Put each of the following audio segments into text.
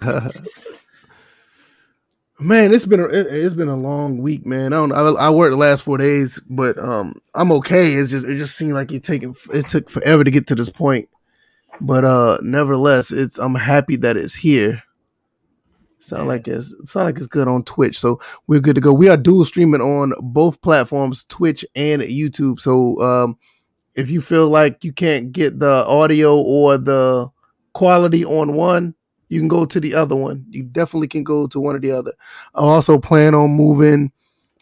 Man, it's been a, it's been a long week, man. I don't. I, I worked the last four days, but um, I'm okay. It's just it just seemed like it taking it took forever to get to this point, but uh, nevertheless, it's I'm happy that it's here. Sound yeah. like it's sound like it's good on Twitch, so we're good to go. We are dual streaming on both platforms, Twitch and YouTube. So um, if you feel like you can't get the audio or the quality on one, you can go to the other one. You definitely can go to one or the other. I also plan on moving.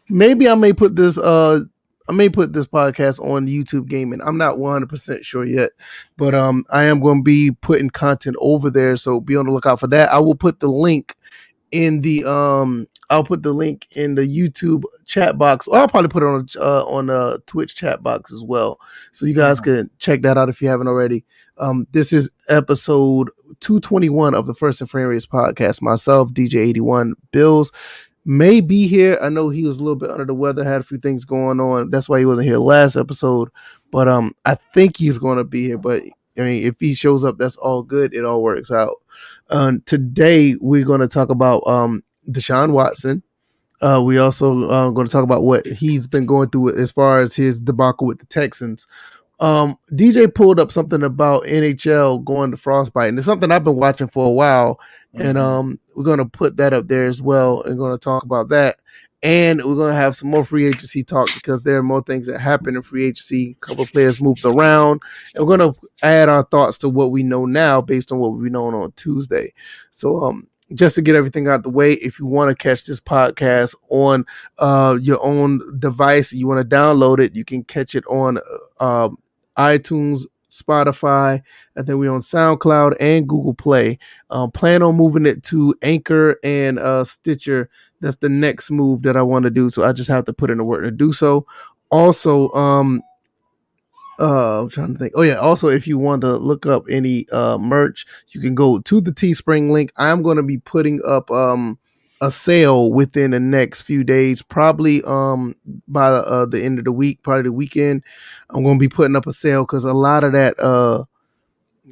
Maybe I may put this uh I may put this podcast on YouTube gaming. I'm not 100% sure yet, but um I am going to be putting content over there, so be on the lookout for that. I will put the link in the um I'll put the link in the YouTube chat box. Or I'll probably put it on uh, on a Twitch chat box as well, so you guys yeah. can check that out if you haven't already. Um, this is episode 221 of the First and Framerates podcast. Myself, DJ81, Bills may be here. I know he was a little bit under the weather, had a few things going on. That's why he wasn't here last episode. But um, I think he's going to be here. But I mean, if he shows up, that's all good. It all works out. Uh, today we're going to talk about um Deshaun Watson. Uh, we also uh, going to talk about what he's been going through as far as his debacle with the Texans. Um, DJ pulled up something about NHL going to frostbite, and it's something I've been watching for a while. Mm-hmm. And um, we're going to put that up there as well, and going to talk about that. And we're going to have some more free agency talk because there are more things that happen in free agency. A couple of players moved around, and we're going to add our thoughts to what we know now based on what we know on Tuesday. So, um, just to get everything out the way, if you want to catch this podcast on uh, your own device, you want to download it, you can catch it on uh, iTunes, Spotify, and then we're on SoundCloud and Google Play. Um, plan on moving it to Anchor and uh, Stitcher. That's the next move that I want to do. So I just have to put in the work to do so. Also, um, uh, I'm trying to think. Oh yeah. Also, if you want to look up any uh merch, you can go to the Teespring link. I'm going to be putting up um a sale within the next few days, probably um by uh, the end of the week, probably the weekend. I'm going to be putting up a sale because a lot of that uh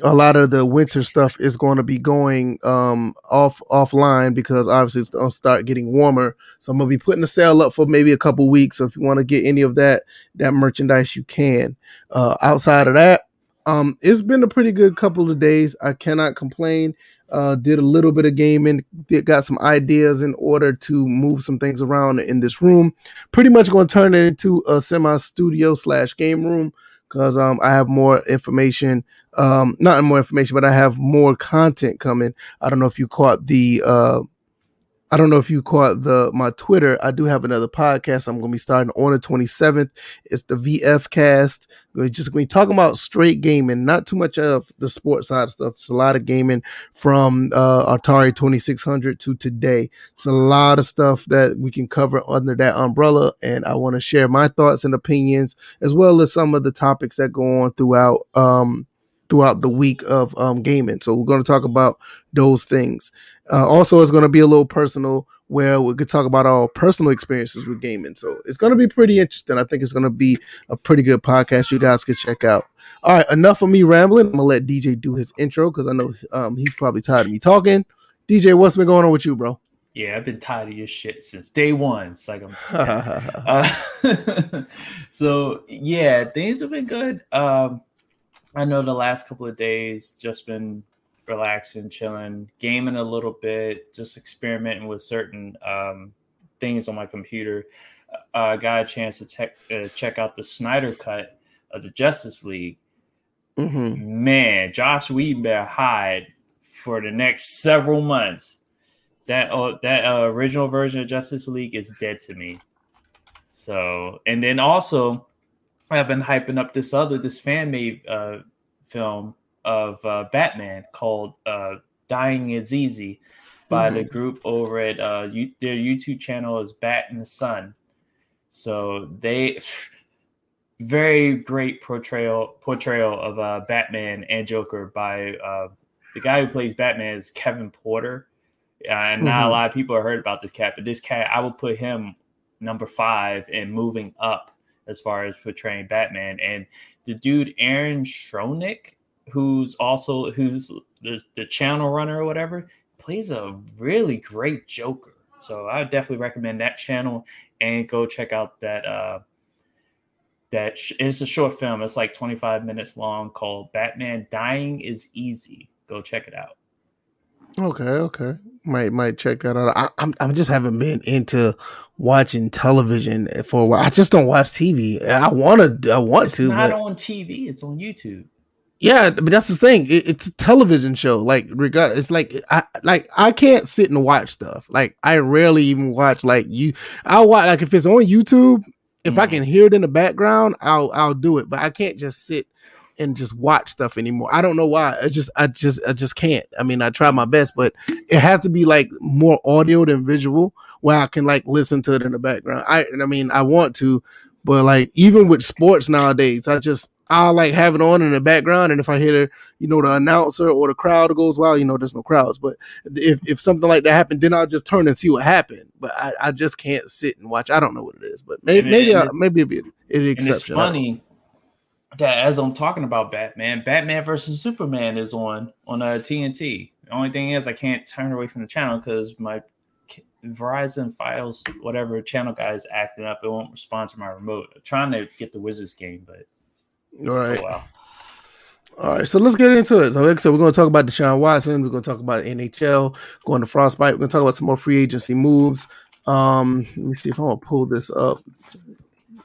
a lot of the winter stuff is going to be going um off offline because obviously it's going to start getting warmer. So I'm going to be putting the sale up for maybe a couple weeks. So if you want to get any of that that merchandise, you can. Uh, outside of that, um, it's been a pretty good couple of days. I cannot complain. Uh, did a little bit of gaming, did, got some ideas in order to move some things around in this room. Pretty much going to turn it into a semi studio slash game room because um, I have more information. Um, not more information, but I have more content coming. I don't know if you caught the uh, I don't know if you caught the my Twitter. I do have another podcast. I'm going to be starting on the 27th. It's the VF Cast. We're just going to be talking about straight gaming, not too much of the sports side of stuff. It's a lot of gaming from uh, Atari 2600 to today. It's a lot of stuff that we can cover under that umbrella, and I want to share my thoughts and opinions as well as some of the topics that go on throughout. Um, throughout the week of um, gaming. So we're going to talk about those things. Uh, also, it's going to be a little personal where we could talk about our personal experiences with gaming. So it's going to be pretty interesting. I think it's going to be a pretty good podcast you guys could check out. All right, enough of me rambling. I'm going to let DJ do his intro because I know um, he's probably tired of me talking. DJ, what's been going on with you, bro? Yeah, I've been tired of your shit since day one. It's like I'm. uh, so yeah, things have been good. Um, I know the last couple of days just been relaxing, chilling, gaming a little bit, just experimenting with certain um, things on my computer. Uh, I uh, got a chance to check uh, check out the Snyder cut of the Justice League. Mm-hmm. Man, Joss Whedon better hide for the next several months. That uh, that uh, original version of Justice League is dead to me. So, and then also I've been hyping up this other this fan made uh, film of uh, Batman called uh, "Dying Is Easy" by mm-hmm. the group over at uh, you, their YouTube channel is Bat in the Sun. So they very great portrayal portrayal of uh, Batman and Joker by uh, the guy who plays Batman is Kevin Porter. Uh, and mm-hmm. not a lot of people have heard about this cat, but this cat I would put him number five and moving up as far as portraying Batman. And the dude Aaron Schoenke, who's also who's the, the channel runner or whatever, plays a really great Joker. So I definitely recommend that channel and go check out that uh that sh- it's a short film. It's like 25 minutes long called Batman Dying is Easy. Go check it out. Okay, okay. Might might check that out. I, I'm I just haven't been into watching television for a while. I just don't watch TV. I want to. I want it's to. Not but, on TV. It's on YouTube. Yeah, but that's the thing. It, it's a television show. Like, regard. It's like I like I can't sit and watch stuff. Like, I rarely even watch. Like you, I'll watch. Like if it's on YouTube, if mm-hmm. I can hear it in the background, I'll I'll do it. But I can't just sit and just watch stuff anymore. I don't know why. I just I just I just can't. I mean, I try my best, but it has to be like more audio than visual where I can like listen to it in the background. I I mean, I want to, but like even with sports nowadays, I just I like have it on in the background, and if I hear, you know, the announcer or the crowd goes, "Well, you know, there's no crowds." But if if something like that happened, then I'll just turn and see what happened. But I, I just can't sit and watch. I don't know what it is, but maybe maybe I, maybe it'd be an exception. it's funny that as I'm talking about Batman, Batman versus Superman is on on uh, TNT. The only thing is I can't turn away from the channel because my Verizon Fios, whatever channel guy is acting up. It won't respond to my remote. I'm trying to get the Wizards game, but all right. Oh, wow. All right, so let's get into it. So, like I said, we're going to talk about Deshaun Watson. We're going to talk about NHL, going to Frostbite. We're going to talk about some more free agency moves. Um, let me see if I want to pull this up.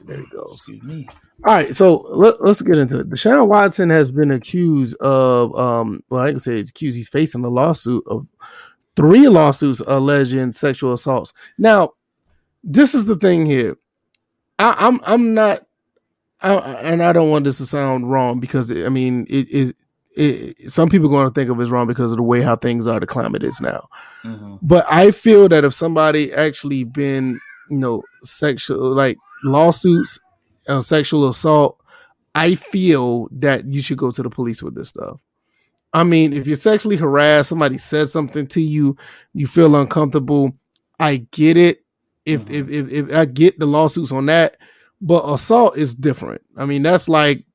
There it goes. Excuse me. All right, so let, us get into it. Deshaun Watson has been accused of, um, well, I can say he's accused. He's facing a lawsuit of three lawsuits alleging sexual assaults. Now, this is the thing here. I, I'm I'm not, I, and I don't want this to sound wrong because I mean it is. It, some people are going to think of it as wrong because of the way how things are, the climate is now. Mm-hmm. But I feel that if somebody actually been, you know, sexual like lawsuits uh, sexual assault, I feel that you should go to the police with this stuff. I mean, if you're sexually harassed, somebody said something to you, you feel uncomfortable. I get it. If mm-hmm. if, if if I get the lawsuits on that, but assault is different. I mean, that's like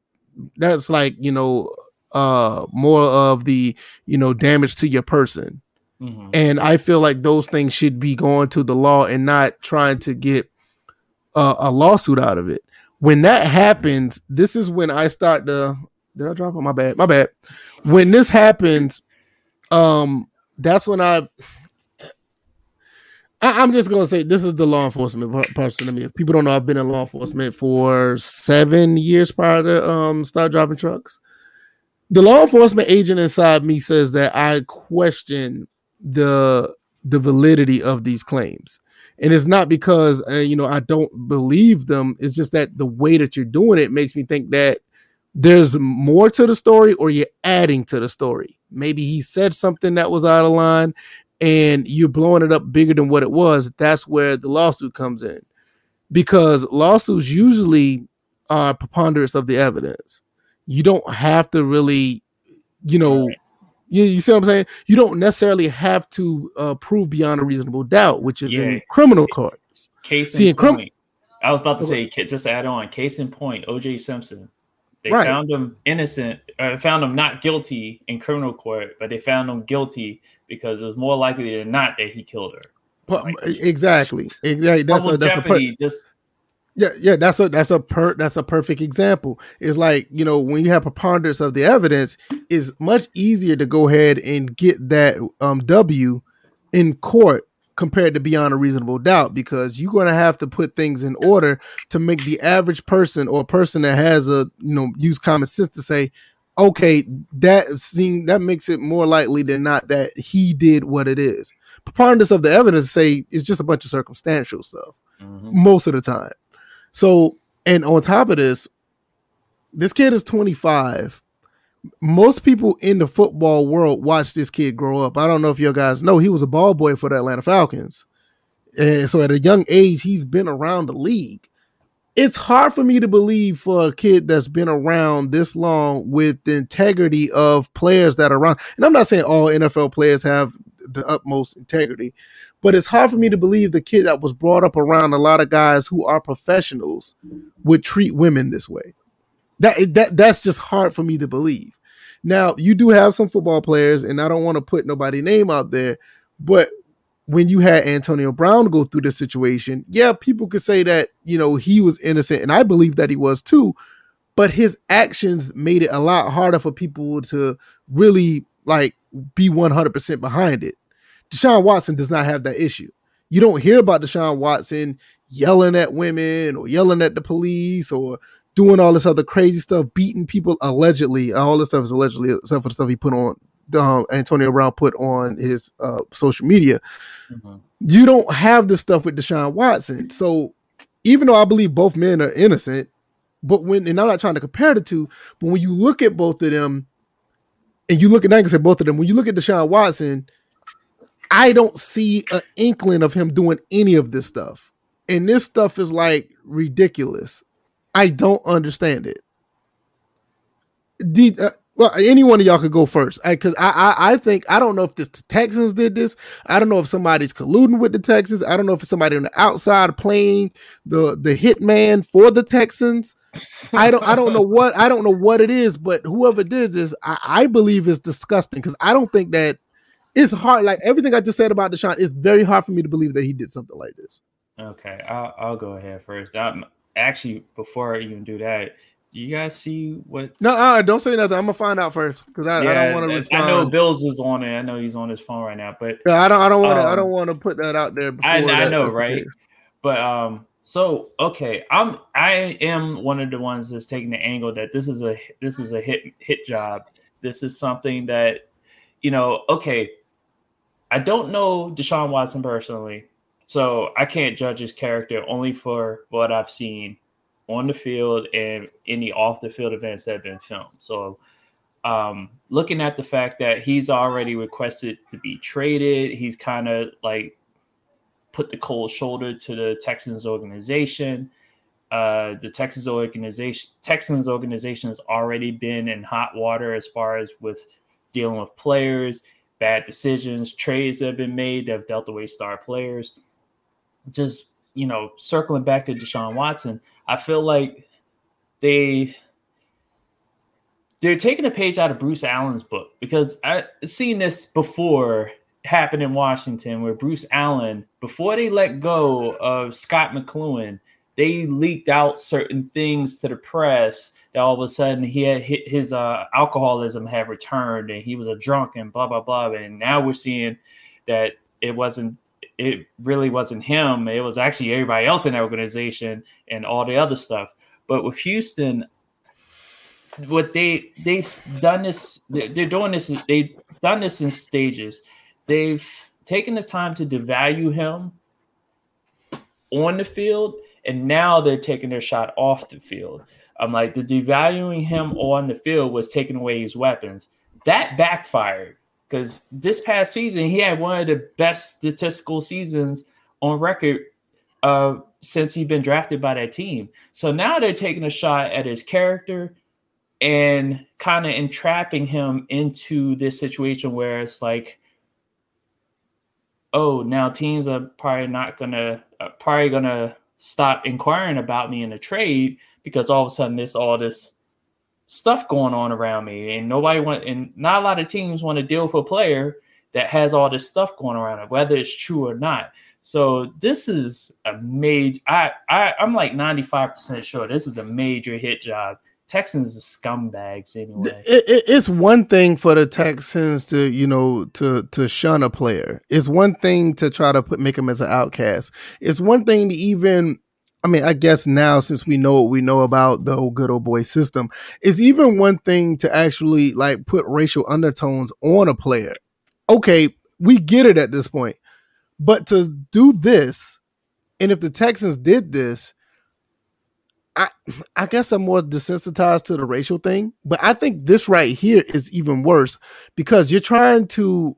that's like you know uh more of the you know damage to your person. Mm-hmm. And I feel like those things should be going to the law and not trying to get uh, a lawsuit out of it when that happens, this is when I start to. Did I drop on my bad? My bad. When this happens, um, that's when I. I am just gonna say this is the law enforcement person of me. If people don't know, I've been in law enforcement for seven years prior to um start driving trucks. The law enforcement agent inside me says that I question the the validity of these claims and it's not because uh, you know I don't believe them. It's just that the way that you're doing it makes me think that there's more to the story, or you're adding to the story. Maybe he said something that was out of line, and you're blowing it up bigger than what it was. That's where the lawsuit comes in, because lawsuits usually are preponderance of the evidence. You don't have to really, you know. You, you see what I'm saying? You don't necessarily have to uh, prove beyond a reasonable doubt, which is yeah. in criminal courts. Case see, in point. Crim- I was about to say, just add on. Case in point, O.J. Simpson. They right. found him innocent, uh, found him not guilty in criminal court, but they found him guilty because it was more likely than not that he killed her. But, like, exactly, exactly. That's a, that's a per- just yeah, yeah, that's a that's a per that's a perfect example. It's like you know when you have preponderance of the evidence, it's much easier to go ahead and get that um, W in court compared to beyond a reasonable doubt because you're going to have to put things in order to make the average person or person that has a you know use common sense to say, okay, that seem that makes it more likely than not that he did what it is. Preponderance of the evidence say it's just a bunch of circumstantial stuff mm-hmm. most of the time. So, and on top of this, this kid is 25. Most people in the football world watch this kid grow up. I don't know if you guys know, he was a ball boy for the Atlanta Falcons. And so at a young age, he's been around the league. It's hard for me to believe for a kid that's been around this long with the integrity of players that are around. And I'm not saying all NFL players have the utmost integrity, but it's hard for me to believe the kid that was brought up around a lot of guys who are professionals would treat women this way. That that that's just hard for me to believe. Now, you do have some football players, and I don't want to put nobody name out there, But when you had Antonio Brown go through this situation, yeah, people could say that, you know, he was innocent, and I believe that he was too, but his actions made it a lot harder for people to really like be 100% behind it. Deshaun Watson does not have that issue. You don't hear about Deshaun Watson yelling at women or yelling at the police or doing all this other crazy stuff, beating people allegedly. All this stuff is allegedly, except for the stuff he put on um, Antonio Brown put on his uh, social media. Mm-hmm. You don't have this stuff with Deshaun Watson. So even though I believe both men are innocent, but when and I'm not trying to compare the two, but when you look at both of them, and you look at I can say both of them, when you look at Deshaun Watson, I don't see an inkling of him doing any of this stuff. And this stuff is like ridiculous. I don't understand it. uh, well, any one of y'all could go first, because I, I, I think I don't know if this the Texans did this. I don't know if somebody's colluding with the Texans. I don't know if it's somebody on the outside playing the the hitman for the Texans. I don't I don't know what I don't know what it is, but whoever did this, I, I believe is disgusting because I don't think that it's hard. Like everything I just said about Deshaun, it's very hard for me to believe that he did something like this. Okay, I'll, I'll go ahead first. Um, actually, before I even do that, you guys see what? No, uh, don't say nothing. I'm gonna find out first because I, yeah, I, don't want to respond. I know Bills is on it. I know he's on his phone right now, but yeah, I don't. I don't want to. Um, I don't want to put that out there. I, I know, right? But um, so okay, I'm I am one of the ones that's taking the angle that this is a this is a hit hit job. This is something that you know. Okay, I don't know Deshaun Watson personally, so I can't judge his character only for what I've seen on the field and any off the field events that have been filmed. So, um, looking at the fact that he's already requested to be traded, he's kind of like put the cold shoulder to the Texans organization. Uh, the Texans organization, Texans organization has already been in hot water as far as with dealing with players, bad decisions, trades that have been made that have dealt away star players. Just you know, circling back to Deshaun Watson, I feel like they they're taking a page out of Bruce Allen's book because I've seen this before happen in Washington where Bruce Allen, before they let go of Scott McCloughan, they leaked out certain things to the press that all of a sudden he had his uh, alcoholism had returned and he was a drunk and blah blah blah. And now we're seeing that it wasn't it really wasn't him. It was actually everybody else in that organization and all the other stuff. But with Houston, what they they've done this, they're doing this. They've done this in stages. They've taken the time to devalue him on the field, and now they're taking their shot off the field. I'm like the devaluing him on the field was taking away his weapons. That backfired because this past season he had one of the best statistical seasons on record uh, since he's been drafted by that team. So now they're taking a shot at his character and kind of entrapping him into this situation where it's like, oh, now teams are probably not gonna uh, probably gonna stop inquiring about me in a trade because all of a sudden there's all this stuff going on around me, and nobody want, and not a lot of teams want to deal with a player that has all this stuff going around it, whether it's true or not. So this is a major. I, I I'm like 95 percent sure this is a major hit job. Texans are scumbags anyway. It, it, it's one thing for the Texans to you know to to shun a player. It's one thing to try to put make him as an outcast. It's one thing to even I mean, I guess now since we know what we know about the old good old boy system, is even one thing to actually like put racial undertones on a player. Okay, we get it at this point. But to do this, and if the Texans did this, I I guess I'm more desensitized to the racial thing, but I think this right here is even worse because you're trying to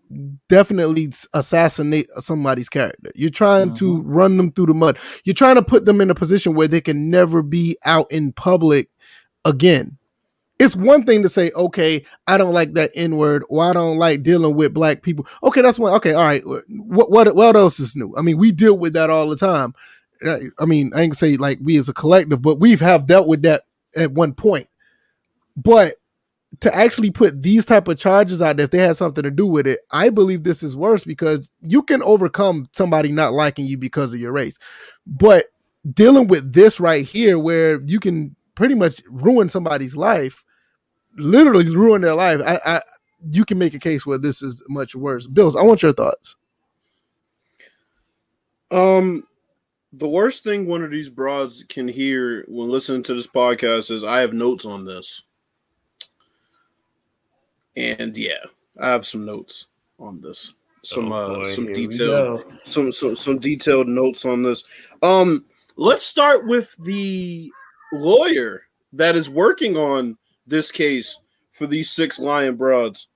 definitely assassinate somebody's character. You're trying mm-hmm. to run them through the mud. You're trying to put them in a position where they can never be out in public again. It's one thing to say, okay, I don't like that N word, or I don't like dealing with black people. Okay, that's one. Okay, all right. What what what else is new? I mean, we deal with that all the time. I mean, I ain't say like we as a collective, but we've have dealt with that at one point. But to actually put these type of charges out there, if they had something to do with it, I believe this is worse because you can overcome somebody not liking you because of your race. But dealing with this right here, where you can pretty much ruin somebody's life, literally ruin their life, I, I you can make a case where this is much worse. Bills, I want your thoughts. Um, the worst thing one of these broads can hear when listening to this podcast is I have notes on this. And yeah, I have some notes on this. Some oh boy, uh some detailed some, some some detailed notes on this. Um let's start with the lawyer that is working on this case for these six lion broads.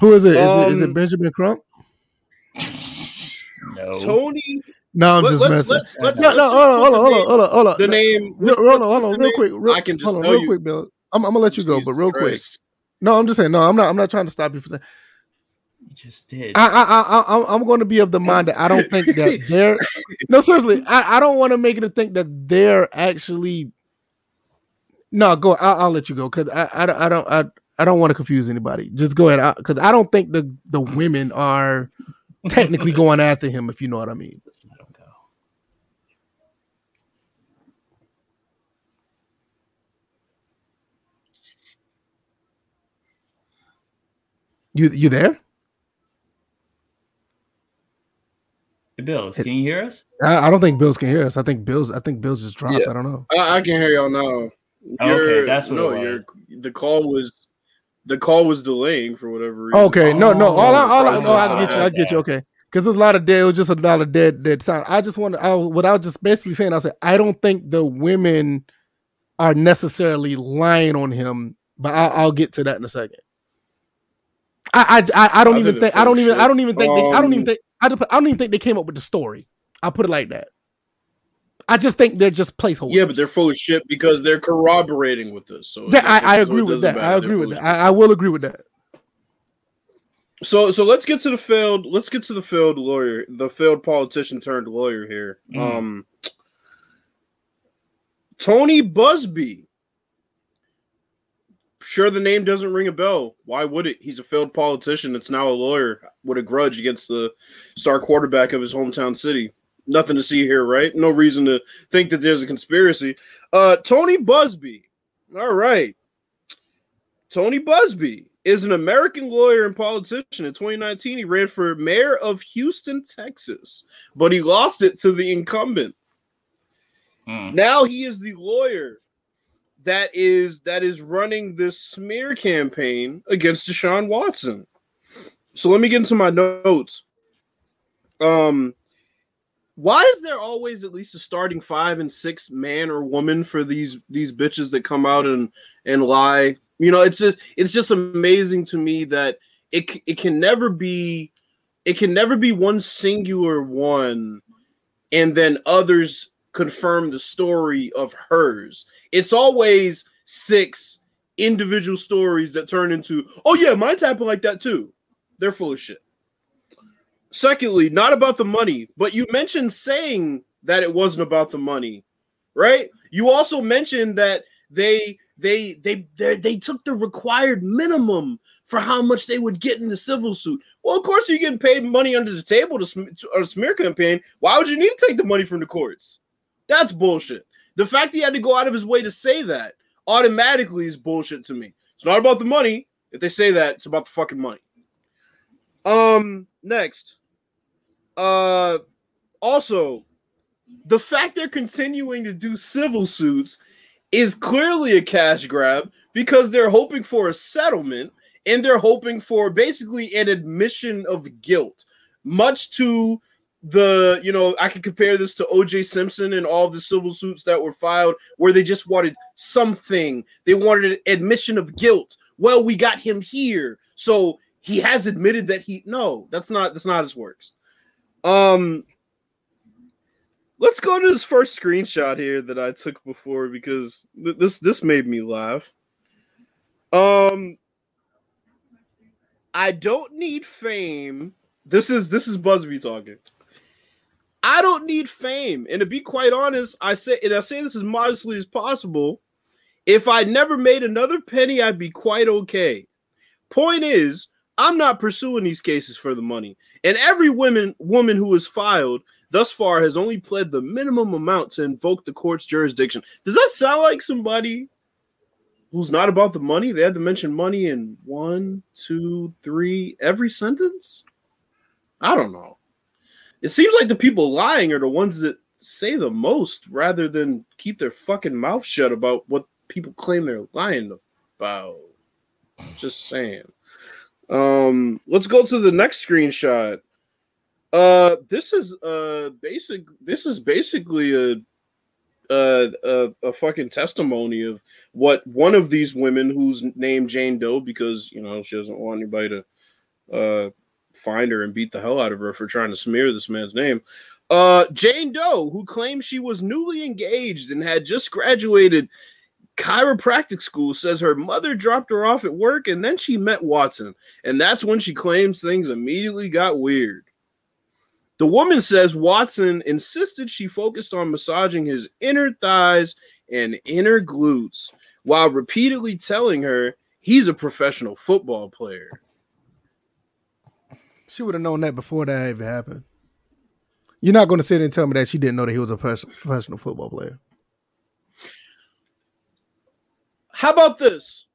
Who is it? Is, um, it, is it um, Benjamin Crump? No. Tony no, I'm just Let, messing. Let's, let's, no, no, hold on, hold on, hold on, hold on, hold on. The name. Hold on, hold on, real quick. Real, I can just hold on, real you. quick, Bill. I'm, I'm gonna let you go, but real Christ. quick. No, I'm just saying. No, I'm not. I'm not trying to stop you for saying. You just did. I, I, I, I, I'm going to be of the mind that I don't think that they're. no, seriously, I, I don't want to make it a think that they're actually. No, go. I'll, I'll let you go because I, I, I don't, I, I don't want to confuse anybody. Just go ahead, because I, I don't think the the women are technically going after him. If you know what I mean. You you there? Hey, Bills, can you hear us? I, I, don't think Bills can hear us. I think Bills. I think Bills just dropped. Yeah. I don't know. I, I, can hear y'all now. Oh, okay, that's what. No, you're, the call was the call was delaying for whatever reason. Okay, no, no. Oh, all I, all I, no, I get you. I get you. Okay, because there's a lot of dead. It was just a lot of dead, dead sound. I just want to. I, what I was just basically saying, I said I don't think the women are necessarily lying on him, but I'll, I'll get to that in a second. I I I don't even think I don't even I don't even think they, I don't even think I don't, I don't even think they came up with the story. I'll put it like that. I just think they're just placeholders. Yeah, but they're full of shit because they're corroborating with this. So yeah, I, I agree with that. I agree with that. I, I, will agree with that. So so let's get to the failed. Let's get to the failed lawyer, the failed politician turned lawyer here. Mm. Um, Tony Buzbee sure the name doesn't ring a bell. Why would it? He's a failed politician that's now a lawyer with a grudge against the star quarterback of his hometown city. Nothing to see here, right? No reason to think that there's a conspiracy. Uh Tony Buzbee. All right. Tony Buzbee is an American lawyer and politician. In 2019, he ran for mayor of Houston, Texas, but he lost it to the incumbent. Hmm. Now he is the lawyer that is that is running this smear campaign against Deshaun Watson. So let me get into my notes. Um, why is there always at least a starting five and six man or woman for these these bitches that come out and and lie? You know, it's just it's just amazing to me that it it can never be it can never be one singular one and then others confirm the story of hers. It's always six individual stories that turn into, oh yeah, mine's happened like that too. They're full of shit. Secondly, not about the money, but you mentioned saying that it wasn't about the money, right? You also mentioned that they they they they, they took the required minimum for how much they would get in the civil suit. Well, of course, you're getting paid money under the table to, sm- to a smear campaign. Why would you need to take the money from the courts? That's bullshit. The fact he had to go out of his way to say that automatically is bullshit to me. It's not about the money. If they say that, it's about the fucking money. Um, next. Uh also, the fact they're continuing to do civil suits is clearly a cash grab because they're hoping for a settlement and they're hoping for basically an admission of guilt, much to the you know i can compare this to oj simpson and all the civil suits that were filed where they just wanted something. They wanted an admission of guilt. Well we got him here. So he has admitted that he no that's not that's not his works. Um let's go to this first screenshot here that i took before because th- this this made me laugh. Um i don't need fame. This is this is Buzbee talking I don't need fame. And to be quite honest, I say and I say this as modestly as possible. If I never made another penny, I'd be quite okay. Point is, I'm not pursuing these cases for the money. And every woman woman who has filed thus far has only pled the minimum amount to invoke the court's jurisdiction. Does that sound like somebody who's not about the money? They had to mention money in one, two, three, every sentence? I don't know. It seems like the people lying are the ones that say the most rather than keep their fucking mouth shut about what people claim they're lying about. Just saying. Um, let's go to the next screenshot. Uh, this is uh basic. This is basically a a, a, a fucking testimony of what one of these women, who's named Jane Doe, because you know she doesn't want anybody to uh find her and beat the hell out of her for trying to smear this man's name. Uh, Jane Doe, who claims she was newly engaged and had just graduated chiropractic school, says her mother dropped her off at work and then she met Watson. And that's when she claims things immediately got weird. The woman says Watson insisted she focused on massaging his inner thighs and inner glutes while repeatedly telling her he's a professional football player. She would have known that before that even happened. You're not going to sit and tell me that she didn't know that he was a professional football player. How about this?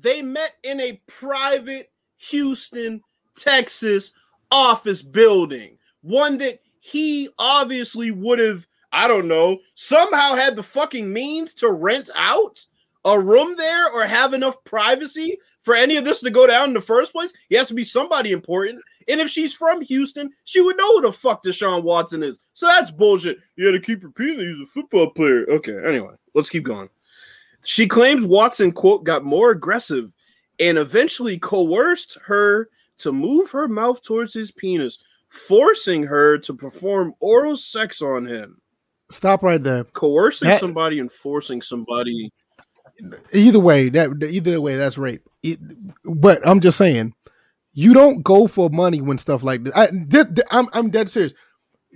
They met in a private Houston, Texas office building, one that he obviously would have, I don't know, somehow had the fucking means to rent out a room there or have enough privacy for any of this to go down in the first place. He has to be somebody important. And if she's from Houston, she would know who the fuck Deshaun Watson is. So that's bullshit. You got to keep repeating he's a football player. Okay, anyway, let's keep going. She claims Watson, quote, got more aggressive and eventually coerced her to move her mouth towards his penis, forcing her to perform oral sex on him. Stop right there. Coercing that, somebody and forcing somebody. Either way, that either way, that's rape. It, but I'm just saying, you don't go for money when stuff like this. I, I'm I'm dead serious.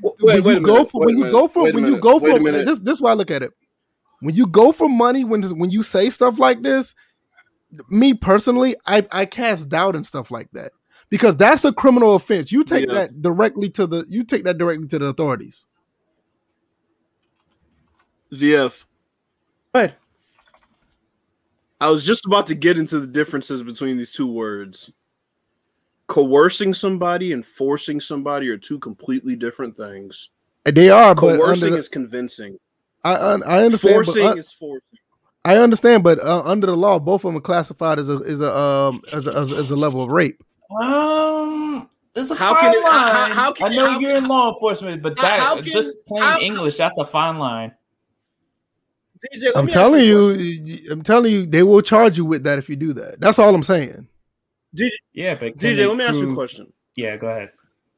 Wait, when you go for when you go for when you go for this this is why I look at it. When you go for money, when when you say stuff like this, me personally, I I cast doubt and stuff like that because that's a criminal offense. You take yeah. that directly to the you take that directly to the authorities. VF. What? I was just about to get into the differences between these two words. Coercing somebody and forcing somebody are two completely different things. They are, coercing the, is convincing. I I understand. Forcing but, uh, is forcing. I understand, but uh, under the law, both of them are classified as a is a um as a, as, as a level of rape. Um, there's a how fine can it, line. How, how can, I know how, you're in law enforcement, but that can, just plain English, that's a fine line. DJ, I'm telling you, you I'm telling you, they will charge you with that if you do that. That's all I'm saying. DJ, yeah, but DJ, let me ask you a question. Yeah, go ahead.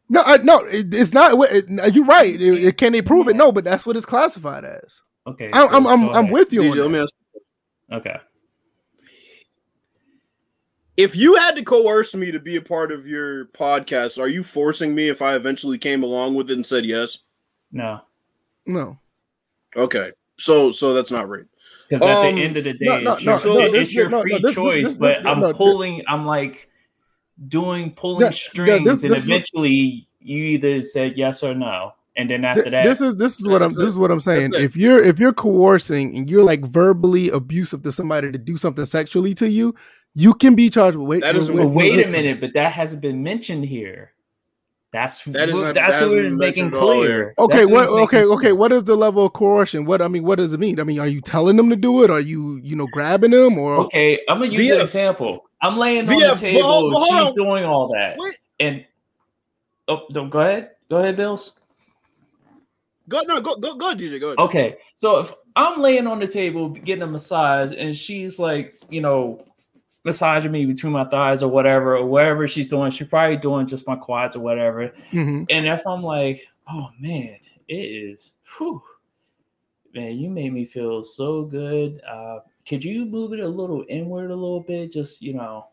No, I, no, it, it's not. It, you're right. It, can they prove it? No, but that's what it's classified as. Okay, I, I'm I'm, I'm with you. DJ, let me ask. Okay. If you had to coerce me to be a part of your podcast, are you forcing me if I eventually came along with it and said yes? No. No. Okay. So so that's not right. Because at um, the end of the day, no, no, it's, your, no, it's your free this, choice. This, this, but I'm pulling. I'm like doing pulling yeah, strings, yeah, this, and this eventually you either said yes or no, and then after that, this is this is what I'm this is what I'm saying. If you're if you're coercing and you're like verbally abusive to somebody to do something sexually to you, you can be charged with wait. That is, wait, wait, wait a minute, but that hasn't been mentioned here. That's that is what, that's what we're making clear. Okay, that's what, what okay, okay. Clear. What is the level of coercion? What I mean, what does it mean? I mean, are you telling them to do it? Are you, you know, grabbing them? Or okay, I'm gonna use via, an example. I'm laying on the table. Well, she's on. doing all that, Wait. and oh, don't go ahead. Go ahead, Bills. Go no, go go go, DJ. Go. Ahead. Okay, so if I'm laying on the table getting a massage, and she's like, you know, massaging me between my thighs or whatever, or whatever she's doing, she's probably doing just my quads or whatever. Mm-hmm. And if I'm like, oh man, it is, whew, man, you made me feel so good. Uh, could you move it a little inward a little bit? Just you know,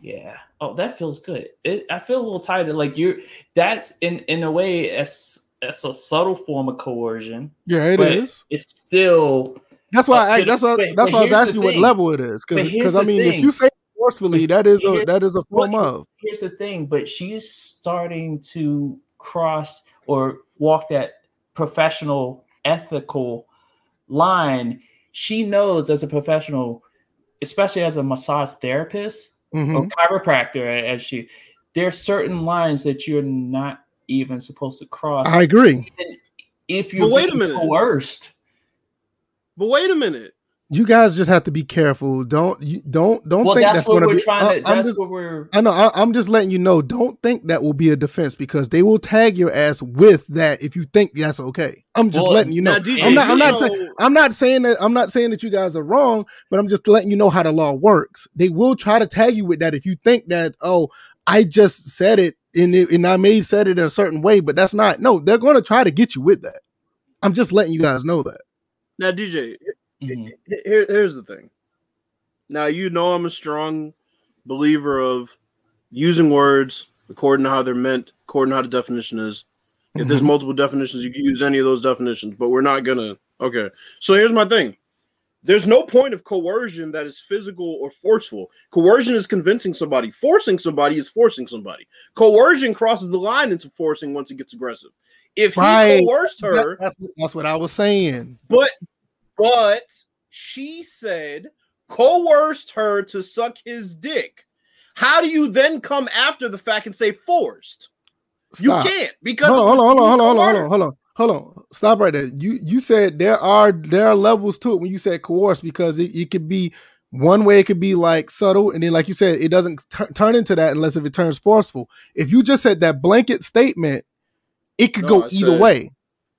yeah. Oh, that feels good. It, I feel a little tighter. Like you're. That's in in a way. It's it's a subtle form of coercion. Yeah, it is. It's still That's why. I, that's why. That's why I was asking you what level it is. Because I mean, if you say forcefully, that is a that is a form of. Here's the thing, but she's starting to cross or walk that professional ethical line. She knows as a professional, especially as a massage therapist mm-hmm. or chiropractor, as she, there are certain lines that you're not even supposed to cross. I agree. If you're wait a minute. coerced. But wait a minute you guys just have to be careful. Don't you don't don't well, think that's, that's going to be. Trying to, that's just, what we're. I know. I, am just letting you know. Don't think that will be a defense because they will tag your ass with that if you think that's okay. I'm just well, letting you know. DJ, I'm not. I'm not saying. I'm not saying that. I'm not saying that you guys are wrong, but I'm just letting you know how the law works. They will try to tag you with that if you think that. Oh, I just said it and it, and I may have said it in a certain way, but that's not. No, they're going to try to get you with that. I'm just letting you guys know that. Now, DJ, Mm-hmm. Here, here's the thing. Now you know I'm a strong believer of using words according to how they're meant, according to how the definition is. If mm-hmm. there's multiple definitions, you can use any of those definitions, but we're not gonna. Okay. So here's my thing. There's no point of coercion that is physical or forceful. Coercion is convincing somebody. Forcing somebody is forcing somebody. Coercion crosses the line into forcing once it gets aggressive. If right. he coerced her, that, that's, that's what I was saying. But but she said coerced her to suck his dick. How do you then come after the fact and say forced? Stop. You can't because hold on, hold on, hold on, hold on, hold on, hold on, hold on. Stop right there. You you said there are there are levels to it when you said coerce because it, it could be one way it could be like subtle and then like you said it doesn't t- turn into that unless if it turns forceful if you just said that blanket statement it could no, go I either said, way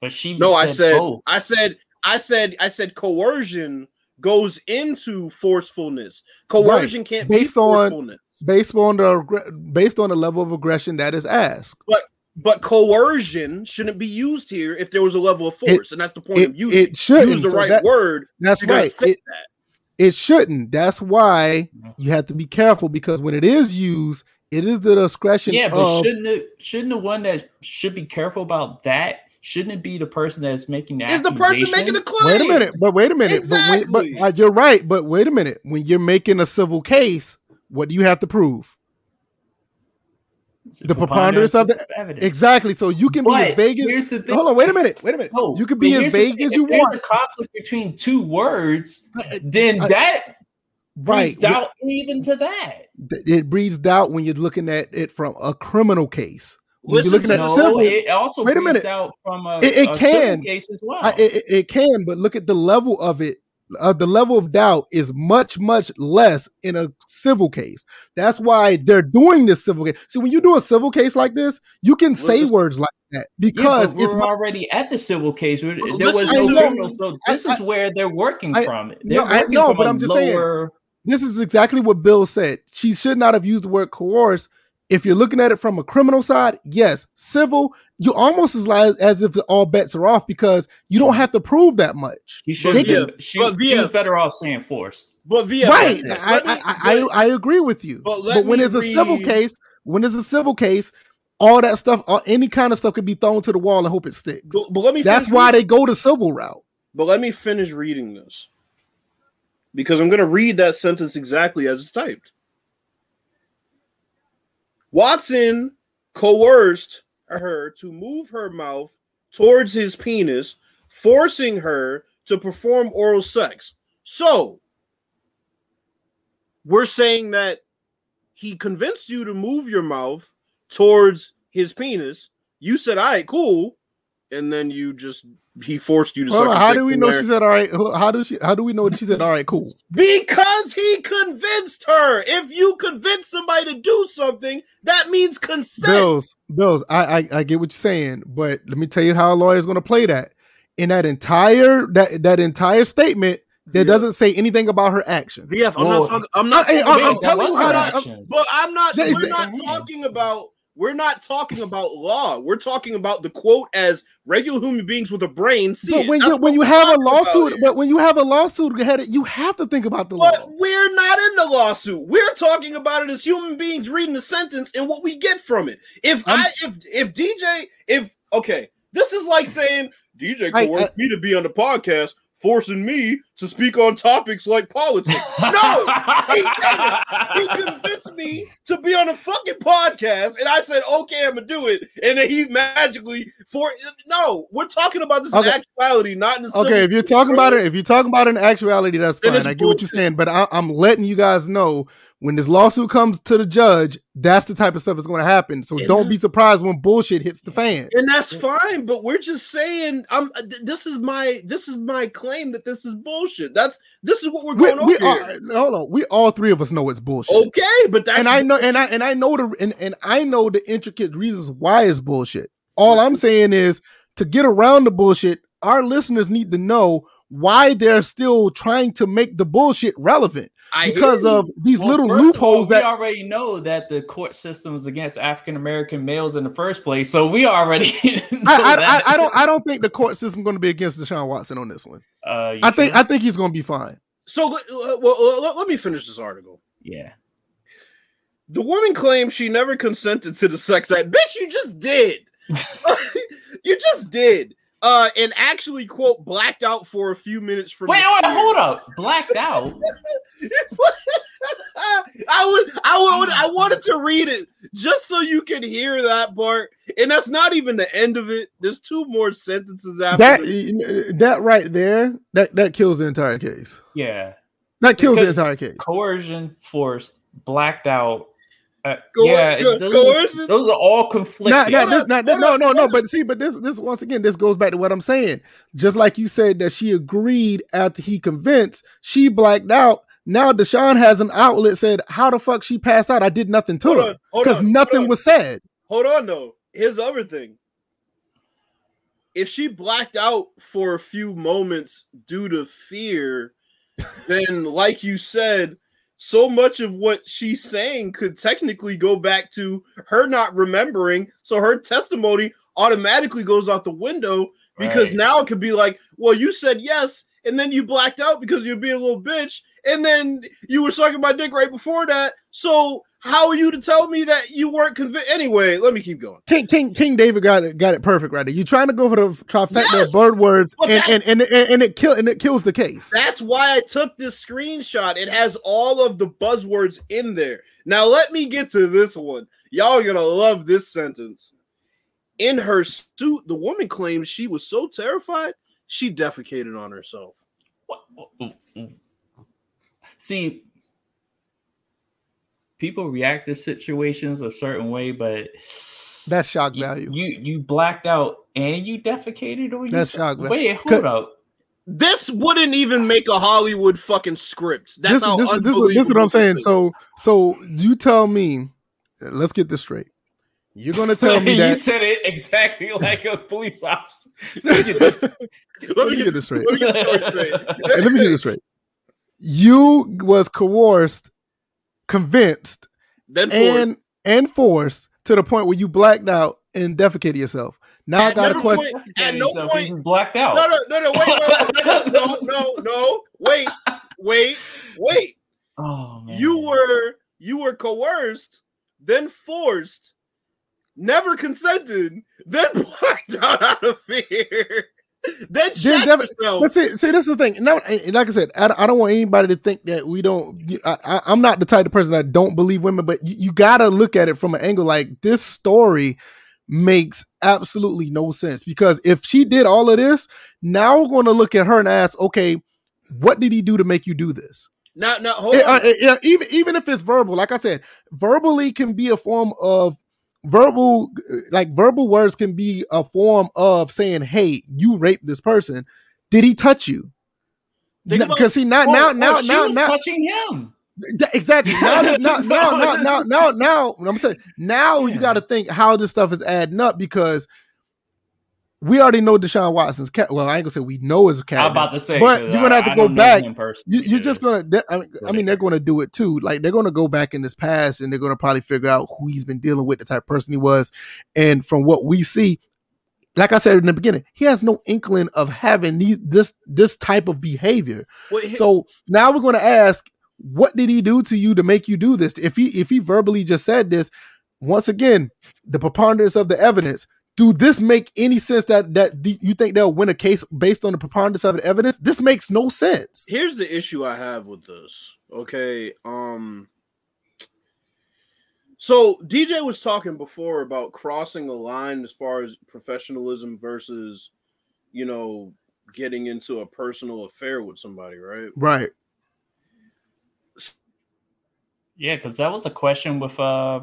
but she no i said both. i said I said I said coercion goes into forcefulness. Coercion right. can't based on based on the based on the level of aggression that is asked. But but coercion shouldn't be used here if there was a level of force, it, and that's the point it, of using it. Should use the so right that, word. That's right. It, that. it shouldn't. That's why you have to be careful because when it is used, it is the discretion. Yeah, but of, shouldn't it? Shouldn't the one that should be careful about that shouldn't it be the person that's making the is the person making the claim? Wait a minute, but wait a minute, exactly. but, when, but uh, you're right. But wait a minute, when you're making a civil case, what do you have to prove? The preponderance of the evidence. Exactly. So you can but be as vague as. Here's the thing. Hold on. Wait a minute. Wait a minute. No, you can be as vague as you if want. There's a conflict between two words. Then that right doubt even to that. It breeds doubt when you're looking at it from a criminal case. When you're looking at no, civil, it also wait a minute. Out from a, it, it a can case as well. I, it, it can, but look at the level of it. Uh, the level of doubt is much much less in a civil case. That's why they're doing this civil case. See, when you do a civil case like this, you can say words like that because yeah, we're already at the civil case. There was no criminal, so this I, is where they're working I, from. They're no, I know, but I'm just lower... saying. This is exactly what Bill said. She should not have used the word coerce if you're looking at it from a criminal side, yes, civil, you almost as like, as if all bets are off because you don't have to prove that much. You should be she, she better off saying forced. But via right, I, I, I, I, agree with you. But, but when it's read... a civil case, when it's a civil case, all that stuff, all, any kind of stuff could be thrown to the wall and hope it sticks. But, but let me. That's why reading. they go to civil route. But let me finish reading this because I'm going to read that sentence exactly as it's typed. Watson coerced her to move her mouth towards his penis, forcing her to perform oral sex. So, we're saying that he convinced you to move your mouth towards his penis. You said, "All right, cool," and then you just he forced you to. Hold on, how do we know there. she said all right? How do she? How do we know she said all right? Cool. Because he convinced her. If you convince somebody to do something, that means consent. Bills, Bills. I, I, I get what you're saying, but let me tell you how a lawyer is going to play that. In that entire that that entire statement, that yeah. doesn't say anything about her action. VF, I'm Whoa. not talking. I'm not. I, am telling you how. To, but I'm not. We're not talking about we're not talking about law. We're talking about the quote as regular human beings with a brain. See but when you when you have a lawsuit, but when you have a lawsuit ahead, you have to think about the but law. we're not in the lawsuit. We're talking about it as human beings reading the sentence and what we get from it. If I'm, I if if DJ if okay, this is like saying DJ coerced I, I, me to be on the podcast, forcing me to speak on topics like politics. No, he didn't. He convinced me to be on a fucking podcast, and I said, "Okay, I'm gonna do it." And then he magically for no, we're talking about this Okay. in actuality, not in the Okay, if you're talking about it, if you're talking about it in actuality, that's fine. I get what you're saying, but I, I'm letting you guys know when this lawsuit comes to the judge, that's the type of stuff that's going to happen. So Yeah. don't be surprised when bullshit hits the fan. and that's fine. But we're just saying, I'm. uh, This is my. This is my claim that this is bullshit. That's. This is what we're We, going we over are, here. hold on, we all three of us know it's bullshit. Okay, but that's and I know, and I and I know the and, and I know the intricate reasons why it's bullshit. All I'm saying is to get around the bullshit, our listeners need to know why they're still trying to make the bullshit relevant I because of these Well, little loopholes of all, loopholes we already know that the court system is against African American males in the first place, so we already. I, I, I. I don't I don't think the court system going to be against Deshaun Watson on this one. Uh, you I think sure? I think he's going to be fine. So let- uh, well, let, let me finish this article. yeah. The woman claims she never consented to the sex act. Bitch, you just did. you just did. Uh, and actually, quote, blacked out for a few minutes from. Wait, the wait, fear. hold up. Blacked out. I would, I would, I wanted to read it just so you can hear that part, and that's not even the end of it. There's two more sentences after That this. that right there that that kills the entire case. Yeah. That kills the entire case. Coercion, forced, blacked out. Uh, Coer- yeah, co- those, coercion? those are all Not, conflicting. not, Hold this- not- hold no, no, no. But see, but this, this once again, this goes back to what I'm saying. Just like you said that she agreed after he convinced, she blacked out. Now Deshaun has an outlet said, "How the fuck she passed out? I did nothing to Hold her because on, hold nothing on. was said." Hold on, though. Here's the other thing. If she blacked out for a few moments due to fear, then, like you said, so much of what she's saying could technically go back to her not remembering. So her testimony automatically goes out the window because Right. now it could be like, well, you said yes, and then you blacked out because you're being a little bitch, and then you were sucking my dick right before that. So how are you to tell me that you weren't convinced? Anyway, let me keep going. King King King David got it got it perfect right there. You're trying to go for the trifecta Yes! of bird words, and, and and and and it kill and it kills the case. That's why I took this screenshot. It has all of the buzzwords in there. Now let me get to this one. Y'all are gonna love this sentence. In her suit, the woman claims she was so terrified she defecated on herself. What- oh, oh, oh. See, people react to situations a certain way, but That's shock you, value. you you blacked out and you defecated on That's yourself. shock value. Wait, Cause- hold up. This wouldn't even make a Hollywood fucking script. That's this, how is- this, is- this, this is what I'm saying. So so you tell me, let's get this straight. You're gonna tell me that you said it exactly like a police officer. Let me get this- let me get get this straight. Let me get this straight. Let me get this straight. You was coerced, convinced, Then forward. and and forced to the point where you blacked out and defecated yourself. Now I At got a question. point- at no Himself, point- he blacked out. No, no, no, no, wait, wait, wait, no, no, no, no, wait, wait, wait. Oh man, You were you were coerced, then forced, never consented, then blacked out out of fear, Then def- yourself. But see, see, this is the thing. Now, like I said, I, I don't want anybody to think that we don't. I, I, I'm not the type of person that don't believe women, but you, you got to look at it from an angle like this story makes absolutely no sense because if she did all of this, now we're going to look at her and ask, okay, what did he do to make you do this? Now, now, hold Eh, on. uh, eh, yeah, even even if it's verbal, like I said, verbally can be a form of verbal, like verbal words can be a form of saying, "Hey, you raped this person. Did he touch you?" Because see now, Or- now, or now, now, now, touching him. Exactly. Now, now, now, now, now, now, now, I'm saying now you got to think how this stuff is adding up because we already know Deshaun Watson's cat. Well, I ain't gonna say we know his cat. I'm about to say, but you're gonna have to I go back. him personally, You, you're just gonna. they- I mean, I mean, they're gonna do it too. Like they're gonna go back in this past and they're gonna probably figure out who he's been dealing with, the type of person he was, and from what we see, like I said in the beginning, he has no inkling of having these this this type of behavior. Wait, So now we're gonna ask, what did he do to you to make you do this? If he if he verbally just said this, once again, the preponderance of the evidence do this make any sense that that you think they'll win a case based on the preponderance of the evidence? This makes no sense. Here's the issue I have with this. Okay, um so DJ was talking before about crossing a line as far as professionalism versus you know getting into a personal affair with somebody, right? Right. Yeah, because that was a question with uh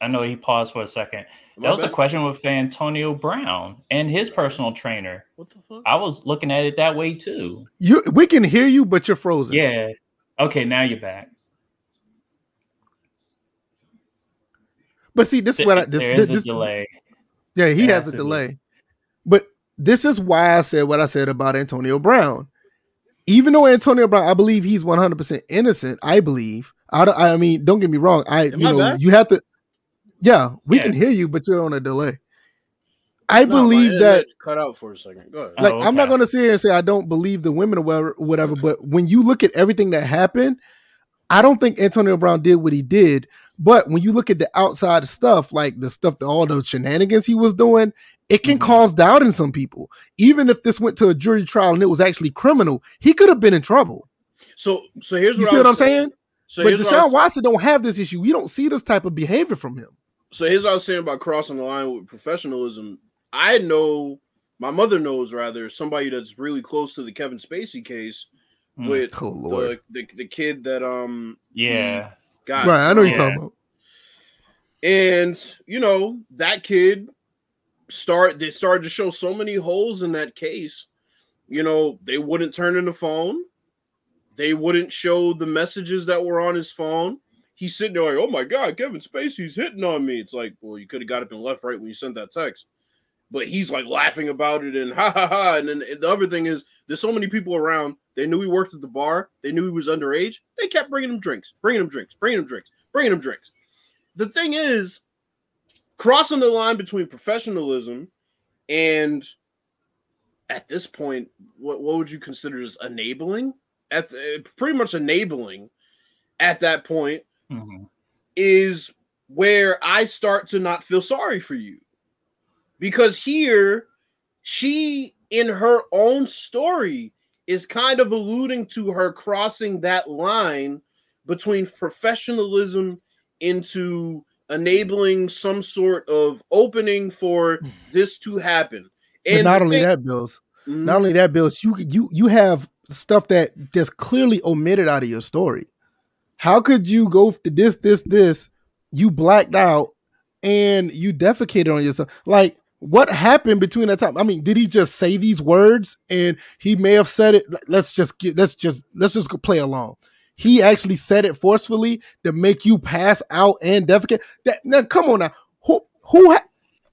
I know he paused for a second. that was bad? a question with Antonio Brown and his personal trainer. What the fuck? I was looking at it that way too. You we can hear you, but you're frozen. Yeah. Okay, now you're back. But see, this is what I this, there this, is a delay. Yeah, he has a delay. Be. But this is why I said what I said about Antonio Brown. Even though Antonio Brown, I believe he's 100% innocent. I believe. I, I mean, don't get me wrong. I Am you I know back? you have to yeah, we yeah. can hear you, but you're on a delay. I no, believe that cut out for a second. Go ahead. Like, oh, okay. I'm not going to sit here and say I don't believe the women or whatever, but when you look at everything that happened, I don't think Antonio Brown did what he did. But when you look at the outside stuff, like the stuff, the, all the shenanigans he was doing, it can mm-hmm. cause doubt in some people. Even if this went to a jury trial and it was actually criminal, he could have been in trouble. So, so here's what you see what I'm saying. saying? So but Deshaun Watson don't have this issue. We don't see this type of behavior from him so here's what I was saying about crossing the line with professionalism. I know my mother knows rather somebody that's really close to the Kevin Spacey case mm. with oh, the, the, the kid that um yeah got right. I know you're talking about. And you know that kid start they started to show so many holes in that case. You know they wouldn't turn in the phone. They wouldn't show the messages that were on his phone he's sitting there like, oh my god, Kevin Spacey's hitting on me. It's like, well, you could have got up and left right when you sent that text. But he's like laughing about it and ha ha ha. And then the other thing is, there's so many people around. They knew he worked at the bar. They knew he was underage. They kept bringing him drinks, bringing him drinks, bringing him drinks, bringing him drinks. The thing is, crossing the line between professionalism and at this point, what, what would you consider as enabling? At the, pretty much enabling at that point mm-hmm. is where I start to not feel sorry for you. Because here, she, in her own story, is kind of alluding to her crossing that line between professionalism into enabling some sort of opening for this to happen. And but not only that, Bills. Mm-hmm. Not only that, Bills. You you you have stuff that just clearly omitted out of your story. How could you go to this, this, this? You blacked out and you defecated on yourself. Like, what happened between that time? I mean, did he just say these words and he may have said it? Let's just get, let's just, let's just play along. He actually said it forcefully to make you pass out and defecate. That now, come on now. Who, who, ha-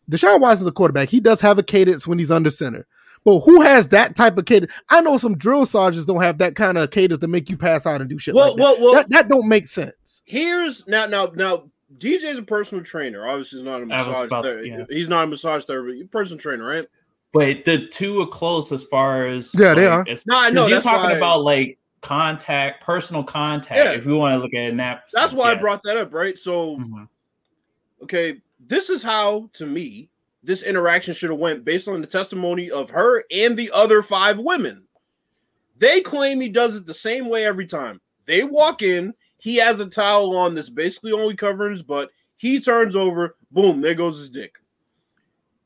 Deshaun Watson's a quarterback. He does have a cadence when he's under center. But who has that type of cadence? I know some drill sergeants don't have that kind of cadence to make you pass out and do shit. Well, like well, that. well, that, that don't make sense. Here's now, now, now. DJ's a personal trainer. Obviously, he's not a massage. Ther- to, yeah. He's not a massage therapist. Personal trainer, right? Wait, the two are close as far as yeah, like, they are. no, I know. You're talking why... about like contact, personal contact. Yeah. If we want to look at nap, that's why yes. I brought that up, right? So, mm-hmm. okay, this is how to me this interaction should have went based on the testimony of her and the other five women. They claim he does it the same way every time. They walk in, he has a towel on that's basically only covering his butt. He turns over, boom, there goes his dick.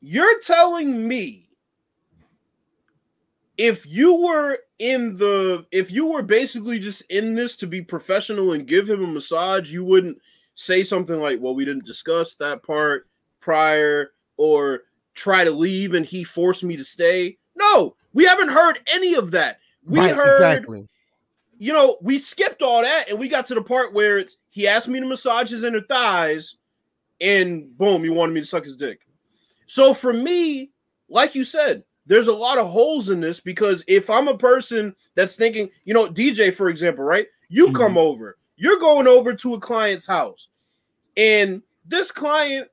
You're telling me if you were in the if you were basically just in this to be professional and give him a massage, you wouldn't say something like, "Well, we didn't discuss that part prior." Or try to leave and he forced me to stay. No, we haven't heard any of that. We right, heard exactly. You know, we skipped all that and we got to the part where it's he asked me to massage his inner thighs, and boom, he wanted me to suck his dick. So for me, like you said, there's a lot of holes in this because if I'm a person that's thinking, you know, DJ, for example, right? You mm-hmm. come over, you're going over to a client's house, and this client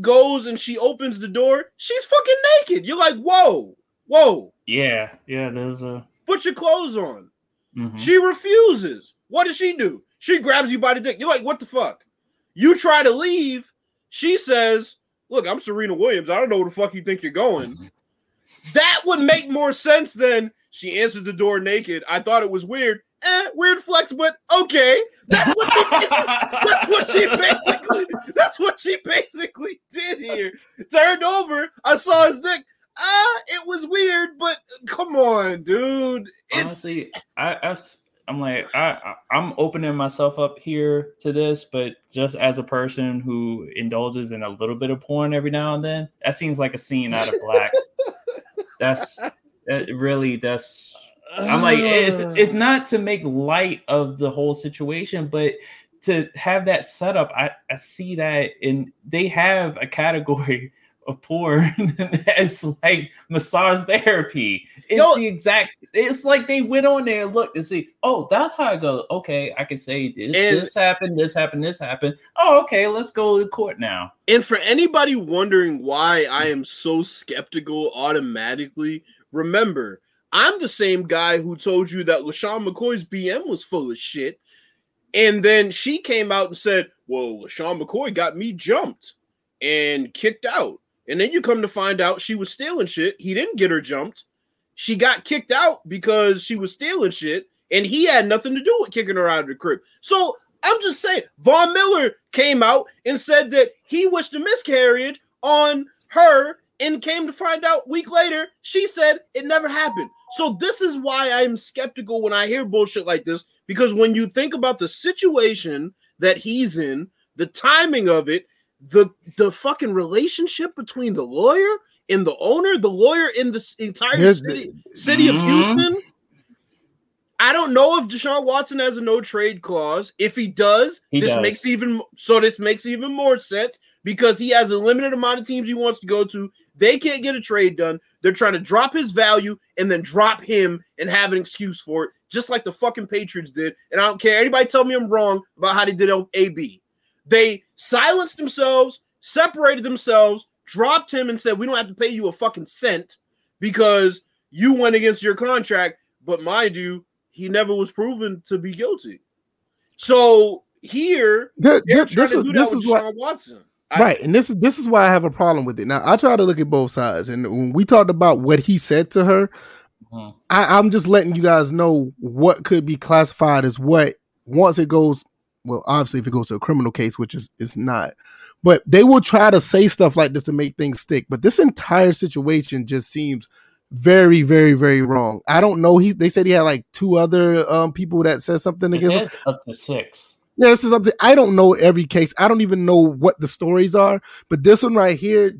goes and she opens the door, she's fucking naked. You're like, whoa, whoa. Yeah, yeah, there's a put your clothes on. Mm-hmm. She refuses. What does she do? She grabs you by the dick. You're like, what the fuck? You try to leave. She says, look, I'm Serena Williams. I don't know where the fuck you think you're going. That would make more sense than she answered the door naked. I thought it was weird. Eh, weird flex, but okay. That's what she that's what she basically that's what she basically did here. Turned over, I saw his dick. Ah, uh, it was weird, but come on, dude. It's honestly, I, I I'm like I I'm opening myself up here to this, but just as a person who indulges in a little bit of porn every now and then, that seems like a scene out of Black. that's that really that's I'm like it's it's not to make light of the whole situation, but to have that setup, I I see that and they have a category of porn that's like massage therapy. It's Yo, the exact. It's like they went on there and looked and see. Oh, that's how I go. Okay, I can say this, this happened, this happened, this happened. Oh, okay, let's go to court now. And for anybody wondering why I am so skeptical automatically, remember I'm the same guy who told you that LeSean McCoy's BM was full of shit. And then she came out and said, Well, LeSean McCoy got me jumped and kicked out. And then you come to find out she was stealing shit. He didn't get her jumped. She got kicked out because she was stealing shit, and he had nothing to do with kicking her out of the crib. So I'm just saying, Von Miller came out and said that he wished a miscarriage on her, and came to find out week later, she said it never happened. So this is why I'm skeptical when I hear bullshit like this, because when you think about the situation that he's in, the timing of it, the the fucking relationship between the lawyer and the owner, the lawyer in the entire Here's city, the, city mm-hmm. of Houston. I don't know if Deshaun Watson has a no trade clause. If he does, he this does. makes even so this makes even more sense because he has a limited amount of teams he wants to go to. They can't get a trade done. They're trying to drop his value and then drop him and have an excuse for it, just like the fucking Patriots did. And I don't care. Anybody tell me I'm wrong about how they did AB. They silenced themselves, separated themselves, dropped him, and said, We don't have to pay you a fucking cent because you went against your contract. But mind you, he never was proven to be guilty. So here, this, this is, this is what Watson. Right, and this is this is why I have a problem with it. Now I try to look at both sides, and when we talked about what he said to her, mm-hmm. I, I'm just letting you guys know what could be classified as what once it goes well, obviously, if it goes to a criminal case, which is is not, but they will try to say stuff like this to make things stick. But this entire situation just seems very, very, very wrong. I don't know. He they said he had like two other um, people that said something it against him. Up to six. Yeah, this is something I don't know every case. I don't even know what the stories are, but this one right here,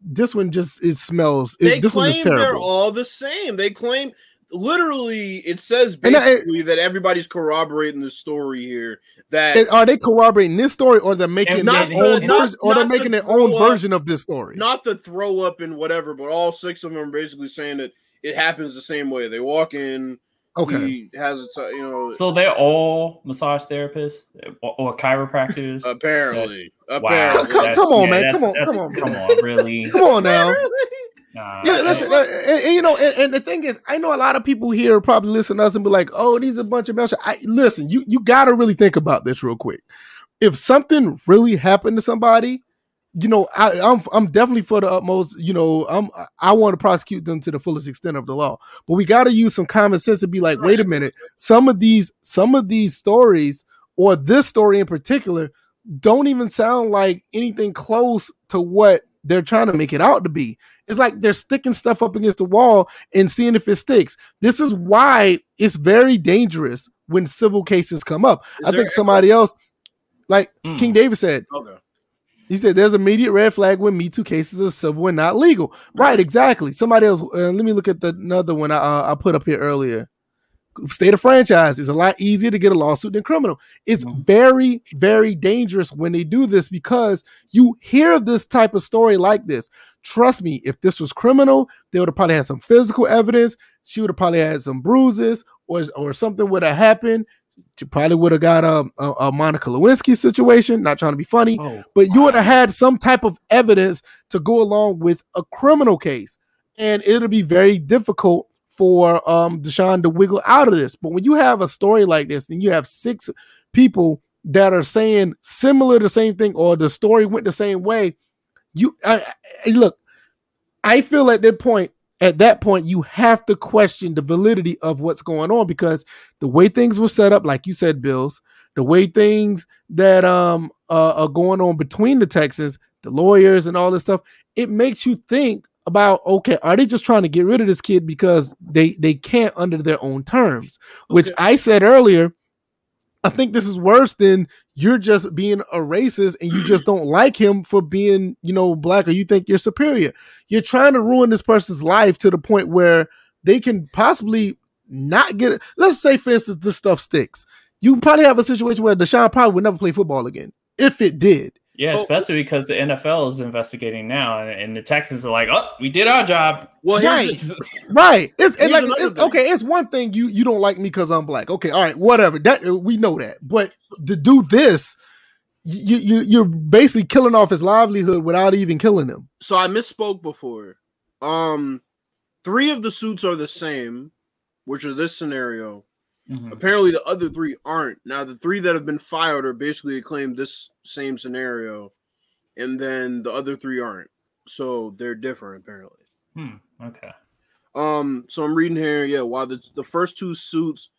this one just it smells. They this claim one is terrible. They're all the same. They claim literally it says basically I, that everybody's corroborating the story here. That are they corroborating this story or they're making their own version or they're making their own up, version of this story? Not the throw up and whatever, but all six of them are basically saying that it happens the same way. They walk in. Okay. He has a you know. So they're all massage therapists or, or chiropractors. Apparently. Wow. Apparently. Come, come on, yeah, man. Come on. Come on. Come on. Really. come on now. Nah, yeah, listen, uh, and, and, you know, and, and, the thing is, I know a lot of people here probably listen to us and be like, "Oh, these are a bunch of mess." I listen, you you got to really think about this real quick. If something really happened to somebody, you know, I, I'm I'm definitely for the utmost. You know, I'm I want to prosecute them to the fullest extent of the law, but we got to use some common sense to be like, wait a minute, some of these some of these stories or this story in particular don't even sound like anything close to what they're trying to make it out to be. It's like they're sticking stuff up against the wall and seeing if it sticks. This is why it's very dangerous when civil cases come up. Is I think somebody else, like mm. King David said, okay. He said there's immediate red flag when Me Too cases are civil and not legal. Right, exactly. Somebody else. Uh, let me look at the another one I, uh, I put up here earlier state of franchise is a lot easier to get a lawsuit than criminal. It's mm-hmm. very, very dangerous when they do this because you hear this type of story like this. Trust me, if this was criminal, they would have probably had some physical evidence. She would have probably had some bruises or, or something would have happened. Probably would have got a, a, a, Monica Lewinsky situation, not trying to be funny, oh, but you would have had some type of evidence to go along with a criminal case. And it'll be very difficult for um Deshaun to wiggle out of this. But when you have a story like this, and you have six people that are saying similar the same thing, or the story went the same way, You I, I, look, I feel at that point, at that point, you have to question the validity of what's going on because the way things were set up, like you said, Bills, the way things that um uh, are going on between the Texans, the lawyers, and all this stuff, it makes you think about okay, are they just trying to get rid of this kid because they they can't under their own terms? Okay. Which I said earlier, I think this is worse than you're just being a racist and you just don't like him for being, you know, black or you think you're superior. You're trying to ruin this person's life to the point where they can possibly not get it. Let's say, for instance, this stuff sticks. You probably have a situation where Deshaun probably would never play football again if it did. Yeah, oh, especially because the NFL is investigating now, and, and, the Texans are like, "Oh, we did our job." Well, right, right. It's, and like it's, okay. It's one thing you you don't like me because I'm black. Okay, all right, whatever. That we know that, but to do this, you you you're basically killing off his livelihood without even killing him. So I misspoke before. Um, three of the suits are the same, which are this scenario. Mm-hmm. Apparently, the other three aren't. Now, the three that have been filed are basically claimed this same scenario, and then the other three aren't. So they're different, apparently. Hmm. Okay. Um. So I'm reading here. Yeah. While the the first two suits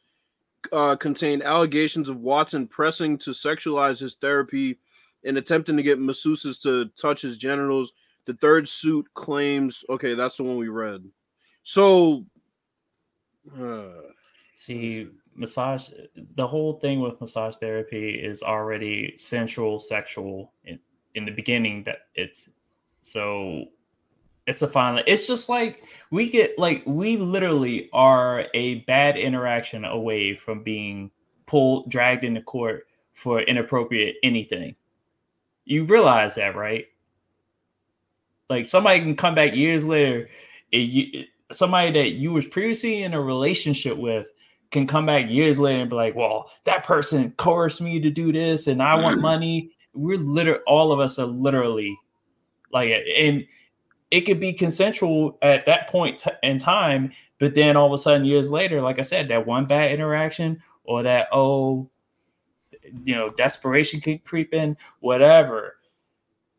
uh, contained allegations of Watson pressing to sexualize his therapy and attempting to get masseuses to touch his genitals, the third suit claims. Okay, that's the one we read. So. Uh, See, massage the whole thing with massage therapy is already sensual sexual in, in the beginning that it's so it's a fine it's just like we get like we literally are a bad interaction away from being pulled dragged into court for inappropriate anything. You realize that right? Like somebody can come back years later you, somebody that you was previously in a relationship with can come back years later and be like, well, that person coerced me to do this and I want mm. money. We're literally, all of us are literally like, and it could be consensual at that point t- in time, but then all of a sudden, years later, like I said, that one bad interaction or that, oh, you know, desperation could creep in, whatever.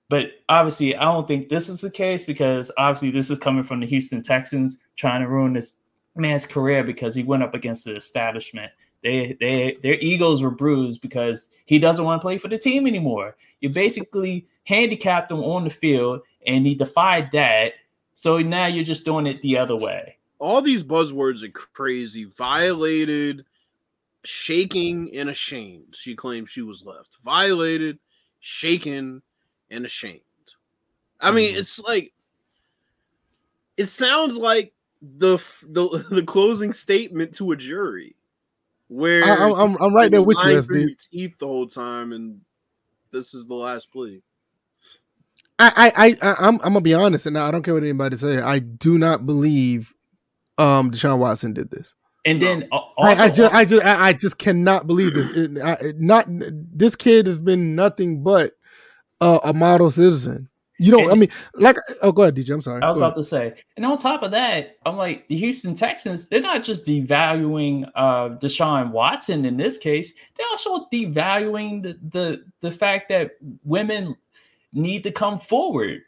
But obviously, I don't think this is the case because obviously, this is coming from the Houston Texans trying to ruin this man's career because he went up against the establishment. They they their egos were bruised because he doesn't want to play for the team anymore. You basically handicapped him on the field and he defied that. So now you're just doing it the other way. All these buzzwords are crazy. Violated, shaking, and ashamed. She claims she was left. Violated, shaken, and ashamed. I mean, mm-hmm. it's like it sounds like the the the closing statement to a jury, where I, am I'm, I'm right there with you, dude. Teeth the whole time, and this is the last plea. I, I, I, I'm, I'm gonna be honest, and I don't care what anybody say. I do not believe, um, Deshaun Watson did this. And then also, I, I, just, I just, I, just cannot believe this. It, I, not this kid has been nothing but uh, a model citizen. You know, and, I mean, like, oh, go ahead, DJ. I'm sorry. I was about to say, and on top of that, I'm like, the Houston Texans, they're not just devaluing uh Deshaun Watson in this case, they're also devaluing the the the fact that women need to come forward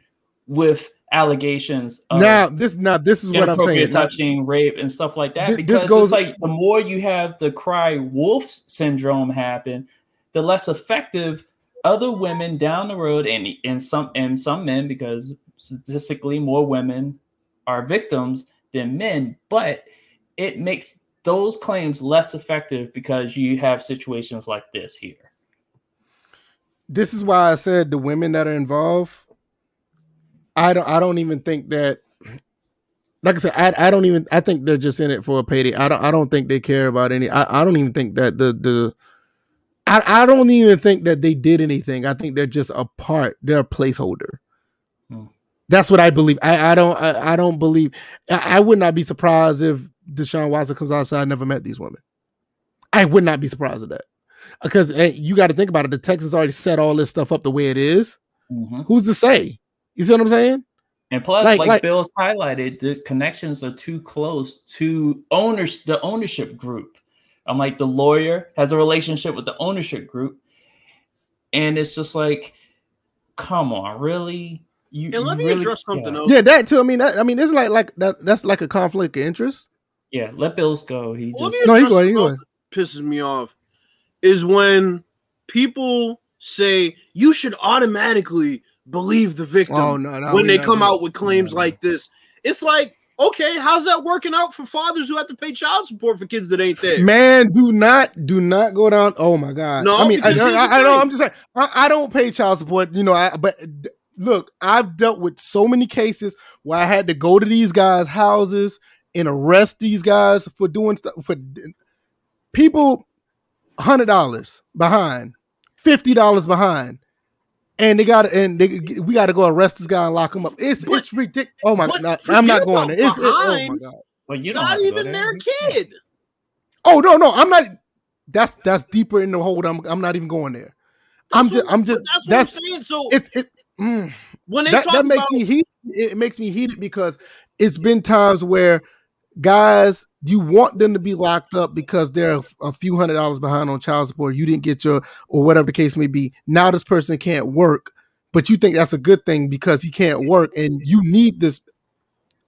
with allegations. now, this now this is what I'm saying. Touching, now, rape, and stuff like that. This, because this goes, it's like the more you have the cry wolf syndrome happen, the less effective other women down the road and and some and some men because statistically more women are victims than men but it makes those claims less effective because you have situations like this here this is why i said the women that are involved i don't i don't even think that like I said, I, I don't even I think they're just in it for a payday. I don't I don't think they care about any I, I don't even think that the the I, I don't even think that they did anything. I think they're just a part. They're a placeholder. Hmm. That's what I believe. I, I don't. I, I don't believe. I, I, would not be surprised if Deshaun Watson comes outside. I never met these women. I would not be surprised at that because hey, you got to think about it. The Texans already set all this stuff up the way it is. Mm-hmm. Who's to say? You see what I'm saying? And plus, like, like, like Bill's highlighted, the connections are too close to owners, the ownership group. I'm like, the lawyer has a relationship with the ownership group. And it's just like, come on, really? you, And let me really- address something yeah. else. Yeah, that too. I mean, that, I mean, isn't like like that. That's like a conflict of interest. Yeah, let Bills go. He Well, just No, he address go ahead, he something go else that pisses me off is when people say you should automatically believe the victim Oh no, no. when they come out with claims no. like this. It's like, okay, how's that working out for fathers who have to pay child support for kids that ain't there? Man, do not, do not go down. Oh my god. No, I mean, I, I, I know. thing. I'm just saying. I, I don't pay child support. You know, I but look, I've dealt with so many cases where I had to go to these guys' houses and arrest these guys for doing stuff for people. Hundred dollars behind, fifty dollars behind, and they got and they, we got to go arrest this guy and lock him up. It's But- it's ridiculous. Oh my god, I'm not going there. It's it, oh my god. well, you don't Not have to go even their kid. Oh no, no, I'm not. That's that's deeper in the hole. I'm I'm not even going there. I'm just what- I'm just but that's what that's I'm saying. So it's it. mm, when they that talk that makes about me heat. It makes me heated because it's been times where guys you want them to be locked up because they're a few hundred dollars behind on child support. You didn't get your or whatever the case may be. Now this person can't work, but you think that's a good thing because he can't work and you need this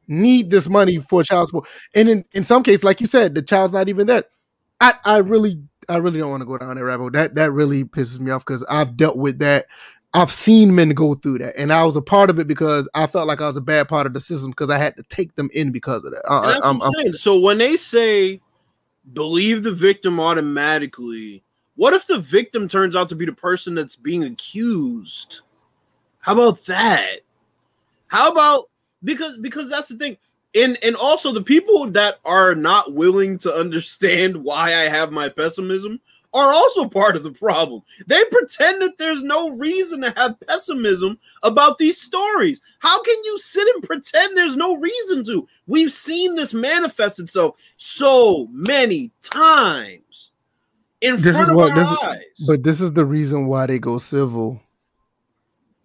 need this money for child support. And in, in some cases, like you said, the child's not even there. I, I really I really don't want to go down that rabbit hole. That that really pisses me off because I've dealt with that. I've seen men go through that, and I was a part of it because I felt like I was a bad part of the system because I had to take them in because of that. I, that's I'm- what I'm, I'm- So when they say believe the victim automatically, what if the victim turns out to be the person that's being accused? How about that? How about because because that's the thing. And and also the people that are not willing to understand why I have my pessimism are also part of the problem. They pretend that there's no reason to have pessimism about these stories. How can you sit and pretend there's no reason to? We've seen this manifest itself so many times in This front is of what- our is- eyes. but this is the reason why they go civil.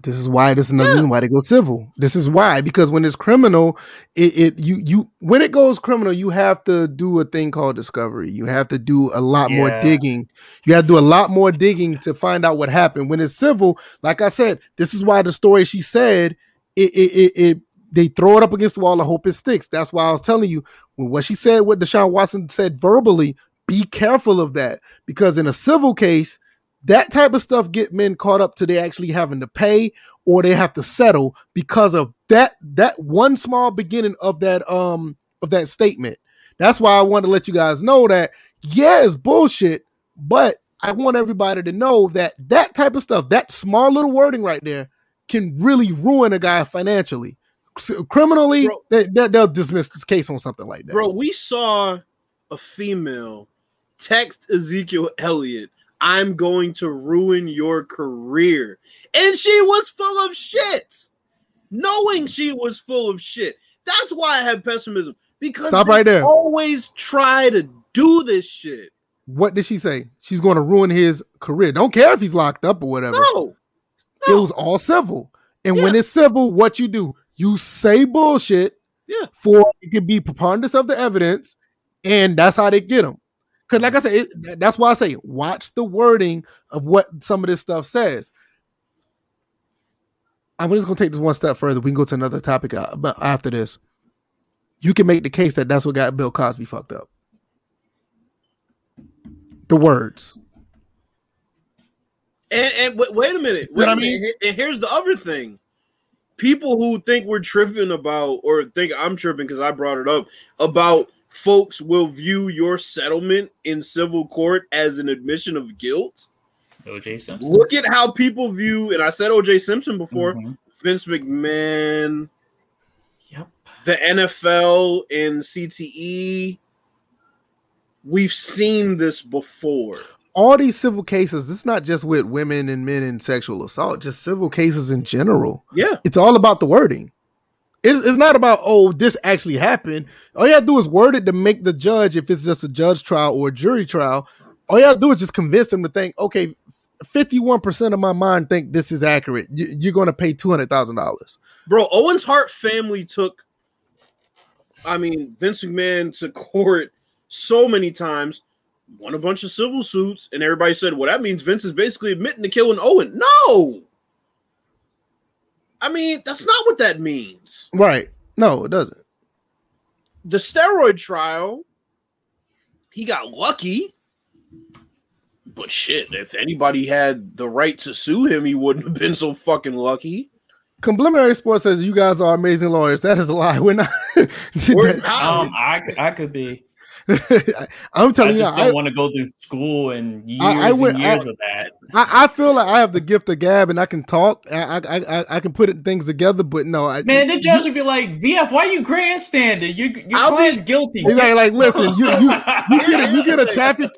This is why. This is another Yeah. reason why they go civil. This is why because when it's criminal, it, it you you when it goes criminal, you have to do a thing called discovery. You have to do a lot more digging. You have to do a lot more digging to find out what happened. When it's civil, like I said, this is why the story she said it it it, it they throw it up against the wall and hope it sticks. That's why I was telling you when what she said, what Deshaun Watson said verbally, be careful of that because in a civil case, that type of stuff get men caught up to they actually having to pay or they have to settle because of that that one small beginning of that um of that statement. That's why I want to let you guys know that yeah, it's bullshit, but I want everybody to know that that type of stuff, that small little wording right there, can really ruin a guy financially. Criminally, Bro. they, they, they'll dismiss this case on something like that. Bro, we saw a female text Ezekiel Elliott, I'm going to ruin your career. And she was full of shit. Knowing she was full of shit. That's why I have pessimism. Because Stop right there. always try to do this shit. What did she say? She's going to ruin his career. Don't care if he's locked up or whatever. No. It was all civil. And when it's civil, what you do? You say bullshit Yeah. for it can be preponderance of the evidence, and that's how they get them. Because, like I said, it, that's why I say watch the wording of what some of this stuff says. I'm just gonna take this one step further. We can go to another topic uh, after this. You can make the case that that's what got Bill Cosby fucked up. The words. And, and wait, wait a minute. Wait what I a minute. And here's the other thing. People who think we're tripping about, or think I'm tripping because I brought it up, about folks will view your settlement in civil court as an admission of guilt. OJ Simpson. Look at how people view, and I said OJ Simpson before, Mhm. Vince McMahon, Yep. the NFL, and CTE. We've seen this before. all these civil cases, it's not just with women and men in sexual assault, just civil cases in general. Yeah. It's all about the wording. It's, it's not about, oh, this actually happened. All you have to do is word it to make the judge, if it's just a judge trial or a jury trial, all you have to do is just convince them to think, okay, 51% of my mind think this is accurate. You, you're going to pay $200,000. Bro, Owens Hart family took, I mean, Vince McMahon to court so many times, won a bunch of civil suits, and everybody said, well, that means Vince is basically admitting to killing Owen. No. I mean, that's not what that means. Right. No, it doesn't. The steroid trial, he got lucky. But shit, if anybody had the right to sue him, he wouldn't have been so fucking lucky. Complimentary Sports says you guys are amazing lawyers. That is a lie. We're not. We're that- not. Um, I, c- I could be. I'm I telling you, just I, don't want to go through school and years I- I went- and years I- of that. I, I feel like I have the gift of gab and I can talk. I I, I, I can put it, things together, but no, I, Man, the judge would be like, "VF, why you grandstanding? You, your I'll be- client's guilty." He's like, like, listen, you you you get a you get a traffic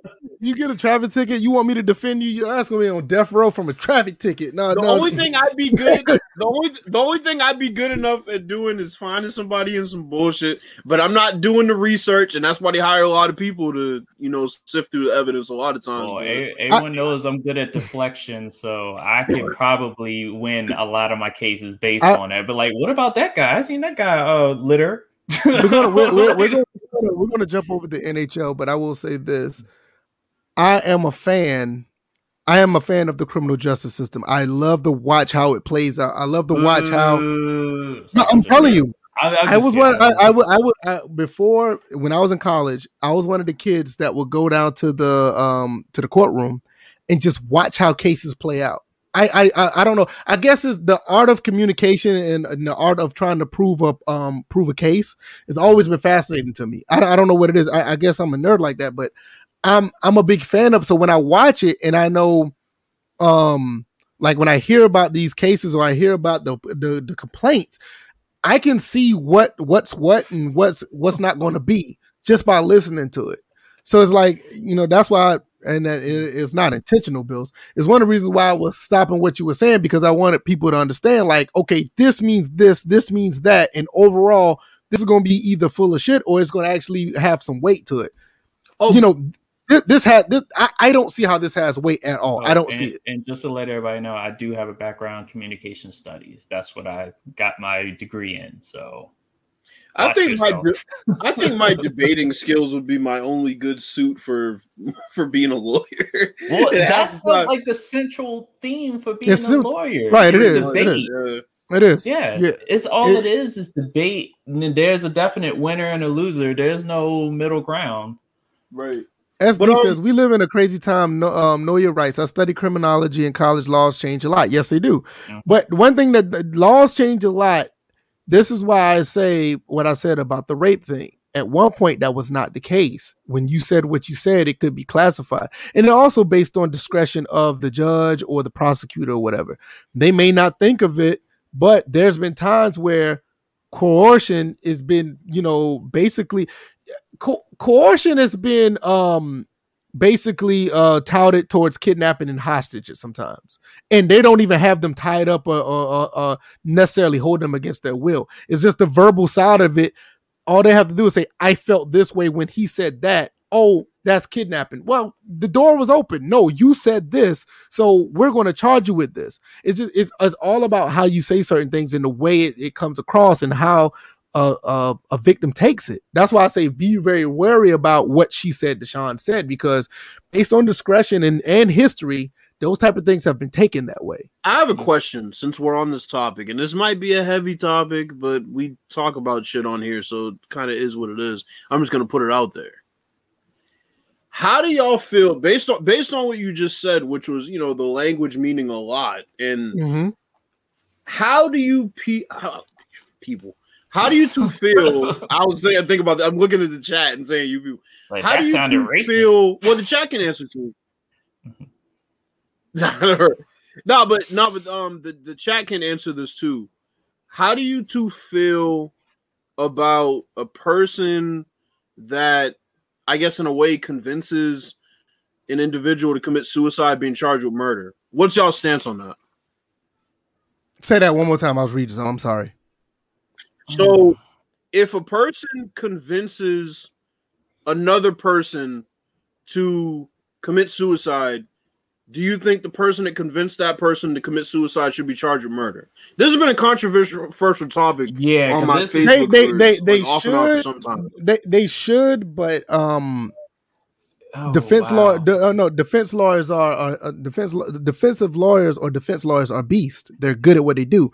you get a traffic ticket. You want me to defend you? You're asking me on death row from a traffic ticket. No, The no. only thing I'd be good, the only the only thing I'd be good enough at doing is finding somebody in some bullshit. But I'm not doing the research, and that's why they hire a lot of people to, you know, sift through the evidence. A lot of times, Well, a- everyone knows I'm good at deflection, so I could probably win a lot of my cases based I- on that. But like, what about that guy? I seen that guy uh litter. we're gonna we're, we're, we're gonna we're gonna jump over the NHL, but I will say this: I am a fan. I am a fan of the criminal justice system. I love to watch how it plays out. I love to watch how. No, I'm telling you, I, I was one. I, I would. I would. I, before when I was in college, I was one of the kids that would go down to the um to the courtroom and just watch how cases play out. I I I, don't know. I guess it's the art of communication and, and the art of trying to prove up um prove a case has always been fascinating to me. I don't, I don't know what it is. I, I guess I'm a nerd like that, but I'm I'm a big fan of. So when I watch it and I know, um, like when I hear about these cases or I hear about the the, the complaints, I can see what what's what and what's what's not going to be just by listening to it. So it's like you know that's why, I, and that it- it's not intentional, Bills. It's one of the reasons why I was stopping what you were saying because I wanted people to understand, like, okay, this means this, this means that, and overall, this is going to be either full of shit or it's going to actually have some weight to it. Oh. you know, this, this had this, I, I don't see how this has weight at all. Oh, I don't and, see it. And just to let everybody know, I do have a background in communication studies. That's what I got my degree in. So I watch think my de- I think my debating skills would be my only good suit for for being a lawyer. well, that's the, not- like the central theme for being a lawyer. right, it is is, it debate. is. Yeah. It is. Yeah, Yeah. it's all It- it is is debate. There's a definite winner and a loser. There's no middle ground. Right. SD But, um, says we live in a crazy time. No, um, know your rights. I study criminology and college laws change a lot. Yes, they do. Yeah. But one thing that the laws change a lot. This is why I say what I said about the rape thing. At one point, that was not the case. When you said what you said, it could be classified, and it also based on discretion of the judge or the prosecutor or whatever. They may not think of it, but there's been times where coercion has been, you know, basically co- coercion has been um basically uh touted towards kidnapping and hostages sometimes. And they don't even have them tied up or, or, or, or necessarily hold them against their will. It's just the verbal side of it. All they have to do is say i felt this way when he said that. Oh that's kidnapping. Well the door was open. No you said this so we're going to charge you with this. It's just it's, it's all about how you say certain things and the way it, it comes across and how a, a, a victim takes it. That's why I say be very wary about what she said, Deshaun said, because based on discretion and, and history, those type of things have been taken that way. I have a question since we're on this topic, and this might be a heavy topic, but we talk about shit on here, so it kind of is what it is. I'm just gonna put it out there. How do y'all feel based on based on what you just said, which was you know the language meaning a lot, and Mm-hmm. how do you pe- how, people? How do you two feel? I was thinking, think about that. I'm looking at the chat and saying you people. Like How that do you sounded two racist. feel? Well, the chat can answer too. no, but no, but um, the the chat can answer this too. How do you two feel about a person that, I guess, in a way, convinces an individual to commit suicide, being charged with murder? What's y'all stance on that? Say that one more time. I was reading, so I'm sorry. So, if a person convinces another person to commit suicide, do you think the person that convinced that person to commit suicide should be charged with murder? This has been a controversial controversial topic yeah, on 'cause my Facebook. They- they- for, they- they like, off and on for should- some. They they should, but um, Oh, defense wow. de, uh, no, defense lawyers are, are uh, defense defensive lawyers or defense lawyers are beasts. They're good at what they do.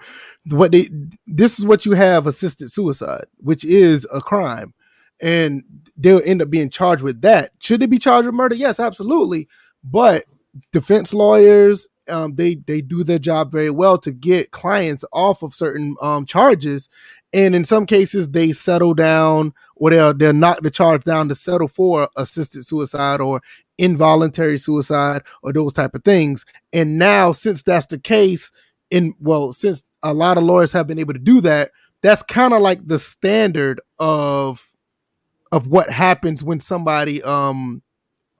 What they this is what you have assisted suicide, which is a crime, and they'll end up being charged with that. Should they be charged with murder? Yes, absolutely. But defense lawyers, um, they they do their job very well to get clients off of certain um, charges, and in some cases they settle down or they'll they'll knock the charge down to settle for assisted suicide or involuntary suicide or those type of things. And now, since that's the case, in well, since a lot of lawyers have been able to do that, that's kind of like the standard of of what happens when somebody um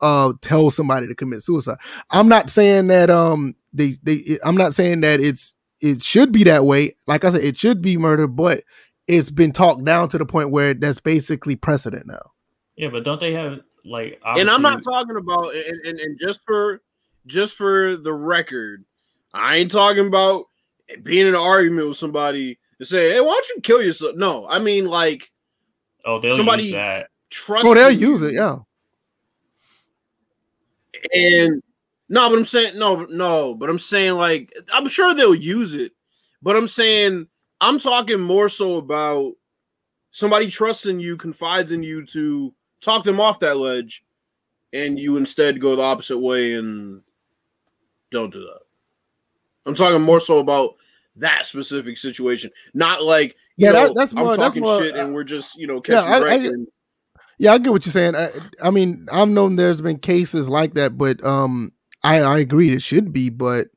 uh tells somebody to commit suicide. I'm not saying that um they they I'm not saying that it's it should be that way. Like I said, it should be murder, but it's been talked down to the point where that's basically precedent now. Yeah, but don't they have like? And I'm not talking about and, and, and just for just for the record, I ain't talking about being in an argument with somebody to say, "Hey, why don't you kill yourself?" No, I mean like, oh, they'll somebody use that. Trust. Oh, they'll use it. Yeah. And no, but I'm saying no, no, but I'm saying like I'm sure they'll use it, but I'm saying I'm talking more so about somebody trusting you, confides in you to talk them off that ledge, and you instead go the opposite way and don't do that. I'm talking more so about that specific situation, not like yeah, know, that, that's more. I'm talking that's more, shit, and we're just you know catching yeah, I, I, yeah, I get what you're saying. I, I mean, I've known there's been cases like that, but um, I I agree it should be, but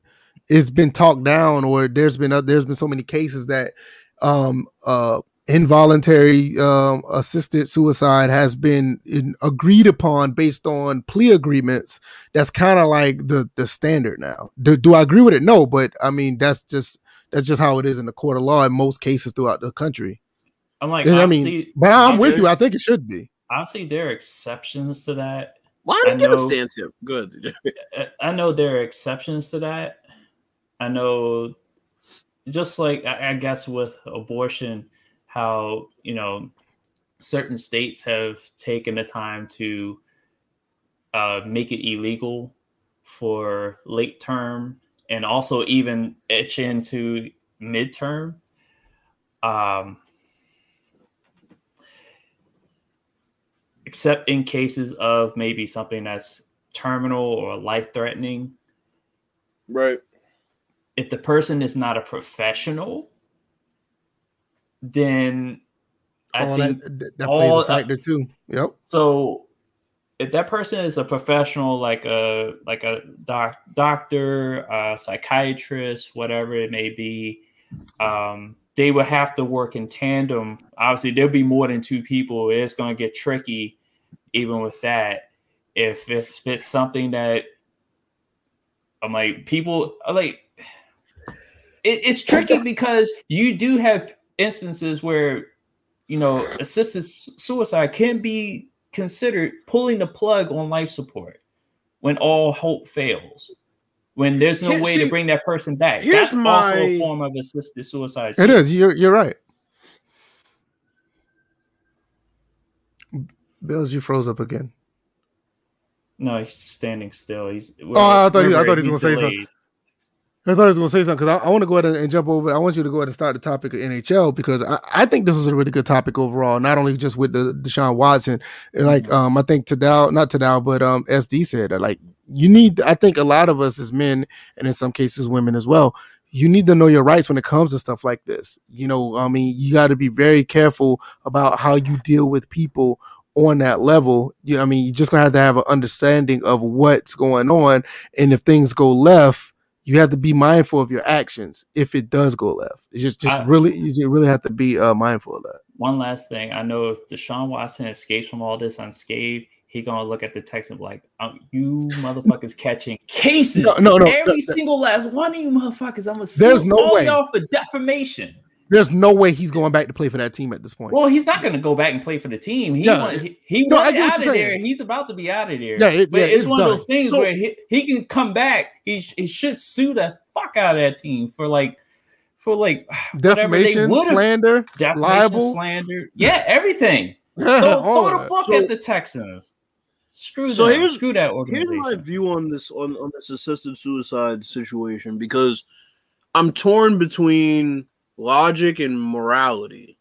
it's been talked down or there's been uh, there's been so many cases that um uh involuntary um assisted suicide has been in, agreed upon based on plea agreements. That's kind of like the the standard now. Do, do i agree with it? No but i mean that's just that's just how it is in the court of law in most cases throughout the country. I'm like i mean but i'm with you. I think it should be. honestly there are exceptions to that. Why do you give a stance here? Good. I know there are exceptions to that I know, just like I guess with abortion, how you know certain states have taken the time to uh, make it illegal for late term and also even etch into midterm. Um, except in cases of maybe something that's terminal or life threatening. Right if the person is not a professional, then I oh, think that, that all, plays a factor too. Yep. So if that person is a professional, like a like a doc, doctor, a psychiatrist, whatever it may be, um, they would have to work in tandem. Obviously, there'll be more than two people. It's going to get tricky, even with that. If if it's something that I'm like people like it, it's tricky because you do have instances where you know assisted suicide can be considered pulling the plug on life support when all hope fails when there's no way see, to bring that person back. that's my... also a form of assisted suicide too. it is. You're, you're right. Bills you froze up again. No he's standing still. He's oh i thought he, i thought he was gonna say something I thought I was going to say something because I, I want to go ahead and, jump over. I want you to go ahead and start the topic of NHL because I, I think this was a really good topic overall. Not only just with the Deshaun Watson, like mm-hmm. um, I think Tadal, not Tadal, but um, SD said like you need. I think a lot of us as men, and in some cases women as well, you need to know your rights when it comes to stuff like this. You know, I mean, you got to be very careful about how you deal with people on that level. You, I mean, you just gonna have to have an understanding of what's going on, and if things go left you have to be mindful of your actions if it does go left. It's just, just I, really, you really have to be uh, mindful of that. One last thing, I know if Deshaun Watson escapes from all this unscathed, he gonna look at the text and be like, oh, "You motherfuckers catching cases? No, no, no every no, single last one of you motherfuckers. I'm gonna there's no way y'all for defamation." There's no way he's going back to play for that team at this point. Well, he's not going to go back and play for the team. He yeah. want, he, he no, out of there. He's about to be out of there. Yeah, it, but yeah, it's, it's one done. of those things so, where he, he can come back. He, he should sue the fuck out of that team for like for like defamation, slander, defamation, libel, slander. Yeah, everything. So throw the book so, at the Texans. Screw So them. here's- Screw that Here's my view on this on, on this assisted suicide situation because I'm torn between logic and morality.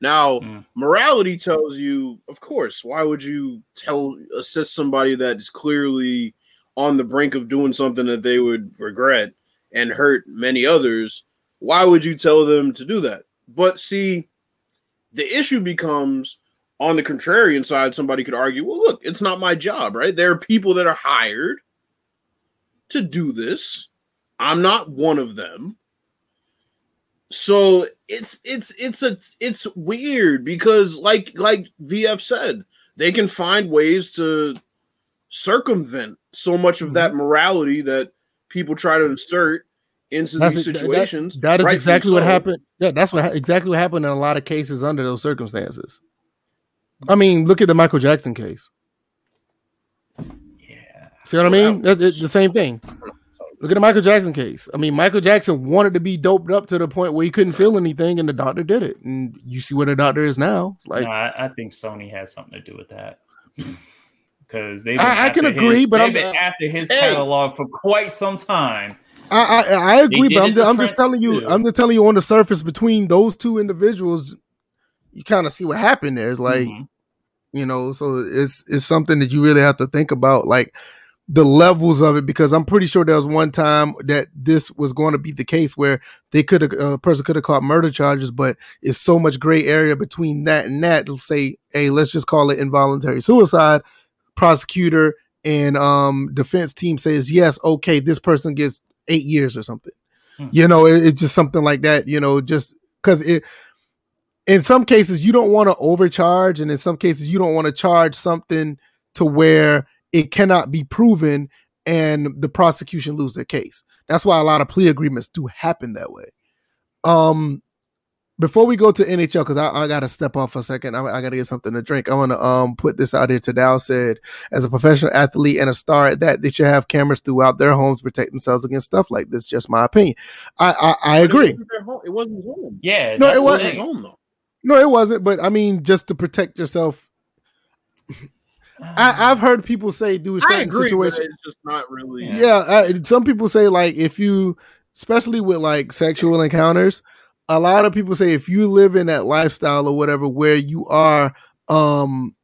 Now, Mm. morality tells you, of course, why would you tell assist somebody that is clearly on the brink of doing something that they would regret and hurt many others? Why would you tell them to do that? But see, the issue becomes on the contrarian side, somebody could argue, well, look, it's not my job, right? There are people that are hired to do this. I'm not one of them. So it's it's it's a it's weird because like like VF said, they can find ways to circumvent so much of that mm-hmm. morality that people try to insert into That's these it. That- situations. that is rightfully exactly what so. happened. Yeah, that's what exactly what happened in a lot of cases under those circumstances. I mean, look at the Michael Jackson case. yeah. See what I mean? That- It's the same thing. Look at the Michael Jackson case. I mean, Michael Jackson wanted to be doped up to the point where he couldn't feel anything, and the doctor did it. And you see where the doctor is now. It's like no, I, I think Sony has something to do with that. Because they, I- I can agree, but I'm- been after his Hey. catalog for quite some time. I I, I agree, but I'm just, I'm just telling you, too. I'm just telling you on the surface between those two individuals, you kind of see what happened there. It's like Mhm. you know, so it's it's something that you really have to think about, like the levels of it, because I'm pretty sure there was one time that this was going to be the case where they could have a person could have caught murder charges, but it's so much gray area between that and that. They'll say, hey, let's just call it involuntary suicide. Prosecutor and um defense team says yes, okay, this person gets eight years or something. Hmm. You know, it- it's just something like that. You know, just because it in some cases you don't want to overcharge and in some cases you don't want to charge something to where it cannot be proven and the prosecution lose their case. That's why a lot of plea agreements do happen that way. Um before we go to nhl because I, I gotta step off for a second. I, I gotta get something to drink. I want to um put this out here. Tadal said as a professional athlete and a star at that they should have cameras throughout their homes to protect themselves against stuff like this. Just my opinion. I i, I agree It wasn't, their home. it wasn't home. Yeah, No, it wasn't. Home though. no it wasn't but i mean just to protect yourself I, I've heard people say do certain agree, situations. it's just not really. Yeah. Yeah, I, some people say like if you, especially with like sexual encounters, a lot of people say if you live in that lifestyle or whatever where you are, um,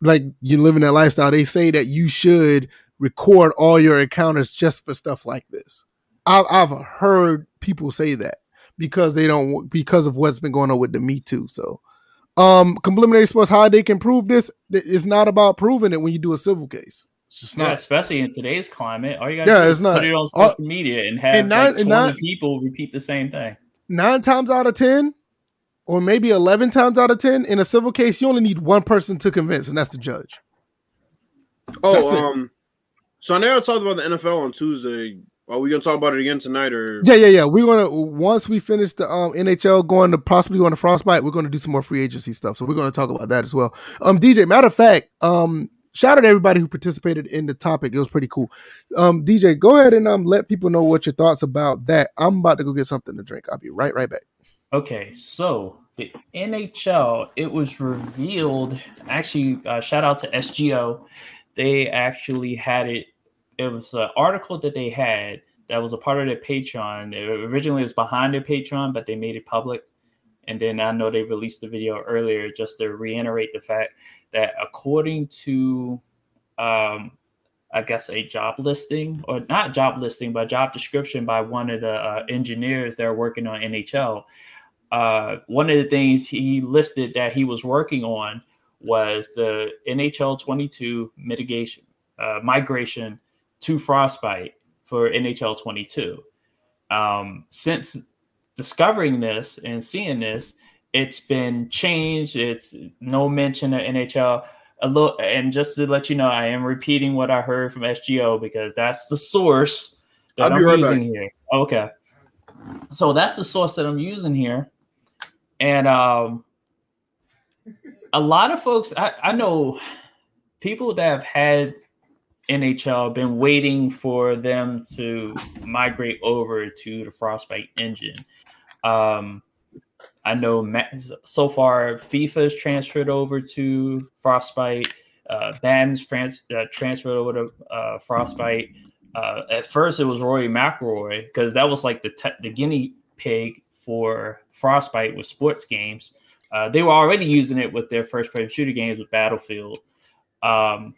like you live in that lifestyle, they say that you should record all your encounters just for stuff like this. I've I've heard people say that because they don't because of what's been going on with the Me Too. So, um, complimentary sports, how they can prove this? It's not about proving it when you do a civil case. It's just Yeah, not. especially in today's climate. All you gotta Yeah, do it's is not. put it on All- social media and have and nine- like and 20 nine- people repeat the same thing. nine times out of 10 or maybe 11 times out of 10 in a civil case you only need one person to convince and that's the judge That's Oh, it. um. So I know I talked about the NFL on Tuesday. Are we gonna talk about it again tonight, or? Yeah yeah yeah. We're gonna once we finish the um nhl going to possibly going to frostbite we're gonna do some more free agency stuff. So we're gonna talk about that as well. Um dj matter of fact um shout out to everybody who participated in the topic. It was pretty cool. Um dj go ahead and um let people know what your thoughts about that. I'm about to go get something to drink. I'll be right right back. Okay, so the NHL, it was revealed. Actually, uh, shout out to SGO. They actually had it. It was an article that they had that was a part of their Patreon. Originally it originally was behind their Patreon, but they made it public. And then I know they released the video earlier just to reiterate the fact that according to, um, I guess a job listing or not job listing, but job description by one of the uh, engineers that are working on NHL uh, one of the things he listed that he was working on was the NHL 22 mitigation uh, migration to Frostbite for NHL 22. Um, since discovering this and seeing this, it's been changed. It's no mention of NHL. A little, and just to let you know, I am repeating what I heard from SGO because that's the source that I'll I'm right using back. here. Okay, so that's the source that I'm using here, and um, a lot of folks I, I know people that have had NHL been waiting for them to migrate over to the Frostbite engine. Um, I know ma- so far FIFA has transferred over to Frostbite. Uh, Bands trans, uh, transferred over to uh, Frostbite. Uh, at first, it was Rory McIlroy because that was like the te- the guinea pig for Frostbite with sports games. Uh, they were already using it with their first person shooter games with Battlefield. Um,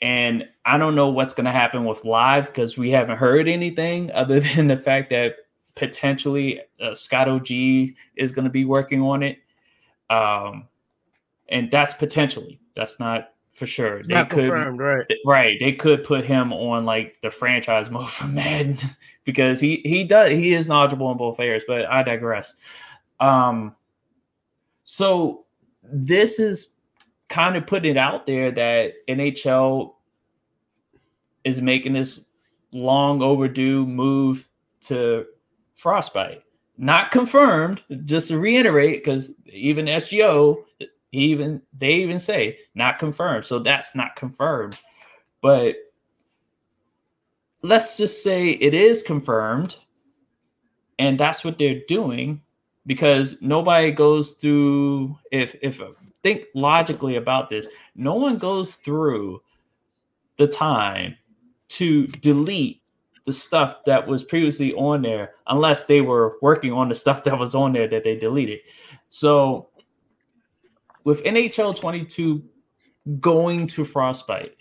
and I don't know what's going to happen with live because we haven't heard anything other than the fact that potentially uh, Scott OG is going to be working on it. Um, and that's potentially, that's not for sure. They not could, confirmed, right? Right. They could put him on like the franchise mode for Madden because he he does he is knowledgeable in both areas. But I digress. Um, so this is kind of putting it out there that NHL is making this long overdue move to Frostbite. Not confirmed, just to reiterate, because even SGO, even they even say not confirmed. So that's not confirmed. But let's just say it is confirmed, and that's what they're doing because nobody goes through if if think logically about this no one goes through the time to delete the stuff that was previously on there unless they were working on the stuff that was on there that they deleted so with nhl 22 going to frostbite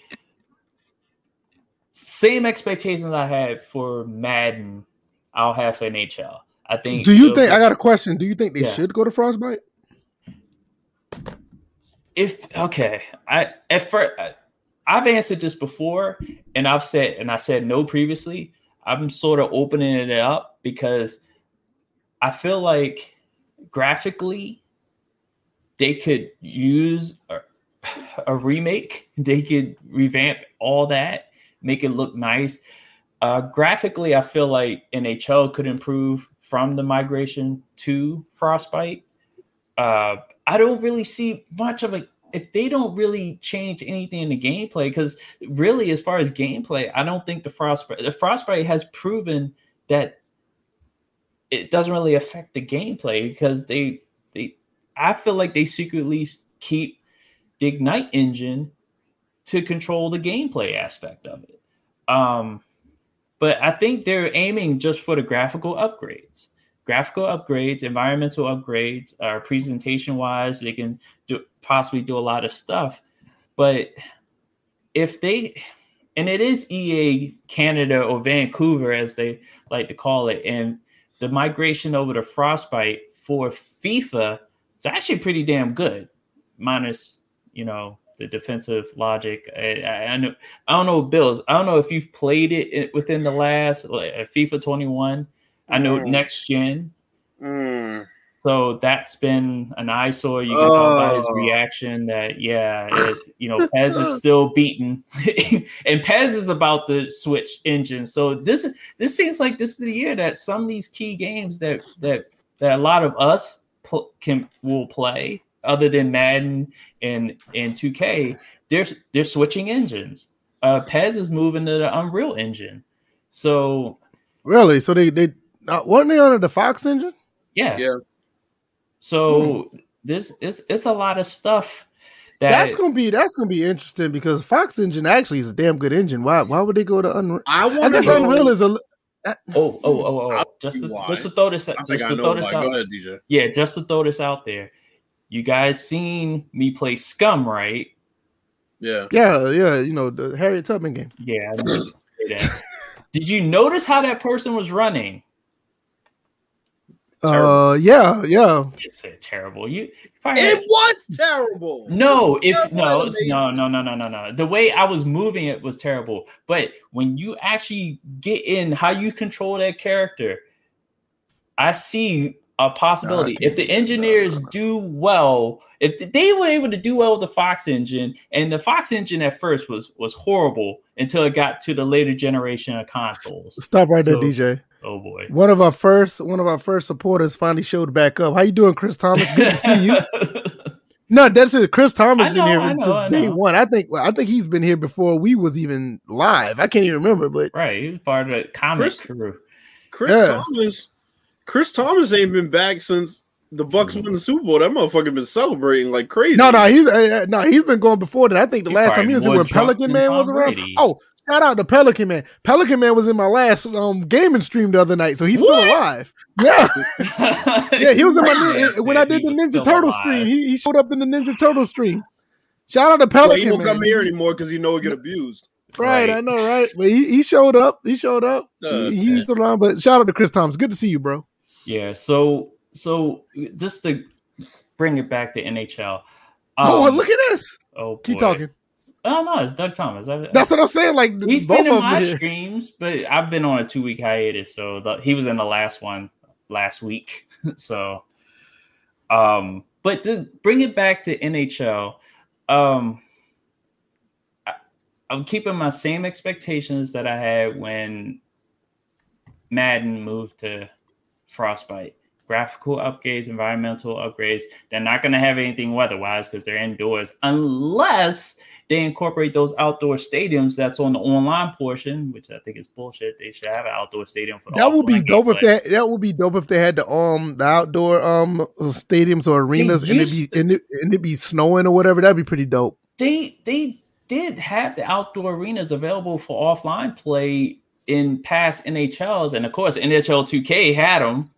same expectations i had for madden i'll have for nhl I think. Do you think? I got a question. Do you think they yeah. should go to Frostbite? If okay, I at first I've answered this before, and I've said and I said no previously. I'm sort of opening it up because I feel like graphically they could use a, a remake. They could revamp all that, make it look nice. Uh, graphically, I feel like NHL could improve from the migration to Frostbite. Uh, I don't really see much of a if they don't really change anything in the gameplay, because really, as far as gameplay, I don't think the Frostbite the Frostbite has proven that it doesn't really affect the gameplay because they they I feel like they secretly keep the Ignite engine to control the gameplay aspect of it. Um, but I think they're aiming just for the graphical upgrades. Graphical upgrades, environmental upgrades, uh, or presentation wise, they can do possibly do a lot of stuff. But if they and it is EA Canada or Vancouver as they like to call it, and the migration over to Frostbite for FIFA is actually pretty damn good, minus you know the defensive logic. I, I, I, know I don't know Bills. I don't know if you've played it within the last like, uh, FIFA 21. I know mm. next gen. Mm. So that's been an eyesore. You can oh. tell by his oh. reaction that yeah, it's you know PES is still beaten, and PES is about to switch engines. So this this seems like this is the year that some of these key games that that that a lot of us pl- can will play other than Madden and and 2K, they're they're switching engines. Uh, PES is moving to the Unreal Engine. So really, so they they uh, weren't they on the Fox engine? Yeah, yeah. So hmm. this is it's a lot of stuff. That that's gonna be that's gonna be interesting because Fox engine actually is a damn good engine. Why why would they go to Unreal? I, I guess know. Unreal is a Oh, oh, oh, oh! oh. Just to, just to throw this, just to throw this out. Ahead, yeah, just to throw this out there you guys seen me play Scum, right? Yeah. Yeah, yeah. You know the Harriet Tubman game. Yeah. Did you notice how that person was running? Terrible. Uh, yeah, yeah. You said terrible. You it was terrible. No, if no, no, no, no, no, no, no. The way I was moving it was terrible. But when you actually get in how you control that character, I see a possibility. if the engineers do well, if they were able to do well with the Fox engine, and the Fox engine at first was was horrible until it got to the later generation of consoles. Stop right so, there, DJ. Oh boy. One of our first one of our first supporters finally showed back up. How you doing, Chris Thomas? Good to see you. no, that's it. Chris Thomas know, been here know, since day one. I think I think he's been here before we was even live. I can't even remember, but right, he was part of the comic Chris, crew. Chris yeah. Thomas Chris Thomas ain't been back since the Bucs won the Super Bowl, that motherfucker been celebrating like crazy. No, no, he's uh, no, he's been going before that. I think the He last time he was in when Pelican Man Tom was around. Brady. Oh, shout out to Pelican Man. Pelican Man was in my last um gaming stream the other night, so he's still alive. Yeah, yeah, he was in my when I did the Ninja Turtle alive. stream. He, he showed up in the Ninja Turtle stream. Shout out to Well, he Pelican don't Man. come here anymore because he know he get abused. Right, Right. I know, right? But he, he showed up. He showed up. Uh, He- he's still around. But shout out to Chris Thomas. Good to see you, bro. Yeah. So so just to bring it back to NHL. oh, um, look at this. Oh, Keep talking. Oh no, it's Doug Thomas. I, That's what I'm saying. Like he's been in my them. streams, but I've been on a two week hiatus. So the, he was in the last one last week. so, um, but to bring it back to NHL, um, I, I'm keeping my same expectations that I had when Madden moved to Frostbite. Graphical upgrades, environmental upgrades. They're not going to have anything weather wise because they're indoors, unless they incorporate those outdoor stadiums that's on the online portion, which I think is bullshit. They should have an outdoor stadium for the That would be dope if that that would be dope if they had the um the outdoor um stadiums or arenas and it be and it, and it be snowing or whatever. That'd be pretty dope. they they did have the outdoor arenas available for offline play in past NHLs, and of course NHL 2K had them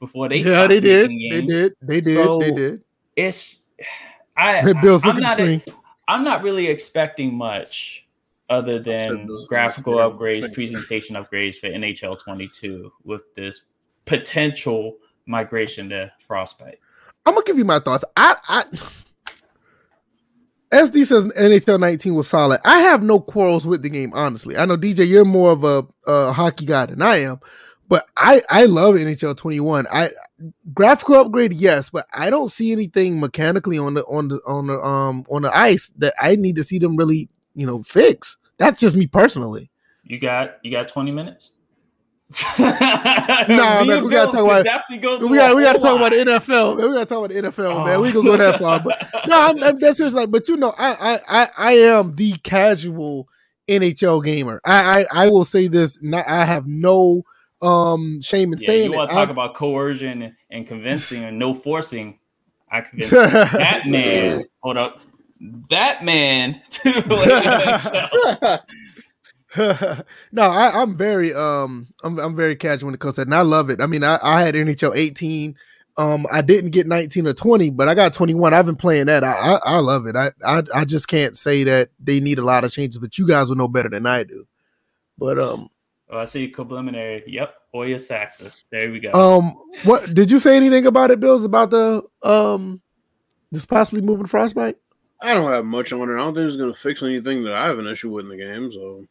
before they. yeah, they did. They did. They did. So, they did. It's I. Hey, Bill's I'm not. screen. I'm not really expecting much other than graphical guys, yeah. upgrades, presentation upgrades for NHL 22 with this potential migration to Frostbite. I'm gonna give you my thoughts. I, I SD says NHL 19 was solid. I have no quarrels with the game, honestly. I know DJ, you're more of a, a hockey guy than I am, but I I love NHL 21. I graphical upgrade, yes, but I don't see anything mechanically on the on the on the um on the ice that I need to see them really you know fix. That's just me personally. You got you got 20 minutes. No, Me man, we gotta talk about- go We got we got to whole talk about the. NFL. Man. We got to talk about the NFL, man. Oh. We can go that far, but no, I'm, I'm that's serious. Like, but you know, I, I I I am the casual NHL gamer. I I, I will say this. Not, I have no um shame in Yeah, saying you want to talk I- about coercion and, and convincing and no forcing? I convinced that man. Hold up, that man to no, I, I'm very um I'm I'm very casual when it comes to that, and I love it. I mean, I, I had NHL 18. Um, I didn't get 19 or 20, but I got 21. I've been playing that. I I, I love it. I, I I just can't say that they need a lot of changes, but you guys will know better than I do. But um Oh, I see preliminary. Yep, Oya Saxa. There we go. um what did you say anything about it, Bills? About the um just possibly moving frostbite? I don't have much on it. I don't think it's going to fix anything that I have an issue with in the game. So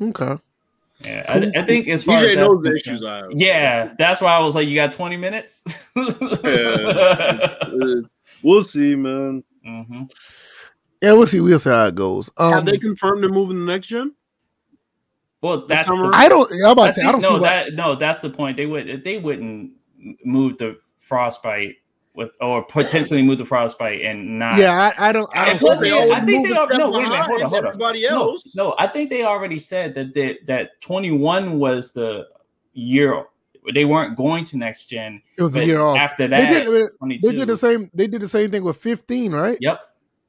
Okay. yeah, I, I think as far as DJ that's knows the issues I have. Yeah, that's why I was like, you got 20 minutes. Yeah. We'll see, man. hmm Yeah, we'll see. We'll see how it goes. Have Um they confirmed they're moving the next gen? Well, that's the, I don't I'm about to say I don't see no, why that no, that's the point. They would they wouldn't move the frostbite with or potentially move the frostbite and not. Yeah, I, I don't I don't plus, see they- I think they are- no, wait a minute, hold on, hold on. Everybody else. no, I think they already said that they, that 21 was the year they weren't going to next gen. it was a year off. After They that, did, they did the same. They did the same thing with 15, right? Yep.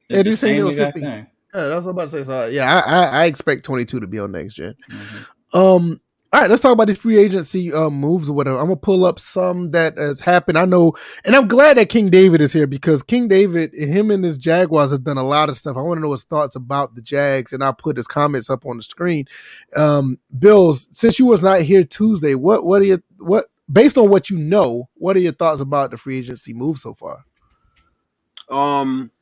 They did the same thing with 15. thing. Yeah, that's what I'm about to say. So yeah, I, I, I expect 22 to be on next gen. Mhm. Um, all right, let's talk about these free agency um moves or whatever. I'm gonna pull up some that has happened. I know, and I'm glad that King David is here because King David, him and his Jaguars have done a lot of stuff. I want to know his thoughts about the Jags, and I'll put his comments up on the screen. Um, Bills, since you was not here Tuesday, what what are your what based on what you know, what are your thoughts about the free agency move so far? Um,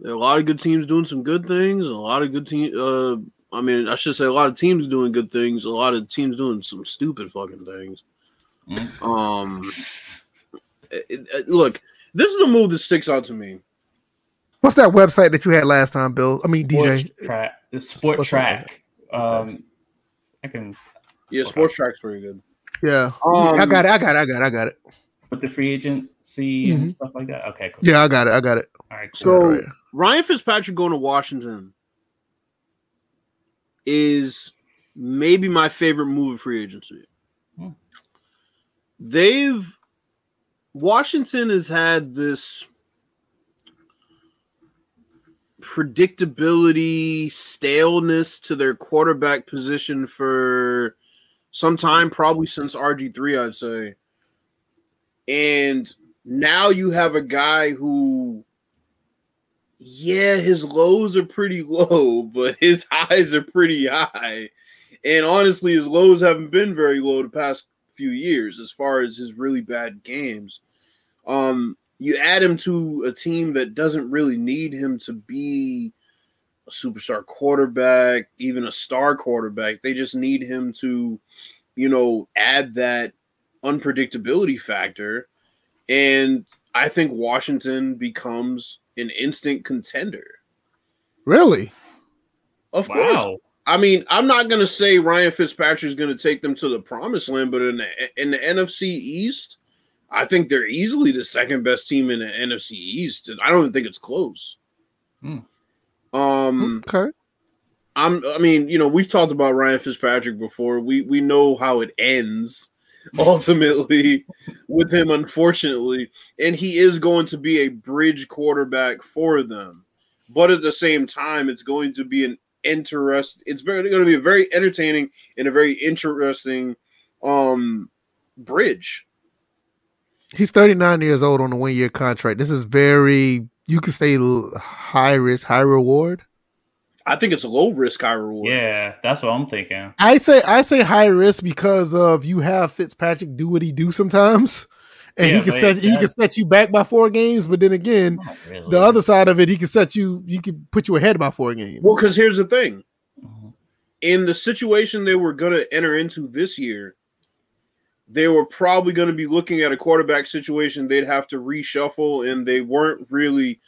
there are a lot of good teams doing some good things. A lot of good team. Uh, I mean, I should say a lot of teams doing good things. A lot of teams doing some stupid fucking things. Mm. Um, it- it- look, this is the move that sticks out to me. What's that website that you had last time, Bill? I mean, Sports DJ. track, the sport Spotrac. Um, I can Yeah, Okay. Spotrac's pretty good. Yeah, Um, I got it. I got it. I got it. I got it. put the free agency and Mhm. stuff like that. Okay, cool. Yeah, I got it. I got it. All right, cool. So Right, right. Ryan Fitzpatrick going to Washington is maybe my favorite move of free agency. Hmm. they've Washington has had this predictability, staleness to their quarterback position for some time, probably since RG3, I'd say. And now you have a guy who, yeah, his lows are pretty low, but his highs are pretty high. And honestly, his lows haven't been very low the past few years as far as his really bad games. Um, you add him to a team that doesn't really need him to be a superstar quarterback, even a star quarterback. They just need him to, you know, add that unpredictability factor. And I think Washington becomes an instant contender. Really? Of wow. course. I mean, I'm not going to say Ryan Fitzpatrick is going to take them to the promised land, but in the, in the NFC East, I think they're easily the second best team in the NFC East. I don't even think it's close. Hmm. Um, okay. I'm. I mean, you know, we've talked about Ryan Fitzpatrick before. We we know how it ends ultimately with him, unfortunately, and he is going to be a bridge quarterback for them. But at the same time, it's going to be an interest. It's very going to be a very entertaining and a very interesting um bridge He's 39 years old on a one year contract. This is very, you could say, high risk, high reward. I think it's a low risk, high reward. Yeah, that's what I'm thinking. I say I say high risk because of you have Fitzpatrick do what he do sometimes, and yeah, he can set he can set you back by four games. But then again, really. the other side of it, he can set you he can put you ahead by four games. Well, because here's the thing: mm-hmm. in the situation they were going to enter into this year, they were probably going to be looking at a quarterback situation they'd have to reshuffle, and they weren't really,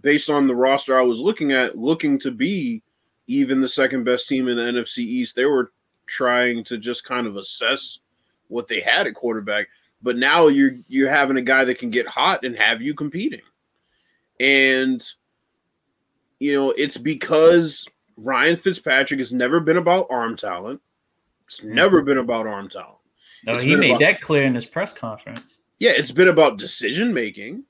based on the roster I was looking at, looking to be even the second best team in the NFC East. They were trying to just kind of assess what they had at quarterback. But now you're you're having a guy that can get hot and have you competing. And you know, it's because Ryan Fitzpatrick has never been about arm talent. It's never mm-hmm. been about arm talent. No, he made about, that clear in his press conference. Yeah, it's been about decision making.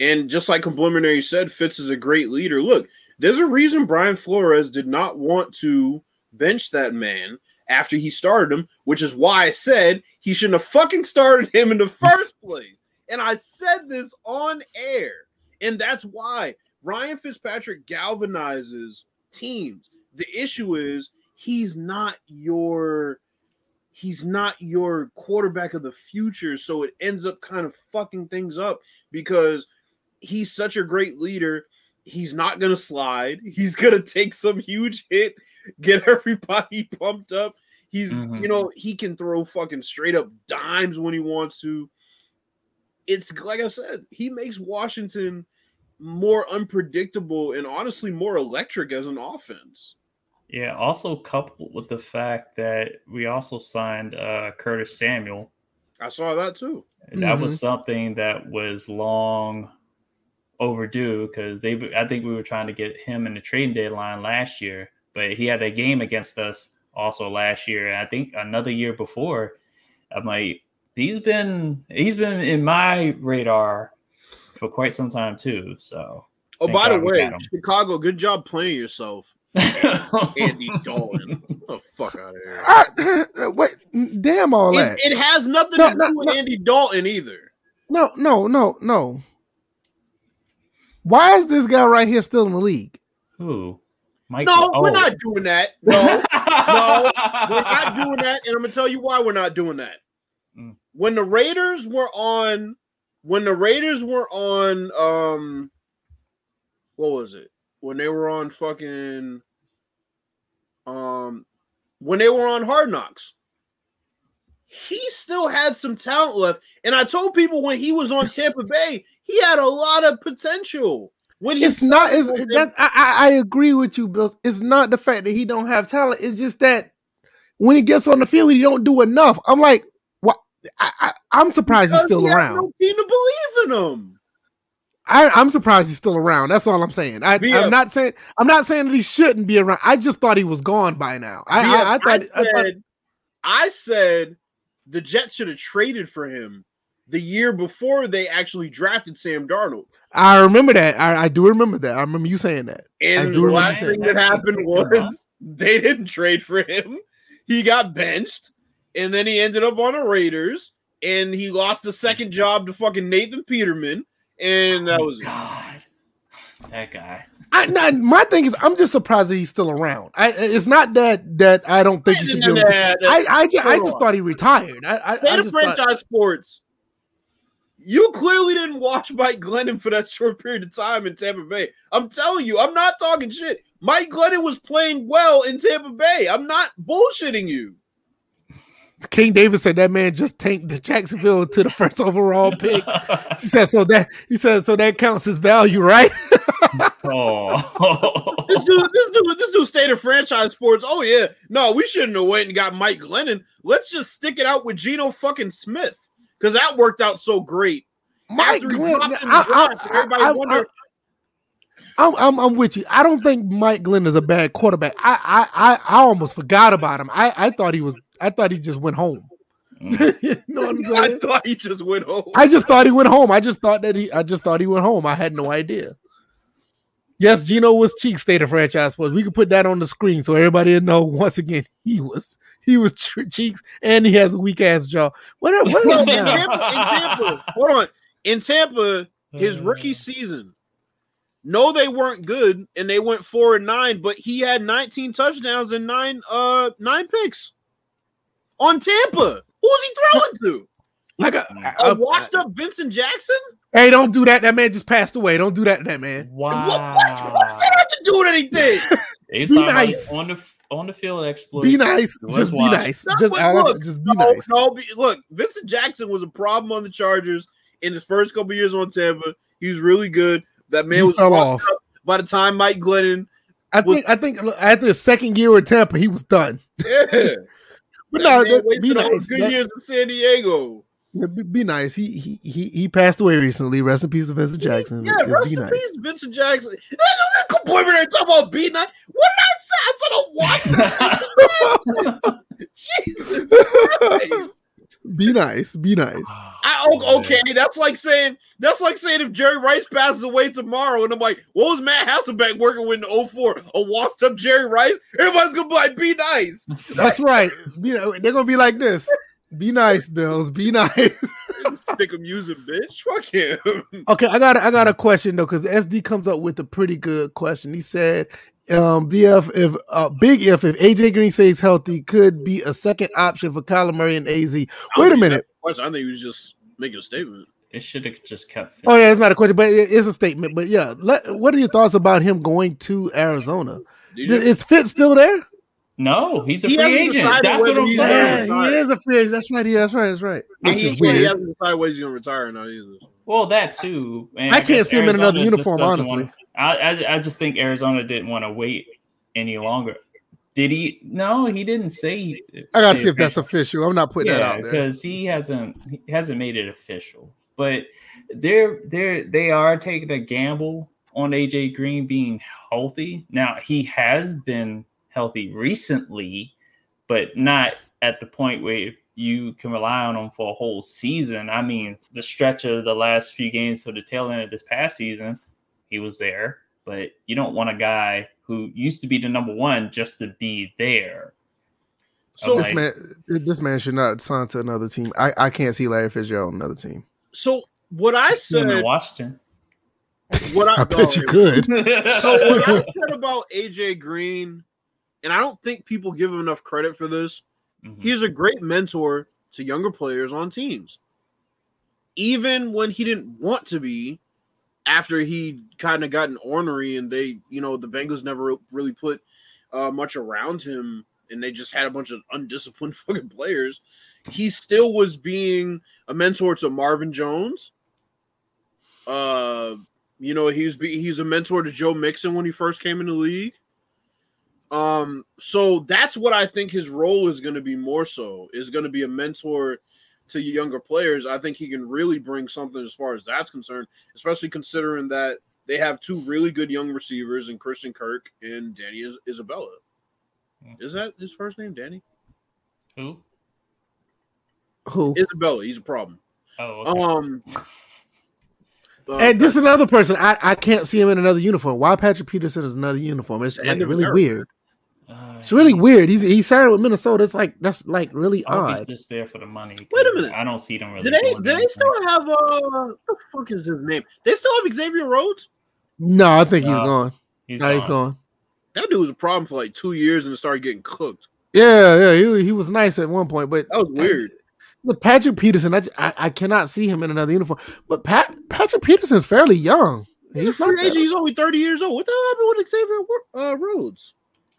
And just like Complimentary said, Fitz is a great leader. Look, there's a reason Brian Flores did not want to bench that man after he started him, which is why I said he shouldn't have fucking started him in the first place. And I said this on air. And that's why Ryan Fitzpatrick galvanizes teams. The issue is he's not your he's not your quarterback of the future. So it ends up kind of fucking things up because he's such a great leader. He's not going to slide. He's going to take some huge hit, get everybody pumped up. He's, mm-hmm. you know, he can throw fucking straight up dimes when he wants to. It's like I said, he makes Washington more unpredictable and honestly more electric as an offense. Yeah, also coupled with the fact that we also signed uh, Curtis Samuel. I saw that too. That mm-hmm. was something that was long overdue because they. I think we were trying to get him in the trading deadline last year, but he had a game against us also last year, and I think another year before. I'm like, he's been he's been in my radar for quite some time too. So. Oh, by the way, Chicago, good job playing yourself. Andy Dalton. the fuck out of here. I, uh, wait, damn all that. It, it has nothing no, to no, do with no. Andy Dalton either. No, no, no, no. Why is this guy right here still in the league? Who? Mike, no, oh. we're not doing that. No, no, we're not doing that. And I'm gonna tell you why we're not doing that. Mm. When the Raiders were on, when the Raiders were on, um, what was it? when they were on fucking um when they were on Hard Knocks. He still had some talent left. And I told people when he was on Tampa Bay, he had a lot of potential. When it's not is that I, I agree with you, Bill. It's not the fact that he don't have talent. It's just that when he gets on the field, he don't do enough. I'm like, what? I, I, am surprised because he's still he around. No team to believe in him. I, am surprised he's still around. That's all I'm saying. I, am not saying I'm not saying that he shouldn't be around. I just thought he was gone by now. I, I, I thought, I said, I, thought, I said the Jets should have traded for him the year before they actually drafted Sam Darnold. I remember that. I, I do remember that. I remember you saying that. And I do the last thing that happened uh-huh. was they didn't trade for him. He got benched, and then he ended up on the Raiders, and he lost a second job to fucking Nathan Peterman, and that oh, was it. God, that guy. I, not, my thing is, I'm just surprised that he's still around. I, it's not that that I don't think he should be able to. I, I, ju- I just thought he retired. I, I, State just franchise thought, sports. You clearly didn't watch Mike Glennon for that short period of time in Tampa Bay. I'm telling you, I'm not talking shit. Mike Glennon was playing well in Tampa Bay. I'm not bullshitting you. King David said that man just tanked the Jacksonville to the first overall pick. He said so that he said so that counts as value, right? oh, This dude, this dude, this dude stayed in franchise sports. Oh yeah, no, we shouldn't have went and got Mike Glennon. Let's just stick it out with Geno fucking Smith because that worked out so great. Mike After he Glenn, dropped in the I, draft, I, everybody I, I, wondered- I'm, I'm I'm with you. I don't think Mike Glenn is a bad quarterback. I I I, I almost forgot about him. I, I thought he was. I thought he just went home. you know what I'm I thought he just went home. I just thought he went home. I just thought that he. I just thought he went home. I had no idea. Yes, Geno was cheek state of franchise sports. We could put that on the screen so everybody will know. Once again, he was he was tr- cheeks, and he has a weak ass jaw. What? What No, is in that? Tampa, in Tampa, hold on. In Tampa, his rookie season. No, they weren't good, and they went four and nine. But he had 19 touchdowns and nine uh nine picks on Tampa. Who's he throwing to? Like a, oh, A a- washed up Vincent Jackson? Hey, don't do that. That man just passed away. Don't do that to that man. Wow. What, what, what does that have to do with anything? He's Be nice. on the on the field exploit. Be nice. Let's Just be nice. No, Just, but I- look, just be no, nice. no, be, look, Vincent Jackson was a problem on the Chargers in his first couple years on Tampa. He was really good. That man He was fell off. by the time Mike Glennon. I was- think. I think look, after the second year with Tampa, he was done. Yeah. But That no, that- be nice. Good That- years in San Diego. Yeah, Be, be nice. He, he he he passed away recently. Rest in peace, to Vincent Jackson. Yeah, Just rest be in nice. peace, Vincent Jackson. Hey, no, come boy, talking about be nice. What did I say? I said a what? Jesus Christ. Be nice. Be nice. I, oh, okay, that's like saying that's like saying if Jerry Rice passes away tomorrow, and I'm like, what was Matt Hasselbeck working with in 04? A washed up Jerry Rice? Everybody's gonna be like, be nice. That's right. You know, they're gonna be like this. Be nice, Bills. Be nice. Stick him using bitch. Fuck him. Okay, I got a, I got a question though, because SD comes up with a pretty good question. He said, um, BF if uh, big if if AJ Green stays healthy, could be a second option for Kyler Murray and AZ. Wait a minute. I think he was just making a statement. It should have just kept. Oh yeah, it's not a question, but it is a statement. But yeah, let, what are your thoughts about him going to Arizona? Did you- Is Fitz still there? No, he's a He free agent. That's what I'm he's saying. Yeah, he is a free agent. That's right. Yeah, that's right. That's right. Which he, is yeah, he hasn't decided whether he's gonna retire or not either. Well, that too. And I can't guess see him in another uniform, honestly. wanna- I, I I just think Arizona didn't want to wait any longer. Did he? No, he didn't say. I gotta see if that's official. I'm not putting that out there. because he hasn't he hasn't made it official. But they're they're they are taking a gamble on AJ Green being healthy. Now he has been healthy recently, but not at the point where you can rely on him for a whole season. I mean, the stretch of the last few games to the tail end of this past season, he was there. But you don't want a guy who used to be the number one just to be there. So, this like- man, this man should not sign to another team. I, I can't see Larry Fitzgerald on another team. so what I Still in said, Washington. what I, I bet you oh, could. So what I said about AJ Green, and I don't think people give him enough credit for this. Mhm. He's a great mentor to younger players on teams. Even when he didn't want to be, after he kind of gotten ornery and they, you know, the Bengals never really put uh, much around him and they just had a bunch of undisciplined fucking players, he still was being a mentor to Marvin Jones. Uh, you know, he's be, he's a mentor to Joe Mixon when he first came in the league. Um, so that's what I think his role is going to be more so is going to be a mentor to younger players. I think he can really bring something as far as that's concerned, especially considering that they have two really good young receivers in Christian Kirk and Danny Is- Isabella. Is that his first name, Danny? Who? Who? Isabella, he's a problem. Oh, okay. Um, uh, And this is another person. I, I can't see him in another uniform. Why Patrick Peterson is another uniform? It's like really weird. Uh, It's really weird. He's he signed with Minnesota. It's like that's like really I hope he's odd. just there for the money. Wait a minute. I don't see them really. do they doing do they anything. still have uh what the fuck is his name? They still have Xavier Rhodes. No, I think he's No. gone. He's No, he's gone. gone. That dude was a problem for like two years and it started getting cooked. Yeah, yeah, he, he was nice at one point, but That was weird. But Patrick Peterson, I I cannot see him in another uniform. But Pat Patrick Peterson is fairly young. He's, He's a free agent. He's only thirty years old. What the hell happened with Xavier uh, Rhodes?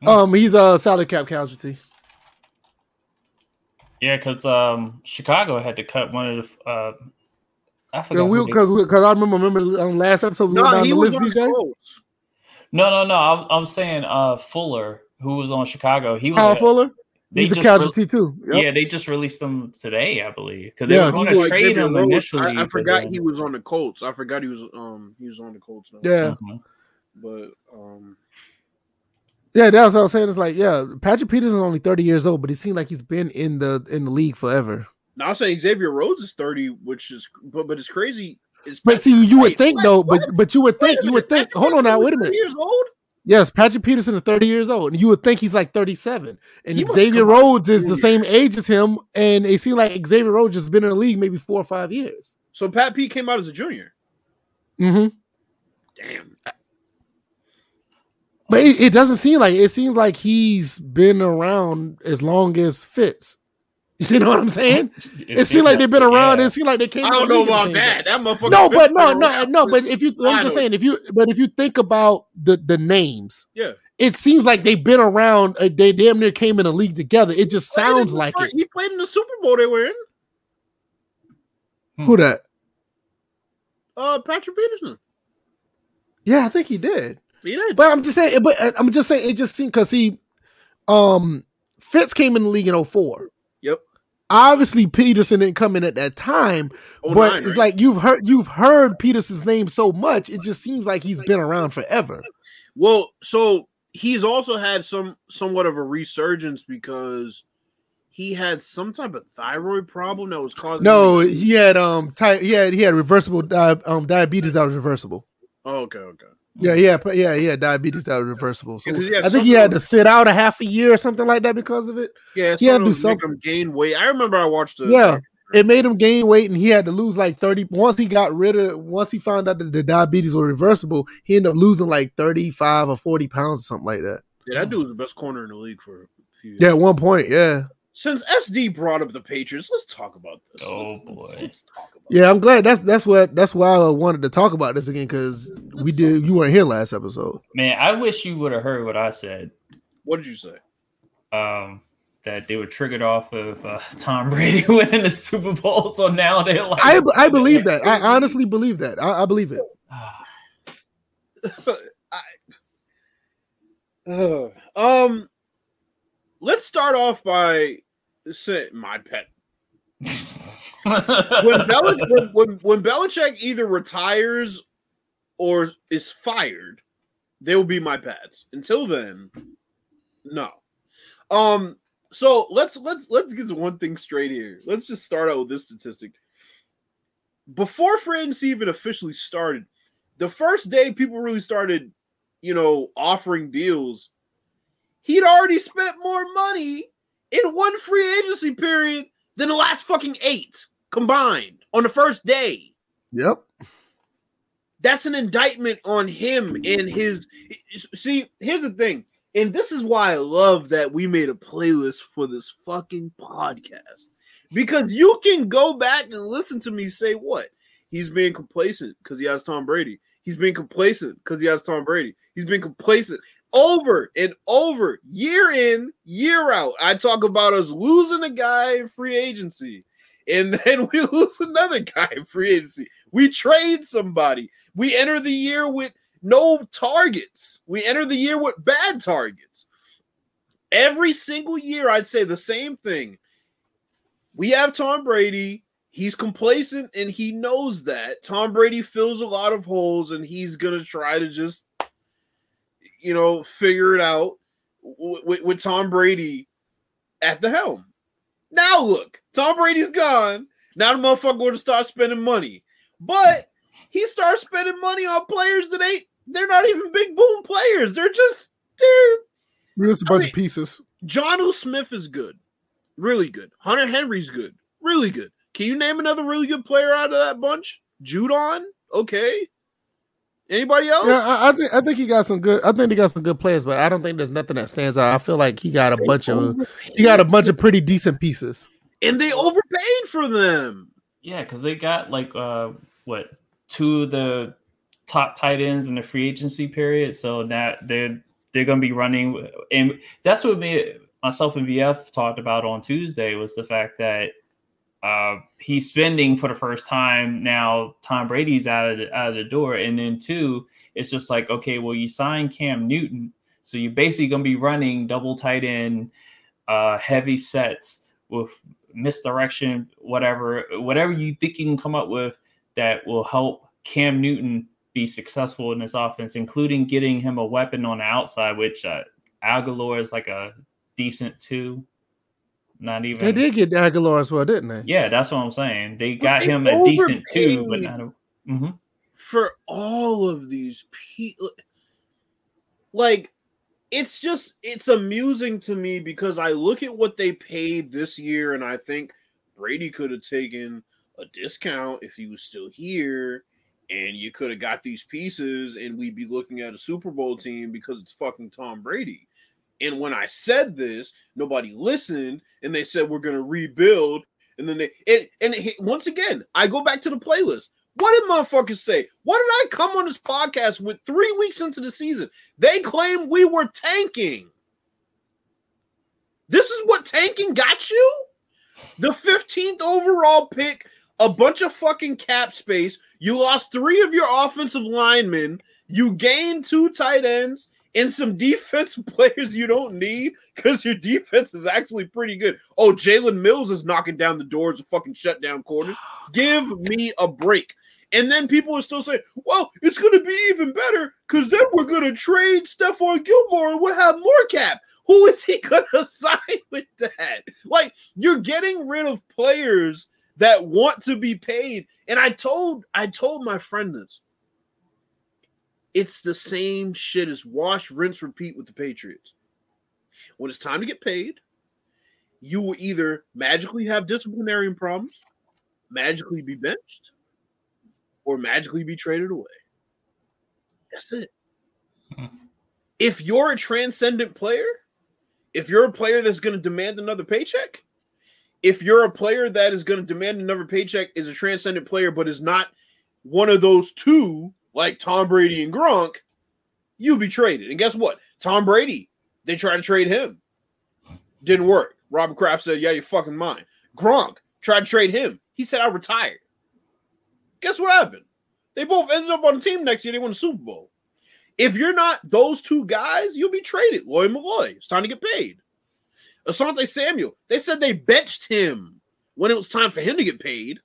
Um, he's a salary cap casualty. Yeah, because um, Chicago had to cut one of the. Uh, I forgot. who they- Because because I remember remember on last episode we went No, down he the was list. on the DJ Colts. no, no, no. I'm, I'm saying uh, Fuller, who was on Chicago. He was. Kyle a- Fuller. they He's a just casualty too. Yep. Yeah, they just released him today, I believe, because they Yeah, were going to like trade him Rhodes. initially. I, I forgot then- he was on the Colts. I forgot he was um he was on the Colts now. Yeah, Mhm. But um yeah. That's what I was saying. It's like yeah, Patrick Peterson's only thirty years old, but he seemed like he's been in the in the league forever. now I'm saying Xavier Rhodes is 30, which is but but it's crazy. It's But see, you would think what? though, but What? but you would think you would think. Hold on now, wait a minute. Years old? Yes, Patrick Peterson is 30 years old, and you would think he's like 37. And He Xavier Rhodes is the same age as him, and it seems like Xavier Rhodes has been in the league maybe four or five years. So Pat P came out as a junior. Mm-hmm. Damn. But it, it doesn't seem like it seems like he's been around as long as Fitz. You know what I'm saying? It seems like they've been around. Yeah. It seems like they came. I don't know league at the about same that. That motherfucker. No, but no, no, no. But if you, I'm just saying, if you, but if you think about the the names, Yeah. it seems like they've been around. Uh, they damn near came in a league together. It just sounds the like fir- it. He played in the Super Bowl they were in. Who that? Uh, Patrick Peterson. Yeah, I think he did. He did. But I'm just saying, but uh, I'm just saying it just seemed because he, um, Fitz came in the league in 04. Yep. Obviously, Peterson didn't come in at that time, but it's right? like you've heard you've heard Peterson's name so much, it just seems like he's been around forever. Well, so he's also had some somewhat of a resurgence because he had some type of thyroid problem that was causing. No, he had um, ty- he had he had reversible di- um diabetes that was reversible. Oh, okay, okay. Yeah, yeah, yeah, yeah, diabetes that was reversible. So Yeah, 'cause he had I think he had to sit out a half a year or something like that because of it. Yeah, He had to do something. him gain weight. I remember I watched the Yeah. it made him gain weight and he had to lose like 30 once he got rid of once he found out that the diabetes was reversible he ended up losing like 35 or 40 pounds or something like that Yeah, that dude was the best corner in the league for a few years. yeah at one point yeah Since SD brought up the Patriots, let's talk about this. Oh, Let's- boy. let's, let's talk about yeah i'm glad that's that's what that's why i wanted to talk about this again because we did you weren't here last episode Man, I wish you would have heard what I said. What did you say? Um, that they were triggered off of uh, Tom Brady winning the Super Bowl, so now they're like, i i believe that i honestly believe that i, I believe it Uh, um, let's start off by saying my pet. When, Belich- when, when, when Belichick either retires or is fired, they will be my pets. Until then, no. Um. So let's let's let's get one thing straight here. Let's just start out with this statistic. Before free agency even officially started, the first day people really started, you know, offering deals, he'd already spent more money in one free agency period than the last fucking eight combined on the first day. yep That's an indictment on him and his. See, here's the thing, and this is why I love that we made a playlist for this fucking podcast because you can go back and listen to me say what he's being complacent because he has Tom Brady. He's been complacent because he has Tom Brady. He's been complacent over and over, year in, year out. I talk about us losing a guy in free agency, and then we lose another guy in free agency. We trade somebody. We enter the year with no targets. We enter the year with bad targets. Every single year, I'd say the same thing. We have Tom Brady. He's complacent and he knows that. Tom Brady fills a lot of holes and he's going to try to just, you know, figure it out with, with Tom Brady at the helm. Now, look, Tom Brady's gone. Now the motherfucker going to start spending money. But he starts spending money on players that ain't they're not even big boom players. They're just they're just a bunch I mean, of pieces. Jonnu Smith is good. Really good. Hunter Henry's good. Really good. Can you name another really good player out of that bunch? Judon? Okay. Anybody else? Yeah, I, I, think I think he got some good. I think he got some good players, but I don't think there's nothing that stands out. I feel like he got a they bunch overpaid. of he got a bunch of pretty decent pieces, and they overpaid for them. Yeah, because they got like uh what two of the top tight ends in the free agency period. So now they're they're going to be running, and that's what me myself and VF talked about on Tuesday was the fact that uh, he's spending for the first time now. Tom Brady's out of the, out of the door, and then two, it's just like okay, well, you sign Cam Newton, so you're basically going to be running double tight end, uh, heavy sets with misdirection, whatever, whatever you think you can come up with that will help Cam Newton be successful in this offense, including getting him a weapon on the outside, which uh, Agholor is like a decent two. Not even they did get Agholor as well, didn't they? Yeah, that's what I'm saying. They got they him a decent two, but not a, mm-hmm. for all of these people. Like, it's just it's amusing to me because I look at what they paid this year, and I think Brady could have taken a discount if he was still here and you could have got these pieces and we'd be looking at a Super Bowl team because it's fucking Tom Brady. And when I said this, nobody listened, and they said we're going to rebuild. And then they and, and it, once again, I go back to the playlist. What did motherfuckers say? What did I come on this podcast with three weeks into the season? They claim we were tanking. This is what tanking got you? The 15th overall pick, a bunch of fucking cap space. You lost three of your offensive linemen. You gained two tight ends and some defense players you don't need because your defense is actually pretty good. Oh, Jalen Mills is knocking down the doors of fucking shutdown corners. Give me a break. And then people are still saying, well, it's going to be even better because then we're going to trade Stephon Gilmore and we'll have more cap. Who is he going to sign with that? Like, you're getting rid of players that want to be paid. And I told I told my friend this. It's the same shit as wash, rinse, repeat with the Patriots. When it's time to get paid, you will either magically have disciplinary problems, magically be benched, or magically be traded away. That's it. Hmm. If you're a transcendent player, if you're a player that's going to demand another paycheck, if you're a player that is going to demand another paycheck, is a transcendent player, but is not one of those two like Tom Brady and Gronk, you'll be traded. And guess what? Tom Brady, they tried to trade him. Didn't work. Robert Kraft said, Yeah, you're fucking mine. Gronk tried to trade him. He said, I retired. Guess what happened? They both ended up on the team next year. They won the Super Bowl. If you're not those two guys, you'll be traded. Lawyer Milloy. It's time to get paid. Asante Samuel. They said they benched him when it was time for him to get paid.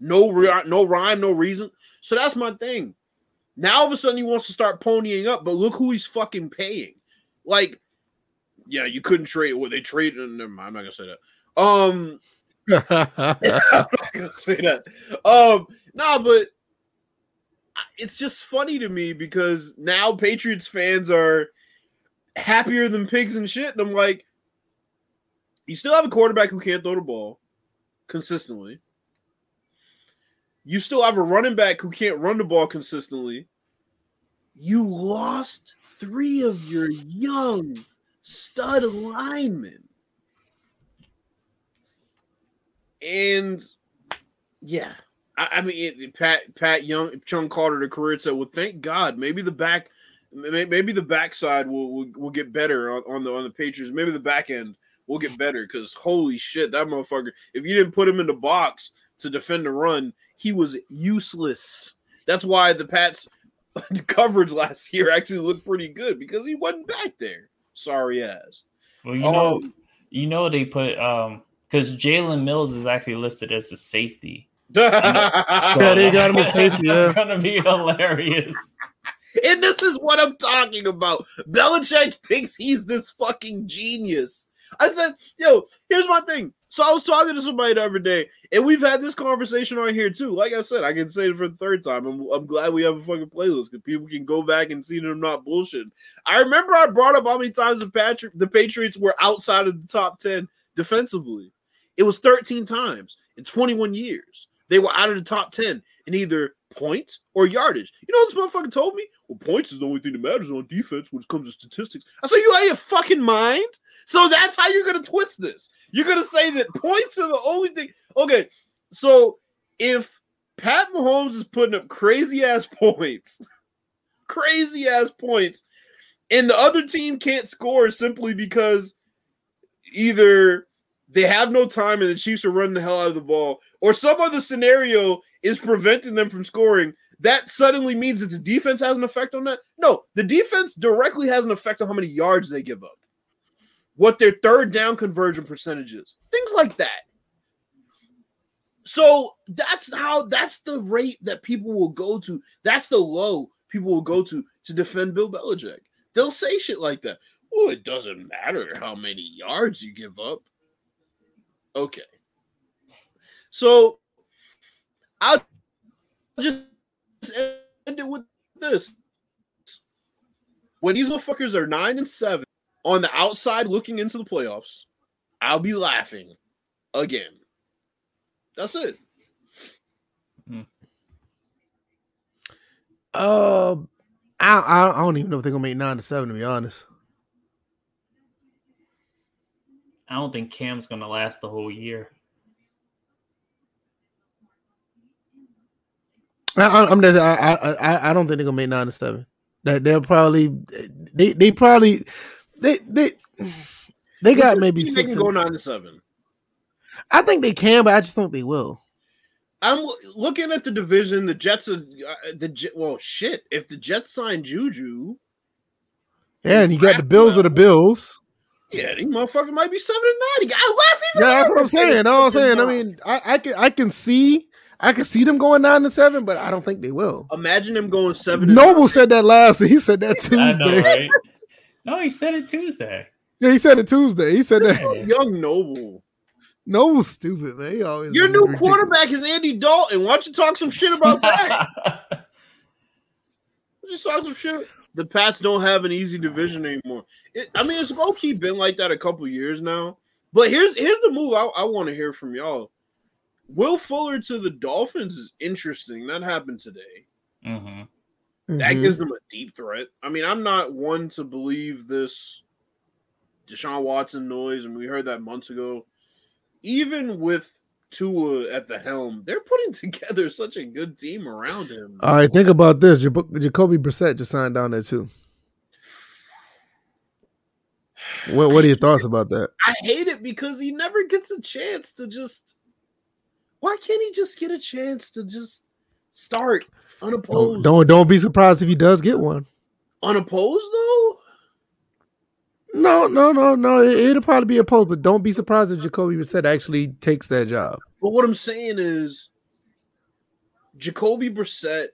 No, no rhyme, no reason. So that's my thing. Now all of a sudden he wants to start ponying up, but look who he's fucking paying. Like, yeah, you couldn't trade. Well, they traded. Never mind. I'm not gonna say that. Um, I'm not gonna say that. Um, nah, but it's just funny to me because now Patriots fans are happier than pigs and shit. And I'm like, you still have a quarterback who can't throw the ball consistently. You still have a running back who can't run the ball consistently. You lost three of your young stud linemen. And yeah, I, I mean, it, Pat Pat Young, Chung Carter, the career said, "Well, thank God, maybe the back, maybe the backside will, will will get better on, on the on the Patriots. Maybe the back end will get better because holy shit, that motherfucker! If you didn't put him in the box to defend the run, he was useless. That's why the Pats coverage last year actually looked pretty good because he wasn't back there. Sorry ass. Well, you um, know, you know they put um because Jalen Mills is actually listed as a safety. so yeah, they got him a safety. Yeah. It's gonna be hilarious. And this is what I'm talking about. Belichick thinks he's this fucking genius. I said, yo, here's my thing. So I was talking to somebody the other day, and we've had this conversation right here too. Like I said, I can say it for the third time. I'm, I'm glad we have a fucking playlist because people can go back and see that I'm not bullshit. I remember I brought up how many times the Patri- the Patriots were outside of the top ten defensively. It was 13 times in 21 years. They were out of the top 10 in either points or yardage. You know what this motherfucker told me? Well, points is the only thing that matters on defense when it comes to statistics. I said, you out of your fucking mind? So that's how you're gonna twist this. You're gonna say that points are the only thing. Okay, so if Pat Mahomes is putting up crazy ass points, crazy ass points, and the other team can't score simply because either they have no time and the Chiefs are running the hell out of the ball, or some other scenario is preventing them from scoring, that suddenly means that the defense has an effect on that? No, the defense directly has an effect on how many yards they give up, what their third down conversion percentage is, things like that. So that's how that's the rate that people will go to. That's the low people will go to to defend Bill Belichick. They'll say shit like that. Oh, it doesn't matter how many yards you give up. Okay. So I'll just end it with this. When these motherfuckers are nine and seven on the outside looking into the playoffs, I'll be laughing again. That's it. Uh, I, I I don't even know if they're gonna make nine to seven. To be honest, I don't think Cam's gonna last the whole year. I, I'm just, I, I I don't think they're gonna make nine to seven. That they'll probably they they probably they they they got maybe they six. can go nine to seven. I think they can, but I just don't think they will. I'm looking at the division. The Jets are uh, the Jet. Well, shit. If the Jets sign Juju, Yeah, and you got the Bills or the Bills. yeah, these motherfuckers might be seven and nine. I laugh even. Yeah, that's what I'm harder. saying. All I'm saying. I mean, I, I can I can see I can see them going nine to seven, but I don't think they will. imagine them going seven. and Noble said that last. He said that I know, Tuesday. right? no, he said it Tuesday. Yeah, he said it Tuesday. He said that nine. Young Noble. Noble's stupid, man. He always Your new ridiculous. quarterback is Andy Dalton. Why don't you talk some shit about that? Just talk some shit. The Pats don't have an easy division anymore. It, I mean, it's low key been like that a couple years now. But here's here's the move I, I want to hear from y'all. Will Fuller to the Dolphins is interesting. That happened today. Mm-hmm. Hmm That gives them a deep threat. I mean, I'm not one to believe this Deshaun Watson noise, and we heard that months ago. Even with Tua at the helm, they're putting together such a good team around him. All right, think about this. Jac- Jacoby Brissett just signed down there too. What What are your thoughts about that? I hate it because he never gets a chance to just. Why can't he just get a chance to just start unopposed? don't don't be surprised if he does get one. Unopposed though. No, no, no, no. It, it'll probably be opposed, but don't be surprised if Jacoby Brissett actually takes that job. But what I'm saying is, Jacoby Brissett,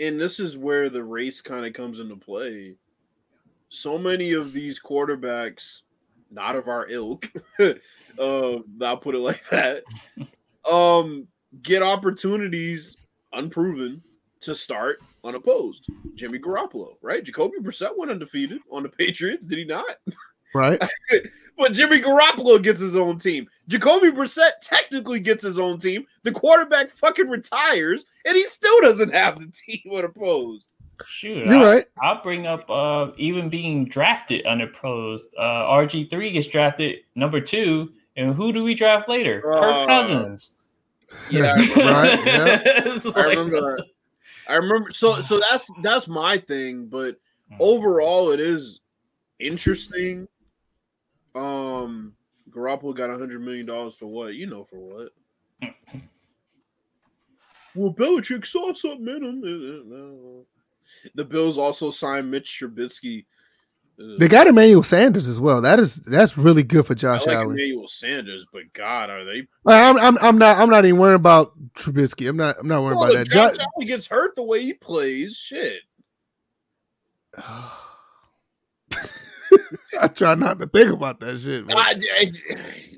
and this is where the race kind of comes into play. So many of these quarterbacks, not of our ilk, uh, I'll put it like that, um, get opportunities unproven to start unopposed. Jimmy Garoppolo, right? Jacoby Brissett went undefeated on the Patriots, did he not? Right? But Jimmy Garoppolo gets his own team. Jacoby Brissett technically gets his own team. The quarterback fucking retires, and he still doesn't have the team unopposed. Shoot, You're I, right. I'll bring up uh, even being drafted unopposed. Uh, RG three gets drafted number two, and who do we draft later? Uh, Kirk Cousins. Yeah, Right, yeah. It's I like- remember that. I remember. So, so that's that's my thing. But Mm. overall, it is interesting. Um, Garoppolo got a hundred million dollars for what? You know for what? Well, Belichick saw something in him. The Bills also signed Mitch Trubisky. They got Emmanuel Sanders as well. That is that's really good for I Josh like Allen. Emmanuel Sanders, but God, are they? I'm, I'm I'm not I'm not even worrying about Trubisky. I'm not I'm not worrying Well, about that. Josh Jo- Allen gets hurt the way he plays, shit. I try not to think about that shit. I, I,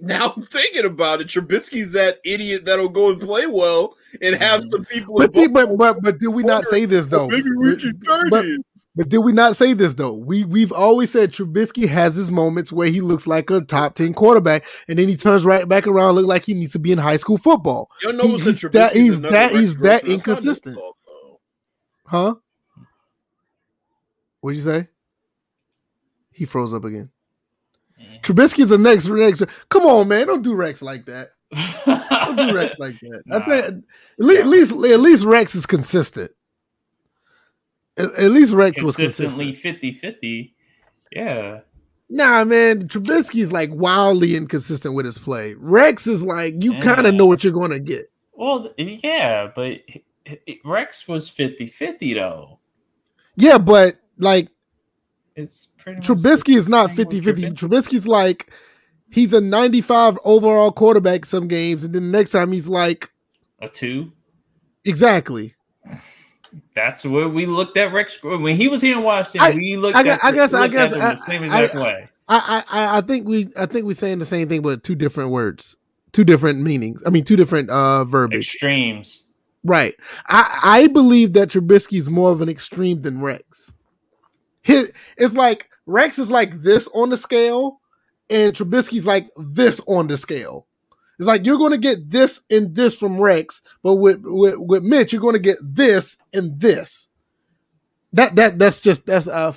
now I'm thinking about it. Trubisky's that idiot that'll go and play well and have Mhm. some people. But see, but but but did we not say this though? maybe we should turn But- it. But did we not say this though? We we've always said Trubisky has his moments where he looks like a top ten quarterback, and then he turns right back around, look like he needs to be in high school football, Y'all he- he's that- he's that- he's that Grossman. That's not his inconsistent. fault, huh? What'd you say? He froze up again. Trubisky's the next Rex. Come on, man, don't do Rex like that. Don't do Rex like that. I think at least, at least at least Rex is consistent. At, at least Rex was consistently consistent. 50 50. Yeah. Nah, man, Trubisky's like wildly inconsistent with his play. Rex is like you kind of know what you're going to get. Well, yeah, but Rex was 50 50, though. Yeah, but like It's pretty. Trubisky is not same 50 with 50. Trubisky. Trubisky's like he's a 95 overall quarterback some games, and then the next time he's like a two. exactly. That's where we looked at Rex when he was here in Washington. I- we looked I at I guess- I guess I- the same exact I- way. I, I I think we I think we're saying the same thing, but two different words, two different meanings. I mean, two different uh verbiage. Extremes. Right. I I believe that Trubisky's more of an extreme than Rex. His it's like Rex is like this on the scale, and Trubisky's like this on the scale. It's like you're going to get this and this from Rex, but with with, with Mitch, you're going to get this and this. That that that's just that's uh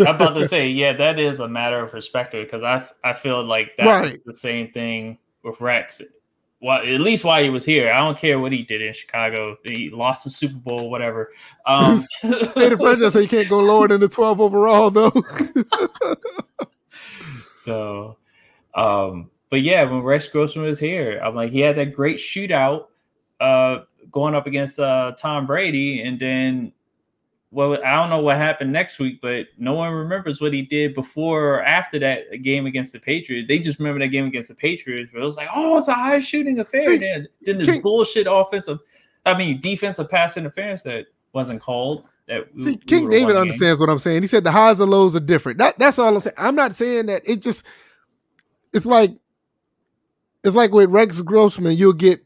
I'm about to say, yeah, that is a matter of perspective because I I feel like that's Right. the same thing with Rex. Well, at least while he was here, I don't care what he did in Chicago. He lost the Super Bowl, whatever. Um, state of franchise, so you can't go lower than the 12 overall though. So, um, but yeah, when Rex Grossman was here, I'm like, he had that great shootout uh, going up against uh, Tom Brady, and then, well, I don't know what happened next week, but no one remembers what he did before or after that game against the Patriots. They just remember that game against the Patriots, but it was like, oh, it's a high shooting affair. Then, then this bullshit offensive, I mean, defensive pass interference that wasn't called. That we- See, we King would've David understands what I'm saying. He said the highs and lows are different. That that's all I'm saying. I'm not saying that it just it's like it's like with Rex Grossman, you'll get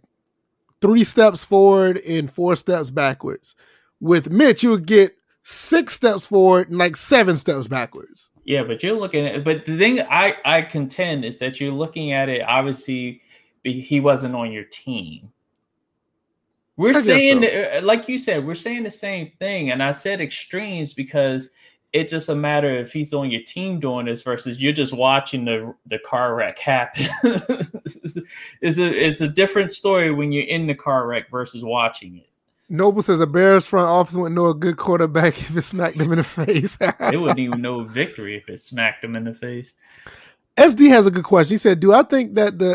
three steps forward and four steps backwards. With Mitch, you'll get six steps forward and like seven steps backwards. Yeah, but you're looking at it, but the thing I I contend is that you're looking at it obviously he wasn't on your team. We're saying so. uh, like you said, we're saying the same thing and I said extremes because it's just a matter if he's on your team doing this versus you're just watching the the car wreck happen. it's, a, it's a different story when you're in the car wreck versus watching it. Noble says a Bears front office wouldn't know a good quarterback if it smacked them in the face. They wouldn't even know victory if it smacked them in the face. SD has a good question. He said, "Do I think that the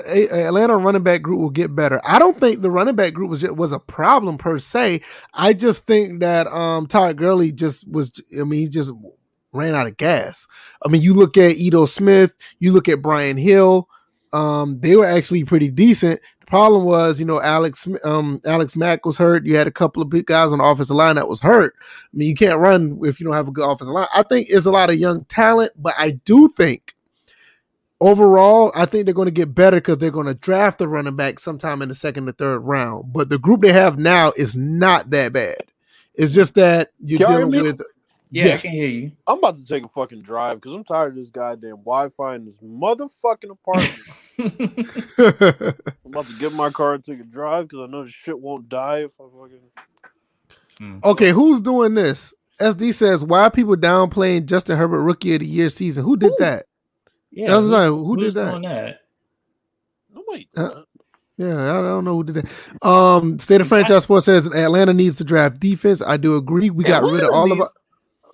Atlanta running back group will get better? I don't think the running back group was was a problem per se. I just think that um Todd Gurley just was. I mean, he just ran out of gas. I mean, you look at Ito Smith, you look at Brian Hill. Um, they were actually pretty decent. The problem was, you know, Alex um Alex Mack was hurt. You had a couple of big guys on the offensive line that was hurt. I mean, you can't run if you don't have a good offensive line. I think it's a lot of young talent, but I do think overall, I think they're going to get better because they're going to draft the running back sometime in the second or third round. But the group they have now is not that bad. It's just that you're Can dealing with. Yeah, Yes. I can hear you. I'm about to take a fucking drive because I'm tired of this goddamn Wi-Fi in this motherfucking apartment. I'm about to get my car and take a drive because I know this shit won't die if I fucking. Mm. okay, who's doing this? SD says, "Why are people downplaying Justin Herbert Rookie of the Year season? Who did Who? that? Yeah, That's who- right. Who did who's that? doing that? Nobody. did Uh. Yeah, I don't know who did that. Um, State of Franchise Sports says Atlanta needs to draft defense. I do agree. We got rid of Atlanta all of our.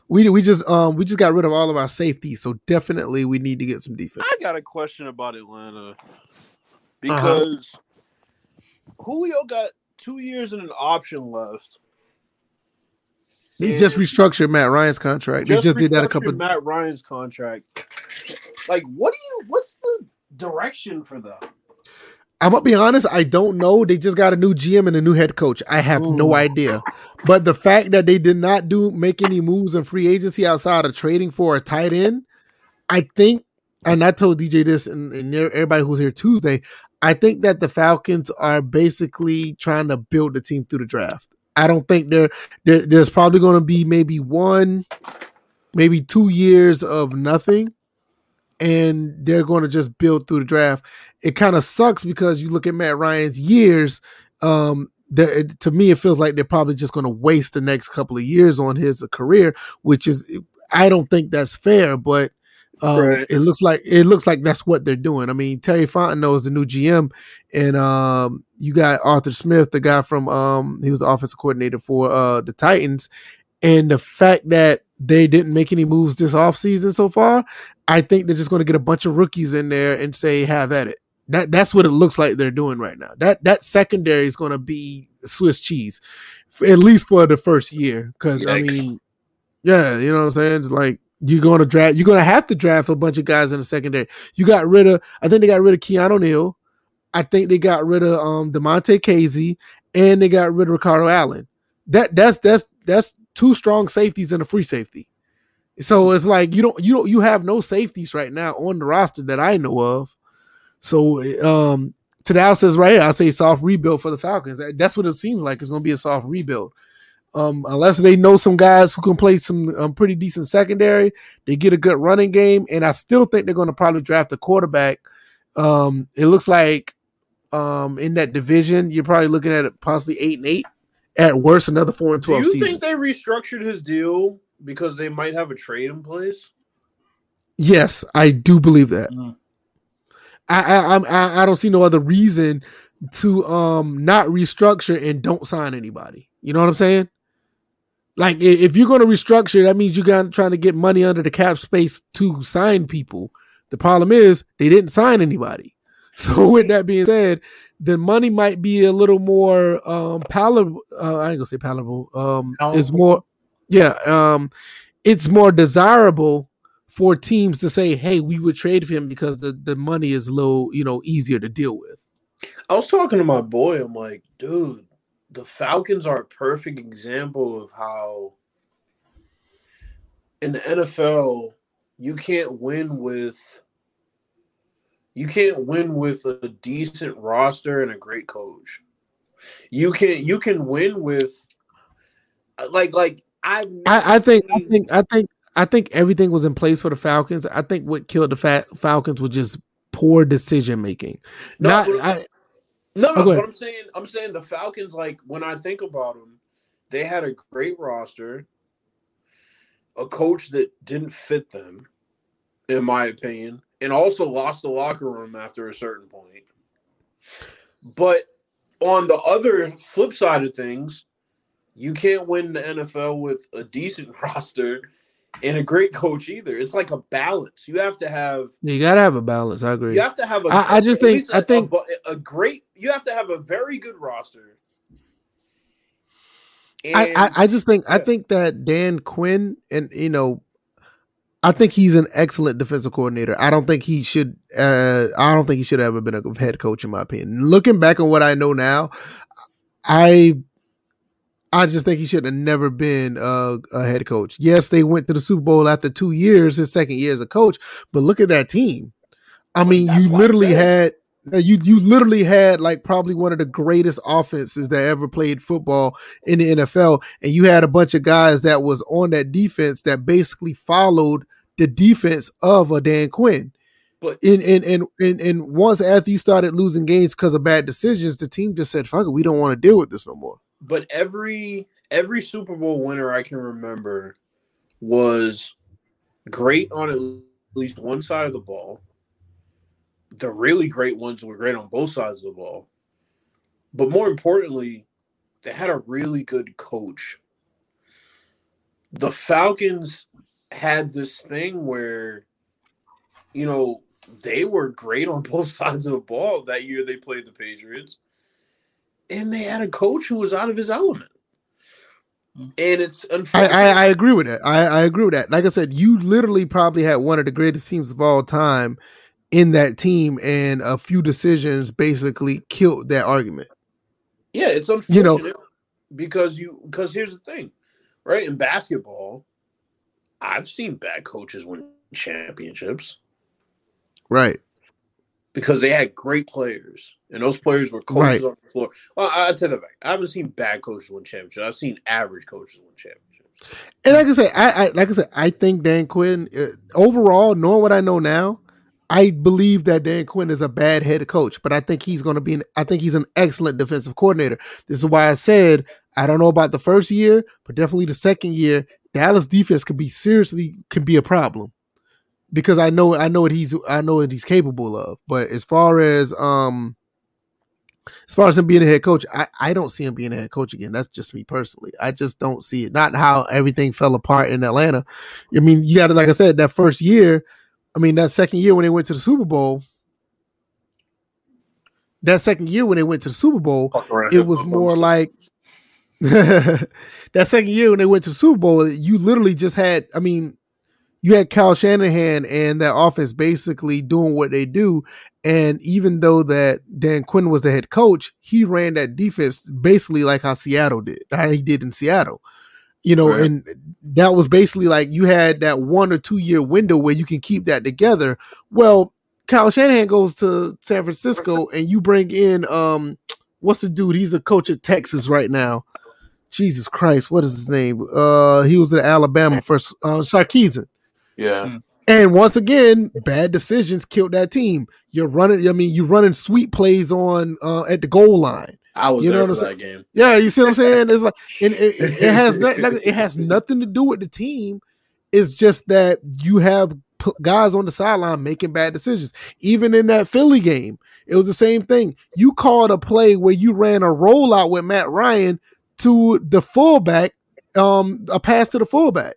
We we just um we just got rid of all of our safeties, so definitely we need to get some defense. I got a question about Atlanta because Julio got two years and an option left. They just restructured Matt Ryan's contract. they just did that a couple. Matt Ryan's contract. Like, what do you? What's the direction for them? I'm gonna be honest. I don't know. They just got a new GM and a new head coach. I have no idea. But the fact that they did not do make any moves in free agency outside of trading for a tight end, I think, and I told DJ this and, and everybody who's here Tuesday. I think that the Falcons are basically trying to build the team through the draft. I don't think there there's probably going to be maybe one, maybe two years of nothing, and they're going to just build through the draft. It kind of sucks because you look at Matt Ryan's years. Um, there, to me, it feels like they're probably just going to waste the next couple of years on his career, which is I don't think that's fair. But um, right. It looks like it looks like that's what they're doing. I mean, Terry Fontenot is the new GM, and um, you got Arthur Smith, the guy from um, he was the offensive coordinator for uh, the Titans, and the fact that they didn't make any moves this offseason so far, I think they're just going to get a bunch of rookies in there and say have at it. That that's what it looks like they're doing right now. That that secondary is going to be Swiss cheese, at least for the first year. Because I mean, yeah, you know what I'm saying. It's like you're going to draft. You're going to have to draft a bunch of guys in the secondary. You got rid of. I think they got rid of Keanu Neal. I think they got rid of um Damontae Kazee, and they got rid of Ricardo Allen. That that's that's that's two strong safeties and a free safety. So it's like you don't you don't you have no safeties right now on the roster that I know of. So um today says right here, I say soft rebuild for the Falcons. That's what it seems like. It's going to be a soft rebuild. Um, unless they know some guys who can play some um, pretty decent secondary, they get a good running game, and I still think they're going to probably draft a quarterback. Um, it looks like um, in that division, you're probably looking at possibly eight and eight, at worst another four and twelve. Do you season. think they restructured his deal because they might have a trade in place? Yes, I do believe that. Mm. I, I I I don't see no other reason to um not restructure and don't sign anybody. You know what I'm saying? Like if you're going to restructure, that means you got trying to get money under the cap space to sign people. The problem is they didn't sign anybody. So with that being said, the money might be a little more um palatable. Uh, I ain't gonna say palatable. Um, palatable. is more, yeah. Um, it's more desirable for teams to say, "Hey, we would trade for him because the the money is low, you know, easier to deal with." I was talking to my boy. I'm like, dude, the Falcons are a perfect example of how in the NFL you can't win with you can't win with a decent roster and a great coach. You can you can win with uh, like like I've I, I think I think I think I think everything was in place for the Falcons. I think what killed the Fat Falcons was just poor decision making. No, Not I, no, no. Oh, but I'm saying, I'm saying the Falcons. Like when I think about them, they had a great roster, a coach that didn't fit them, in my opinion, and also lost the locker room after a certain point. But on the other flip side of things, you can't win the NFL with a decent roster and a great coach either. It's like a balance. You have to have. You gotta have a balance. I agree. You have to have a. I, I just think. I think a, a, great. You have to have a very good roster. And, I, I, I just think yeah. I think that Dan Quinn and you know, I think he's an excellent defensive coordinator. I don't think he should. Uh, I don't think he should have ever been a head coach in my opinion. Looking back on what I know now, I I just think he should have never been a, a, head coach. Yes, they went to the Super Bowl after two years, his second year as a coach, but look at that team. I mean, That's you literally had you you literally had like probably one of the greatest offenses that ever played football in the NFL, and you had a bunch of guys that was on that defense that basically followed the defense of a Dan Quinn. But in in and and and once after you started losing games because of bad decisions, the team just said, "Fuck it, we don't want to deal with this no more." but every every Super Bowl winner I can remember was great on at least one side of the ball. The really great ones were great on both sides of the ball. But more importantly, they had a really good coach. The Falcons had this thing where, you know, they were great on both sides of the ball that year they played the Patriots and they had a coach who was out of his element. Mm. And it's unfortunate. I, I, I agree with that. I, I agree with that. Like I said, you literally probably had one of the greatest teams of all time in that team, and a few decisions basically killed that argument. Yeah, it's unfortunate. You know, because you because here's the thing, right? In basketball, I've seen bad coaches win championships. Right. Because they had great players, and those players were coaches right. on the floor. Well, I, I tell you back. I haven't seen bad coaches win championships. I've seen average coaches win championships. And like I said, I, I like I said, I think Dan Quinn uh, overall, knowing what I know now, I believe that Dan Quinn is a bad head coach, but I think he's going to be. An, I think he's an excellent defensive coordinator. This is why I said I don't know about the first year, but definitely the second year, Dallas defense could be seriously could be a problem because I know I know what he's I know what he's capable of. But as far as um as far as him being a head coach, I, I don't see him being a head coach again. That's just me personally. I just don't see it. Not how everything fell apart in Atlanta. I mean, you got to, like I said, that first year, I mean, that second year when they went to the Super Bowl, that second year when they went to the Super Bowl, it was more like that second year when they went to the Super Bowl, you literally just had, I mean, you had Kyle Shanahan and that offense basically doing what they do. And even though that Dan Quinn was the head coach, he ran that defense basically like how Seattle did, how he did in Seattle. You know, right. and that was basically like you had that one or two year window where you can keep that together. Well, Kyle Shanahan goes to San Francisco and you bring in um what's the dude? He's a coach at Texas right now. Jesus Christ, what is his name? Uh he was at Alabama first uh Sarkisian. Yeah. Mm. And once again, bad decisions killed that team. You're running. I mean, you're running sweet plays on uh, at the goal line. I was you know what I'm saying? game. Yeah, you see what I'm saying? It's like it, it, it has not, it has nothing to do with the team. It's just that you have guys on the sideline making bad decisions. Even in that Philly game, it was the same thing. You called a play where you ran a rollout with Matt Ryan to the fullback, um, a pass to the fullback.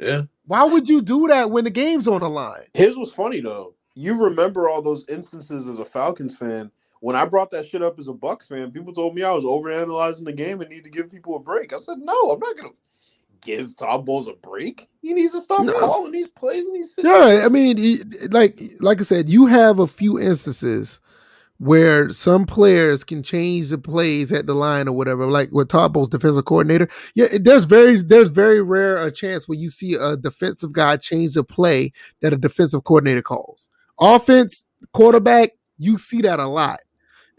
Yeah. Why would you do that when the game's on the line? His was funny though. You remember all those instances as a Falcons fan. When I brought that shit up as a Bucs fan, people told me I was overanalyzing the game and need to give people a break. I said, no, I'm not gonna give Todd Bowles a break. He needs to stop no. calling these plays and he's yeah. I mean, he, like like I said, you have a few instances where some players can change the plays at the line or whatever, like with Todd Bowles defensive coordinator. Yeah, there's very there's very rare a chance where you see a defensive guy change a play that a defensive coordinator calls. Offense, quarterback, you see that a lot.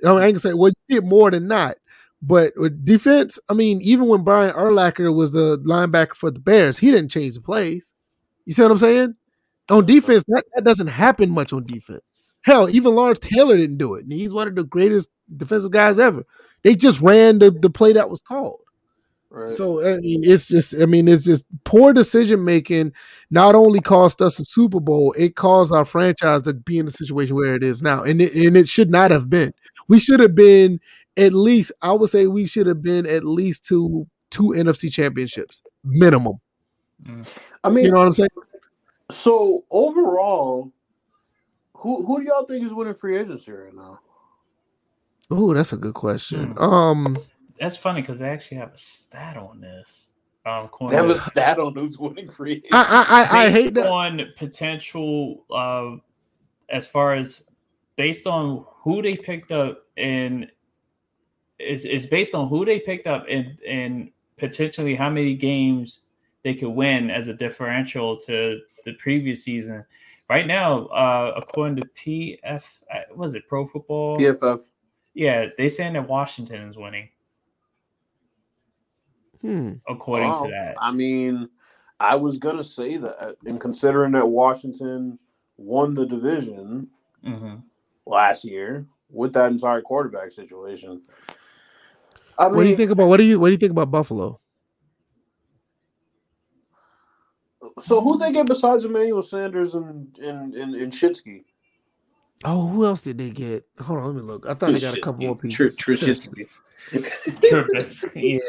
I, mean, I can say, well, you see it more than not. But with defense, I mean, even when Brian Urlacher was the linebacker for the Bears, he didn't change the plays. You see what I'm saying? On defense, that, that doesn't happen much on defense. Hell, even Lawrence Taylor didn't do it. And he's one of the greatest defensive guys ever. They just ran the, the play that was called. Right. So I mean, it's just I mean, it's just poor decision making. Not only cost us a Super Bowl, it caused our franchise to be in the situation where it is now, and it, and it should not have been. We should have been at least. I would say we should have been at least two two NFC championships minimum. Mm. I mean, you know what I'm saying. So overall, who who do y'all think is winning free agency right now? Oh, that's a good question. Hmm. Um, that's funny because I actually have a stat on this. Um, they have a stat on who's winning free. Agency. I I, I, I hate that on potential. Uh, as far as based on who they picked up and it's, is based on who they picked up and and potentially how many games they could win as a differential to the previous season. Right now, uh, according to PF, uh, was it Pro Football? PFF. Yeah, they saying that Washington is winning. Hmm. According well, to that, I mean, I was gonna say that, and considering that Washington won the division mm-hmm. Last year with that entire quarterback situation. I mean, what do you think about what do you what do you think about Buffalo? So who they get besides Emmanuel Sanders and and and, and Shitsky? Oh, who else did they get? Hold on, let me look. I thought they got a couple more pieces. Trubisky. yeah.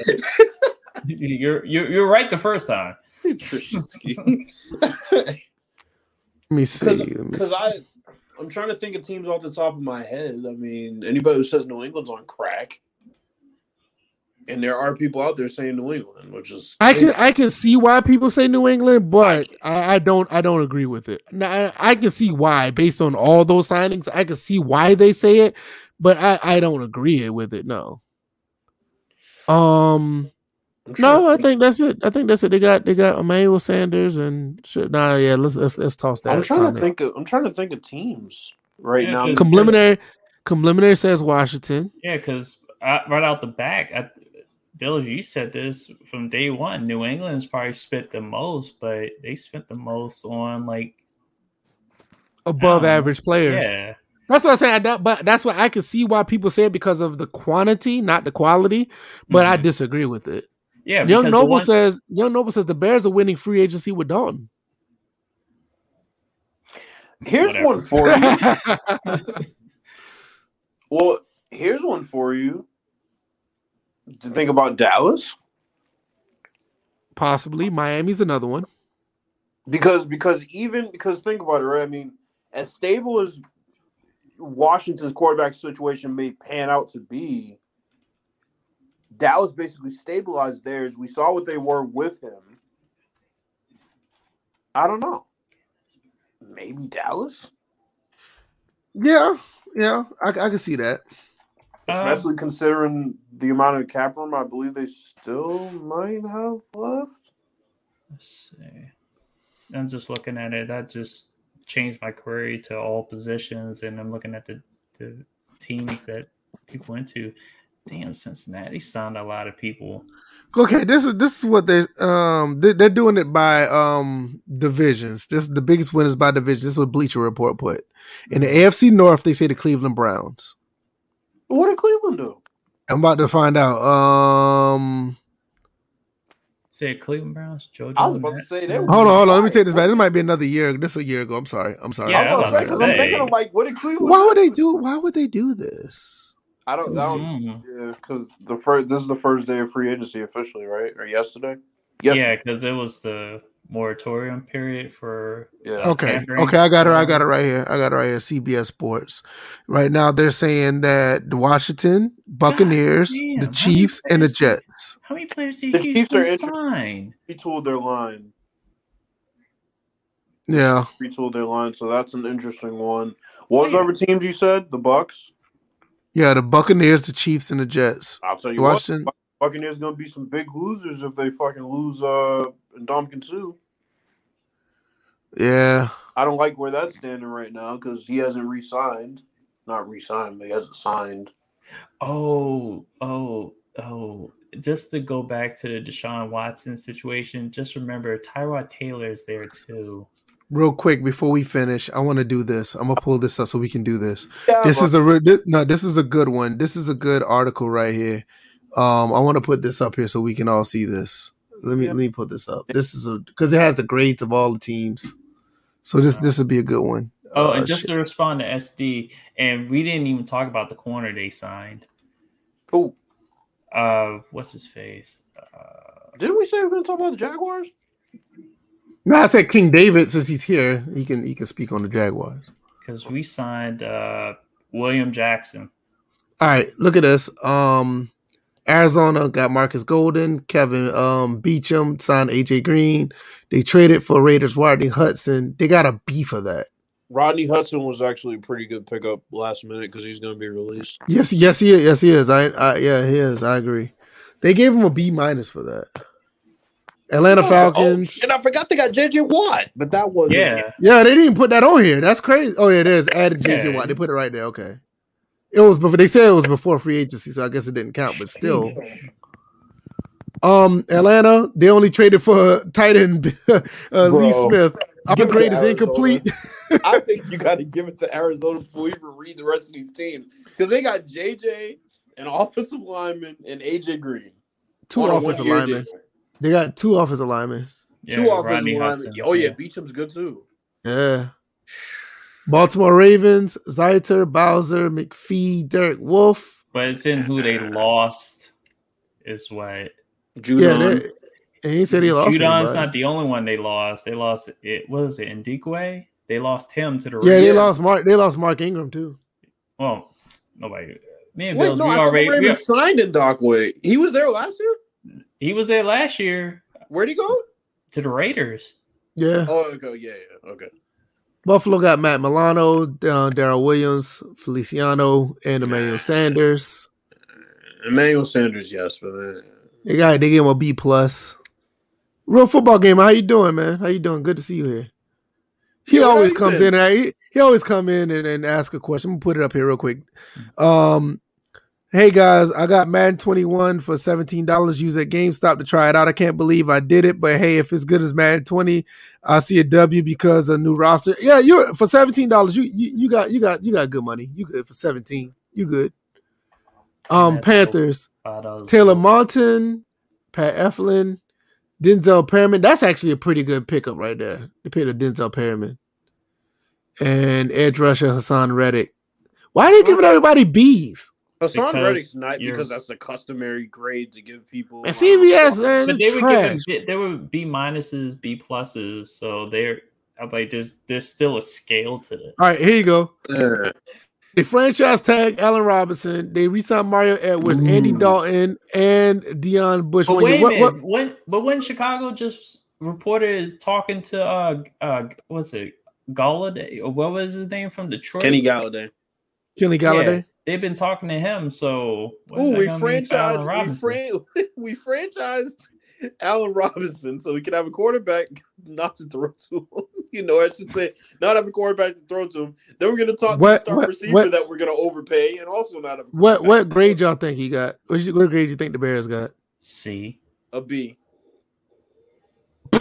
you're, you're you're right the first time. Trubisky. let me see. Because I, I'm trying to think of teams off the top of my head. I mean, anybody who says New England's on crack and there are people out there saying New England, which is I can I can see why people say New England, but I, I don't I don't agree with it. Now I, I, can see why based on all those signings. I can see why they say it, but I I don't agree with it. No. Um. I'm No, I think that's it. I think that's it. They got they got Emmanuel Sanders and shit. Nah, yeah, let's let's let's toss that. I'm trying comment. to think. Of, I'm trying to think of teams right Yeah, now. 'cause- Complimentary, complimentary says Washington. Yeah, because right out the back, I, Bill, you said this from day one. New England's probably spent the most, but they spent the most on like above Um, average players. yeah, That's what I'm saying. I don't- but that's what I can see why people say it because of the quantity, not the quality. But I Mhm. disagree with it. Yeah. Young Noble one- says Young Noble says the Bears are winning free agency with Dalton. Here's Whatever. one for you. well, here's one for you. To think about Dallas Possibly Miami's another one. because because even because think about it, right? I mean, as stable as Washington's quarterback situation may pan out to be, Dallas basically stabilized theirs. We saw what they were with him. I don't know. Maybe Dallas, Yeah, yeah, I, I can see that. Um, especially considering the amount of cap room I believe they still might have left. Let's see. I'm just looking at it. That just changed my query to all positions, and I'm looking at the, the teams that people into. Damn, Cincinnati signed a lot of people. Okay, this is this is what they're um they, they're doing it by um divisions. This the biggest winners by division. This is what Bleacher Report put in the AFC North. They say the Cleveland Browns. What did Cleveland do? I'm about to find out. Um, Say Cleveland Browns, Joe. I was about to say, they were- hold on, hold on. Let me take this back. This might be another year. This a year ago. I'm sorry. I'm sorry. Yeah, I was I about was to say, 'cause about I'm thinking of like, what did Cleveland? Why would they do? Why would they do this? I don't know. Mm. Yeah, because the first this is the first day of free agency officially, right? Or yesterday? Yeah, because it was the moratorium period for Yeah. uh, Okay, tampering. okay. I got it. I got it right here. I got it right here. CBS Sports. Right now, they're saying that the Washington Buccaneers, damn, the Chiefs, and the Jets. How many players did The Chiefs are Houston inter- sign? Retooled their line. Yeah. Retooled their line. So that's an interesting one. What was the other teams you said? The Bucks. Yeah, the Buccaneers, the Chiefs, and the Jets. I'll tell you Washington. what. Buccaneers gonna be some big losers if they fucking lose uh and Domkin Sue. Yeah. I don't like where that's standing right now because he hasn't re-signed. Not re-signed, but he hasn't signed. Oh, oh, oh. Just to go back to the Deshaun Watson situation, just remember Tyrod Taylor is there too. Real quick before we finish, I want to do this. I'm gonna pull this up so we can do this. Yeah, This but- is a re- thi- no. This is a good one. This is a good article right here. Um, I want to put this up here so we can all see this. Let me Yeah. let me put this up. This is a because it has the grades of all the teams. So this this would be a good one. Oh, Uh, and just shit. to respond to SD, and we didn't even talk about the corner they signed. Oh, Uh, what's his face? Uh, didn't we say we are gonna talk about the Jaguars? No, I said King David since he's here. He can he can speak on the Jaguars. because we signed uh William Jackson. All right, look at this. Um, Arizona got Marcus Golden, Kelvin um Beachum signed AJ Green. They traded for Raiders Rodney Hudson. They got a B for that. Rodney Hudson was actually a pretty good pickup last minute because he's going to be released. Yes, yes, he is. Yes, he is. I, I yeah, he is. I agree. They gave him a B minus for that. Atlanta Falcons. Oh, shit, I forgot they got JJ Watt, but that was Yeah, Yeah, they didn't even put that on here. That's crazy. Oh, yeah, there's Added JJ Yeah. Watt. They put it right there. Okay. It was before they said it was before free agency, so I guess it didn't count, but still. Um, Atlanta, they only traded for tight end uh, Lee Smith. Give it Upgrade is incomplete. I think you got to give it to Arizona before we even read the rest of these teams because they got JJ, an offensive lineman, and AJ Green. two on a offensive one-year linemen. deal. They got two offensive linemen. yeah Two offensive Rodney linemen. Hudson, Oh yeah, Beachum's good too. Yeah. Baltimore Ravens, Zeitler, Bowser, McPhee, Derek Wolfe. but it's in who they lost. Is what Judon. Yeah, they- and he said he lost. Judon's anybody. not the only one they lost. They lost it. What was it? Ngakoue? They lost him to the Yeah, they lost Mark. They lost Mark Ingram too. Well, nobody. Me and Wait, Bills, no, we I thought already. the we- Ravens signed in Dockway. He was there last year. He was there last year Where'd he go? to the Raiders. Yeah, Oh, okay, yeah, yeah, okay. Buffalo got Matt Milano, uh, Daryl Williams, Feliciano, and Emmanuel Sanders. Emmanuel Sanders, yes, but then They got they gave him a B plus. Real football game. How you doing, man? How you doing? Good to see you here. He Yeah, always comes been? in. And he, he always come in and, and ask a question. I'm gonna put it up here real quick. Um, hey guys, I got Madden 21 for seventeen dollars. Use at GameStop to try it out. I can't believe I did it, but hey, if it's good as Madden 20, I see a W because a new roster. Yeah, you for seventeen dollars. You, you you got you got you got good money. You good for seventeen. You good. Um, Panthers. Taylor Moton, Pat Elflein, Denzel Perryman. That's actually a pretty good pickup right there. They paid a Denzel Perryman. And edge rusher Hassan Reddick. Why are they giving everybody B's? Hassan Because Reddick's not you're- because that's the customary grade to give people. And CBS, man, But they would give them. they were B minuses, B pluses, so they're I'm like there's there's still a scale to it. All right, here you go. Yeah. They franchise tag Allen Robinson. They re-signed Mario Edwards, Andy Dalton, and Deon Bush. But One wait a What- minute, what- when but when Chicago just reported is talking to uh uh what's it Golladay or what was his name from Detroit? Kenny Golladay. Kenny Golladay. They've been talking to him, so when's Ooh, that we gonna be for Allen franchised. We, fran- we franchised Allen Robinson so we can have a quarterback not to throw to him. You know, I should say not have a quarterback to throw to him. Then we're going to talk What- to the star what- receiver what- that we're going to overpay and also not have a What what grade throw y'all think he got? What, you- what grade do you think the Bears got? C. A B. to. a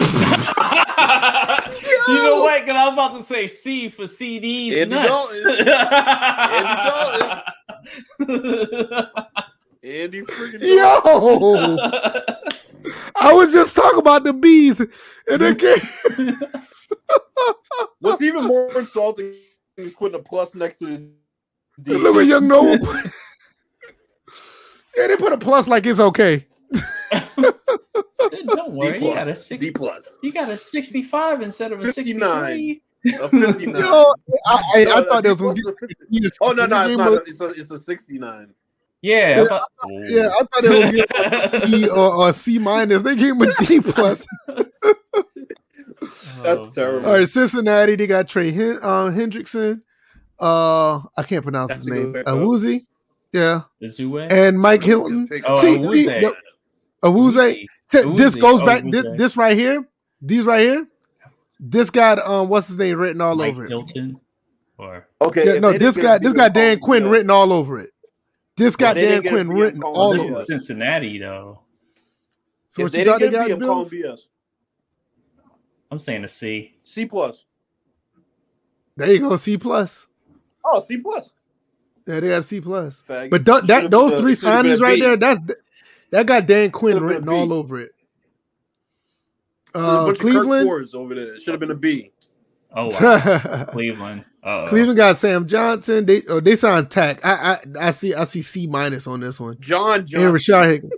B. you know what? Because I'm about to say C for CDs. Andy nuts. Andy freaking Yo, I was just talking about the bees, and again, What's even more insulting is putting a plus next to the D. look at young Noah. yeah, they put a plus like it's okay. Don't D worry, you got a plus. six. D plus. You got a sixty-five instead of a 59. sixty-three. A 59. Yo, I, I, No, I a thought D there was gonna a 50. be. Oh no, no, it's not. was- It's a, it's a 69. Yeah, I thought- Yeah, I thought it was be a B or, or a C minus. They gave him a D plus. That's Oh, terrible. All right, Cincinnati. They got Trey Hen- uh, Hendrickson. Uh, I can't pronounce That's his name. good pick. Awuzie. Yeah, and Mike Hilton. Oh, See, Awuzie. see, the- Awuzie. T- this goes back. This, this right here. These right here. This got um, what's his name written all Mike over it. Hilton, or Okay. Yeah, no, this didn't got get this guy Dan call Quinn me written all over it. This got Dan Quinn written calling all this this over it. Cincinnati though. So If what they you thought they got B, I'm calling Bills? BS. I'm saying a C. C plus. There you go, C plus. Oh, C plus. Yeah, they got a C plus. But th- that those three it should've been a signings right there, that's that got Dan Quinn Should've been a written all over it. There's a Uh, of Kirk Cleveland. Fords over there. It should have been a B. Oh wow, Cleveland. Uh Cleveland got Sam Johnson. They oh, they signed Tack. I, I I see I see C minus on this one. John And Rashad Higgins.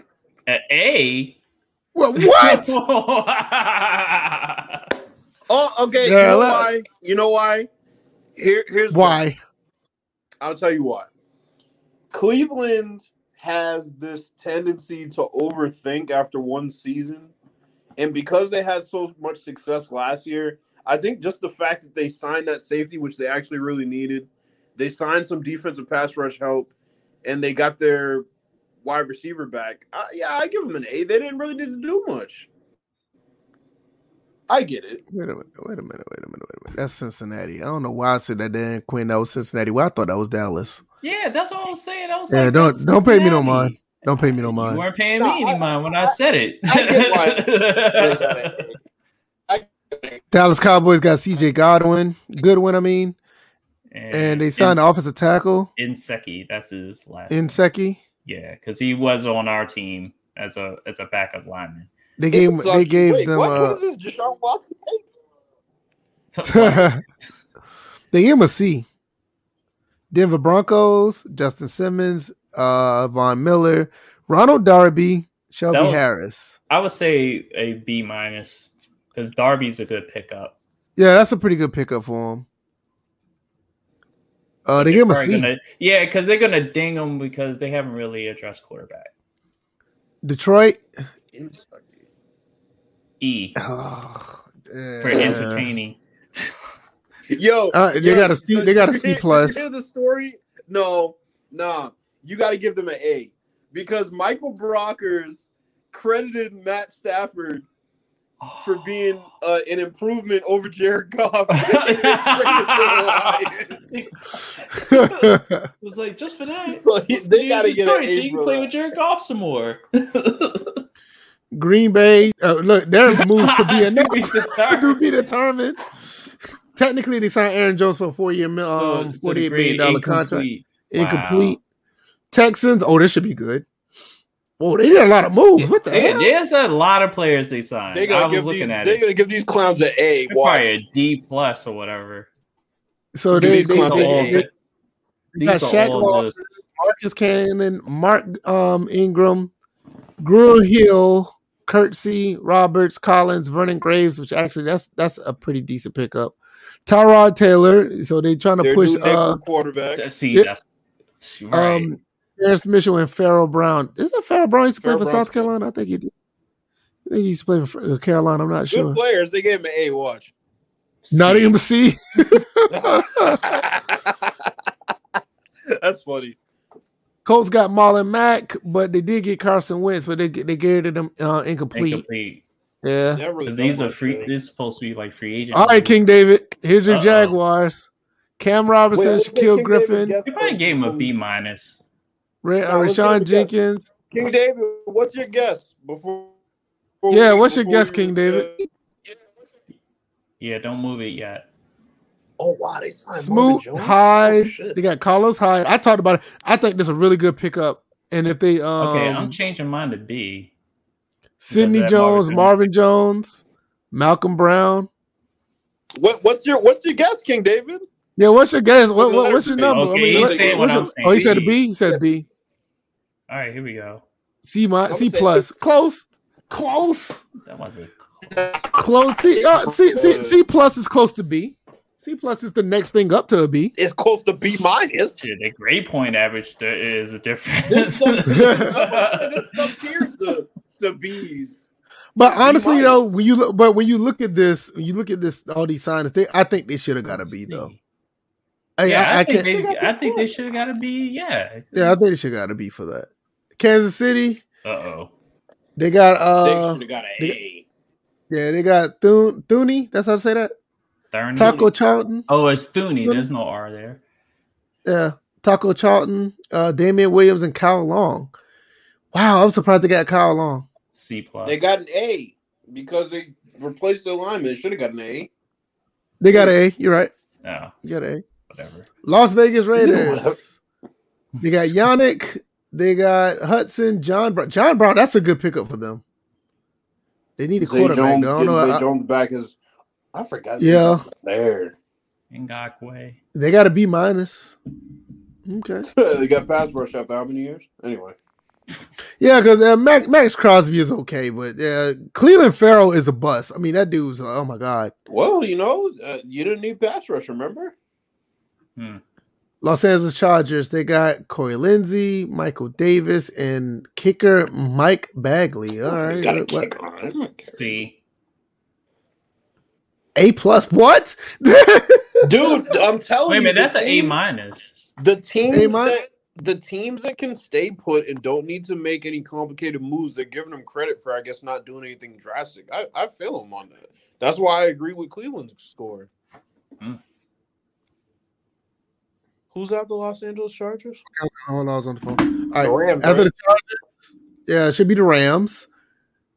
A. A? What? What? Oh, okay. Yeah, you know let- why? You know why? Here, here's Why? I'll tell you why. Cleveland has this tendency to overthink after one season. And because they had so much success last year, I think just the fact that they signed that safety, which they actually really needed, they signed some defensive pass rush help, and they got their wide receiver back. I, yeah, I give them an A. They didn't really need to do much. I get it. Wait a minute. Wait a minute. Wait a minute. Wait a minute. That's Cincinnati. I don't know why I said that Dan Quinn. That was Cincinnati. Well, I thought that was Dallas. yeah, that's what I was saying. I was Yeah, like, don't don't pay me no mind. Don't pay me no mind. You weren't paying No, me any I- mind when I said it. I get why. Dallas Cowboys got C.J. Godwin, Goodwin. I mean, and they signed the offensive tackle Nsekhe. That's his last. in name. Seki. Yeah, because he was on our team as a as a backup lineman. They gave It they sucks. gave Wait, them what, uh, what is this Deshaun Watson? they gave him a C. Denver Broncos, Justin Simmons, uh, Von Miller, Ronald Darby, Shelby was- Harris. I would say a B minus because Darby's a good pickup. Yeah, that's a pretty good pickup for him. Uh, they gave him a Probably C. Gonna, yeah, because they're gonna ding him because they haven't really addressed quarterback. Detroit. E Oh, for entertaining. Yo, Uh, they yo, got a C- they got a C plus. You hear the story? No, nah. You got to give them an A because Michael Brockers credited Matt Stafford for being uh, an improvement over Jared Goff. it was like just for that. so he, they got to get an Detroit, so A you can play with Jared Goff some more. Green Bay. Uh, look, their moves could be To be announced. determined. to be determined. Technically, they signed Aaron Jones for a four-year, mil- um, So- so the forty-eight grade million dollar contract. incomplete. Incomplete. Texans. Oh, this should be good. Oh, they did a lot of moves. What the They- hell? There's a lot of players they signed. They're I gonna was give looking these. at They're it. gonna give these clowns an A. They're Watch. Probably a D plus or whatever. So Do they, these they, clowns they, an These A? are they These got are Shaq all Lawson, Marcus Cannon, Mark um, Ingram, Greer Hill, Kirksey, Roberts, Collins, Vernon Graves, which actually that's that's a pretty decent pickup. Tyrod Taylor. So they're trying to Their push new uh quarterback. See, Yeah. that's right. um Terrence Mitchell and Farrell Brown. Isn't that Farrell Brown used to play Farrell for Brown's South good. Carolina? I think he did. I think he used to play for uh, Carolina. I'm not Good sure. Good players. They gave him an A. Watch. Not See, even C. That's funny. Colts got Marlon Mack, but they did get Carson Wentz, but they they graded him uh, incomplete. incomplete. Yeah. Really these are free. really. This is supposed to be like free agent. All right, King David. Here's your Uh-oh. Jaguars. Cam Robinson, Wait, let's Shaquill King Griffin, David guess You probably first. gave him a B minus. Ray, uh, No, Rayshawn the guess. Jenkins. King David, what's your guess before? before Yeah, we- what's your guess, King David? Yeah, don't move it yet. oh wow, they signed Marvin Smoot, Hyde. Oh, they got Carlos Hyde. I talked about it. I think this is a really good pickup. And if they um Okay, I'm changing mine to B. Sidney Jones, Marvin- Marvin Jones, Malcolm Brown. What, what's your what's your guess, King David? Yeah, what's your guess? What, what, what's your number? Okay, he's what- saying what's what your- I'm saying. oh, he said a B. B. He said B. All right, here we go. C my I'm C saying- plus. Close. Close. That wasn't. Close. C, uh, C, C, C plus is close to B. C plus is the next thing up to a B. It's close to B minus. Shit, the grade point average there is a There's difference. some there's some tiers to, to B's. But honestly, minus. though, when you look, but when you look at this, when you look at this, all these signs, they, I think they should have got a B though. I, Yeah, I, I, I think can't. they, I think they should have got a B. Yeah. Yeah, I think they should have got a B for that. Kansas City, Uh oh. they got They uh, should have got an A. yeah, they got Thun Thuney. That's how to say that. Taco Charlton. Oh, it's Thuney. Thuney. There's no R there. Yeah, Taco Charlton, uh, Damian Williams, and Kyle Long. Wow, I'm surprised they got Kyle Long. C plus. They got an A because they replaced the alignment. Should have got an A. They got an a. You're right. Yeah. You got a. whatever. Las Vegas Whatever. Raiders. they got Yannick. They got Hudson, John Brown. John Brown, that's a good pickup for them. They need a Zay quarterback. Jones. I don't getting know. Zay I- Jones back is. I forgot. Zay Yeah. Jones was there. Ngakoue. they got a B minus. Okay. they got pass rush after how many years? Anyway, Yeah, because uh, Max, Max Crosby is okay, but uh, Clelin Ferrell is a bust. I mean, that dude's oh my god. well, you know, uh, you didn't need pass rush. Remember? Los Angeles Chargers, they got Corey Linsley, Michael Davis, and kicker Mike Bagley. All He's right, got a what- kick on him. C. A plus. What? Dude, I'm telling Wait a you, minute, the that's an A minus. The teams A minus? that the teams that can stay put and don't need to make any complicated moves, they're giving them credit for, I guess, not doing anything drastic. I, I feel them on that. That's why I agree with Cleveland's score. Hmm. Who's out the Los Angeles Chargers? Hold on, I was on the phone. All The Rams. after right? the Chargers, yeah, it should be the Rams.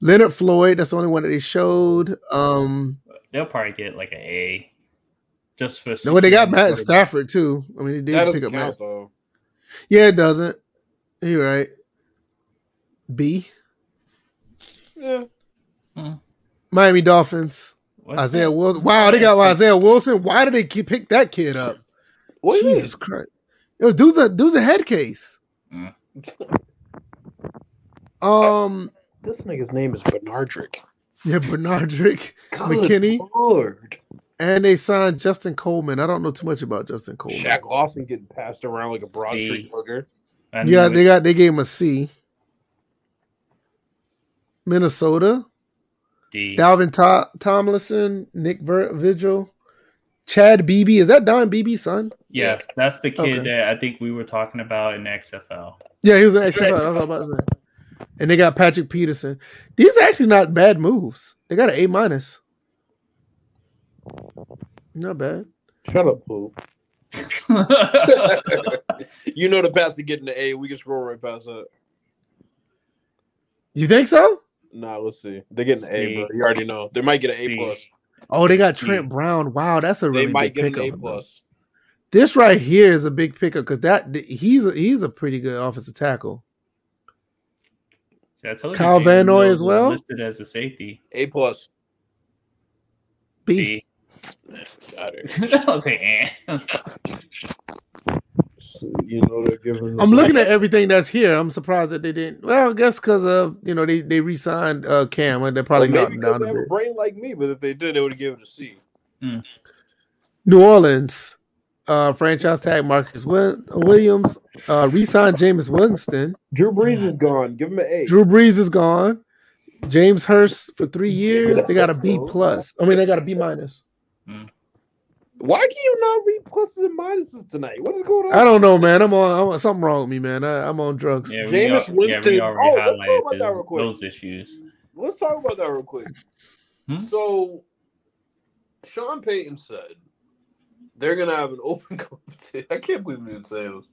Leonard Floyd, that's the only one that they showed. Um, They'll probably get like an A. Just for no, they got Matt. Stafford too. I mean, they that did pick doesn't up Matt. though. Yeah, it doesn't. You're right. B. Yeah. Miami Dolphins. What's Isaiah that? Wilson. Wow, they got Isaiah Wilson. Why did they keep, pick that kid up? What do you Jesus Christ. Yo, dude's a dude's a head case. Mm. Um, This nigga's name is Benardrick. yeah, Benardrick, Good McKinney, Lord. and they signed Justin Coleman. I don't know too much about Justin Coleman. Shaq Lawson getting passed around like a Broad See. Street hooker. Yeah, they got they gave him a C. Minnesota, D. Dalvin to- Tomlinson, Nick Ver- Vigil, Chad Beebe. Is that Don Beebe's son? Yes, that's the kid Okay. that I think we were talking about in XFL. Yeah, he was in XFL. I was about to say. And they got Patrick Peterson. These are actually not bad moves. They got an A minus. Not bad. Shut up, Pooh. you know the path to getting the A. We can scroll right past that. You think so? Nah, let's see. They're getting an A, bro. You already know. They might get an A C. plus. Oh, they got. Trent Brown. Wow, that's a really They might big get an A pickup. plus. This right here is a big pickup because that he's a, he's a pretty good offensive tackle. See, I told you Kyle Jalen Van Noy Mills as well? listed as a safety. A plus. B. B. Got it. I was like, eh. You know they're giving. I'm looking at everything that's here. I'm surprised that they didn't. Well, I guess because of you know they they re-signed uh, Cam and they're probably Well, knocked maybe him because down they a have a bit. brain like me, but if they did, they would have given it a C. New Orleans uh, franchise tag Marcus Williams uh, re-signed Jameis Winston. Drew Brees is gone. Give him an A. Drew Brees is gone. James Hurst for three years. They got a B plus. I mean, they got a B minus. Why can you not read pluses and minuses tonight? What is going on? I don't know, man. I'm on. I'm on something wrong with me, man. I, I'm on drugs. Yeah, Jameis al- Winston- Yeah, we already Oh, let's talk highlighted about that real those, quick. those issues. Let's talk about that real quick. Hmm? So, Sean Payton said they're gonna have an open competition. I can't believe we didn't say this.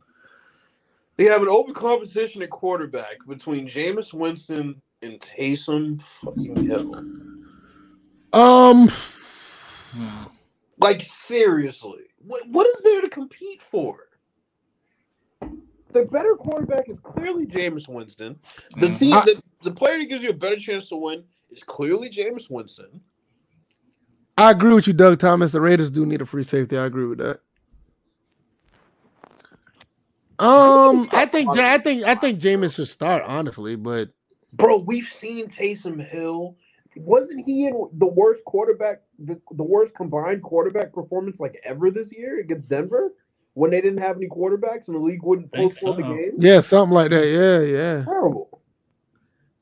They have an open competition at quarterback between Jameis Winston and Taysom fucking Hill. Um, Hmm. Like seriously, what what is there to compete for? The better quarterback is clearly Jameis Winston. The Mhm. team, the, the player that gives you a better chance to win is clearly Jameis Winston. I agree with you, Doug Thomas. The Raiders do need a free safety. I agree with that. Um, I think I think I think Jameis should start honestly, but Bro, we've seen Taysom Hill. Wasn't he in the worst quarterback, the, the worst combined quarterback performance like ever this year against Denver when they didn't have any quarterbacks and the league wouldn't Think postpone the so. game? yeah, something like that. Yeah, yeah. Terrible.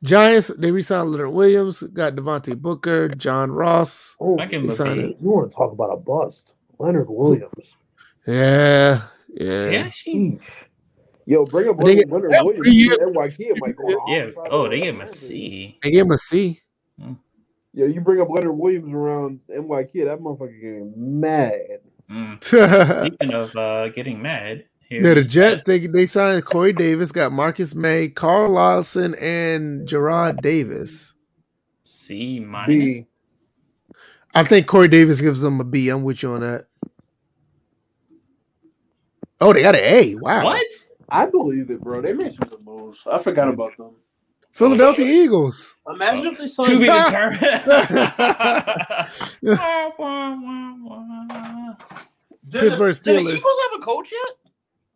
Giants they re-signed Leonard Williams, got Devontae Booker, John Ross. Oh, I can He signed it. you want to talk about a bust? Leonard Williams. Yeah, yeah. Yeah, she, Yo, bring up Leonard, it- Leonard yeah, Williams. three years- NYC might go yeah. Oh, they the gave him a Atlantic. C. They gave him a C. Yo, you bring up Leonard Williams around NYK, that motherfucker getting mad. Mm. yeah, Speaking of uh, getting mad, here the Jets they they signed Corey Davis, got Marcus Maye, Carl Lawson, and Jarrad Davis. C minus. B. I think Corey Davis gives them a B. I'm with you on that. Oh, they got an A. Wow. What? I believe it, bro. They made some good moves. I forgot about them. Philadelphia Eagles. Imagine if they To signed be determined. Pittsburgh the, did Steelers. the Eagles have a coach yet?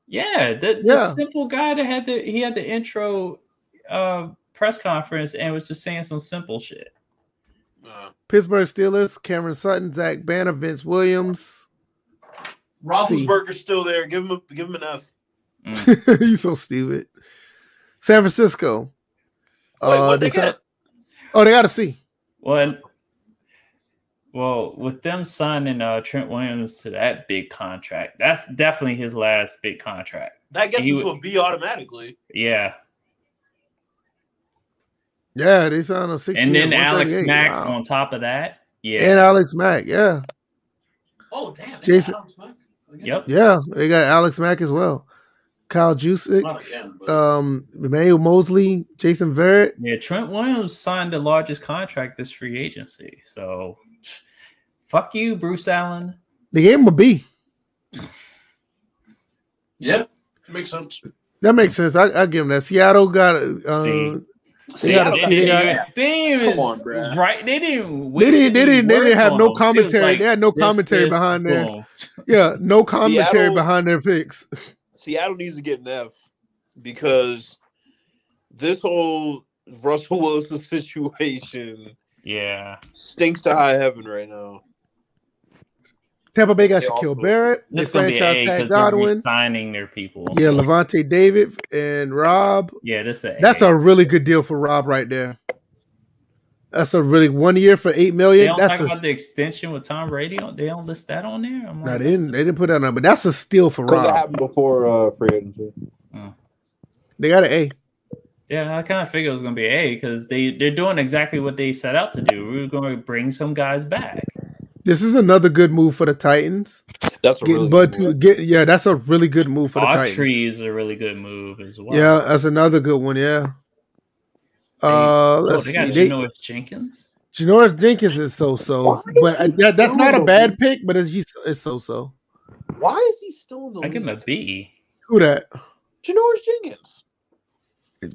yeah, the, the Yeah. simple guy that had the he had the intro uh, press conference and was just saying some simple shit. Pittsburgh Steelers, Cameron Sutton, Zach Banner, Vince Williams. Roethlisberger's still there. Give him a, give him an F. Mm. you so stupid. San Francisco. Wait, Uh, they they got? signed- oh, they got a C. Well, well, with them signing uh, Trent Williams to that big contract, that's definitely his last big contract. That gets He you would- to a B automatically. Yeah, Yeah, they signed a six. and then Alex Mack Wow. on top of that. Yeah, and Alex Mack. Yeah, Oh damn! they Jason- yep. yeah, they got Alex Mack as well. Kyle Juszczyk, Not but um, Emmanuel Moseley, Jason Verrett. Yeah, Trent Williams signed the largest contract this free agency. So, fuck you, Bruce Allen. They gave him a B. yeah, makes sense. That makes sense. I, I give him that. Seattle got uh, See. They got a they, didn't got- even- they didn't even- Come on, bruh. right? They didn't. They didn't. They didn't. They didn't have no work on them. It was commentary. They had no commentary this, behind there. boom. Yeah, no commentary Seattle- behind their picks. Seattle needs to get an F because this whole Russell Wilson situation Yeah, stinks to high heaven right now. Tampa Bay got They Shaquil also- Barrett. They this is gonna be franchise A tag because they're Godwin. resigning their people. Yeah, Lavonte David and Rob. yeah, this is a That's A. a really good deal for Rob right there. That's a really one year for eight They don't That's talk a about the extension with Tom Brady. They don't list that on there. I'm no, like, they didn't. They didn't put that on, but that's a steal for Because it Rob. happened before uh, free agency. They got an A. Yeah, I kind of figured it was going to be A because they they're doing exactly what they set out to do. We are going to bring some guys back. This is another good move for the Titans. That's a Getting really Bud good to get yeah, that's a really good move for the Titans. Autry is a really good move as well. Yeah, that's another good one. Yeah. Uh, oh, let's they see. got They, Janoris Jenkins. Janoris Jenkins is so so, but that, that's not a bad pick. But it's he's it's so so. Why is he still in the I give him a league? Who that? Janoris Jenkins.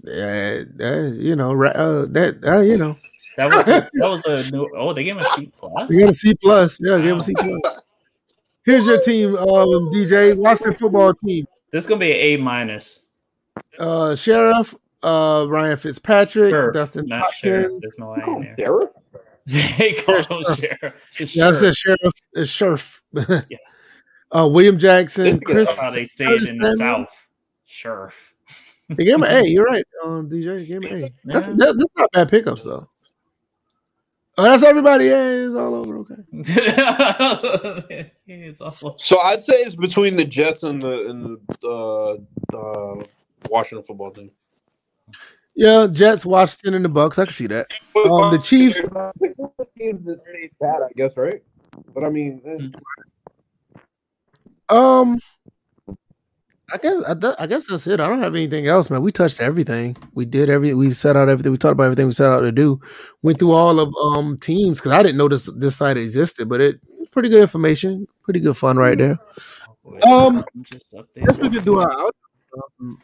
Uh, uh, you know, uh, that uh, you know, That was a, that was a new. Oh, they gave him a C plus. you him a C plus. Yeah, give him a C plus. Here's your team, um, DJ Washington football team. This is gonna be an A minus. Uh, Sheriff, uh, Ryan Fitzpatrick, Sure, Dustin not sheriff. Hopkins. There's no You call him there. Derek? they call him sheriff. It's Yeah, I sheriff. said Sheriff. It's Sheriff. Yeah. Uh, William Jackson, Chris. How they say it in the Samuel. South. Sheriff. They gave him an A. You're right, um, DJ. They gave him an A. That's, that, that's not bad pickups though. Oh, that's everybody. Yeah, it's all over. Okay. it's awful. So I'd say it's between the Jets and the and the uh, uh, Washington football team. Yeah, Jets, Washington, and the Bucks. I can see that. Um, the Chiefs. teams that stayed bad, I guess, right? But I mean, eh, Um, I guess I, th- I guess that's it. I don't have anything else, man. We touched everything. We did everything. We set out everything. We talked about everything we set out to do. Went through all of um teams because I didn't know this this site existed, but it pretty good information. Pretty good fun right there. Um, just Guess we could do our out- um,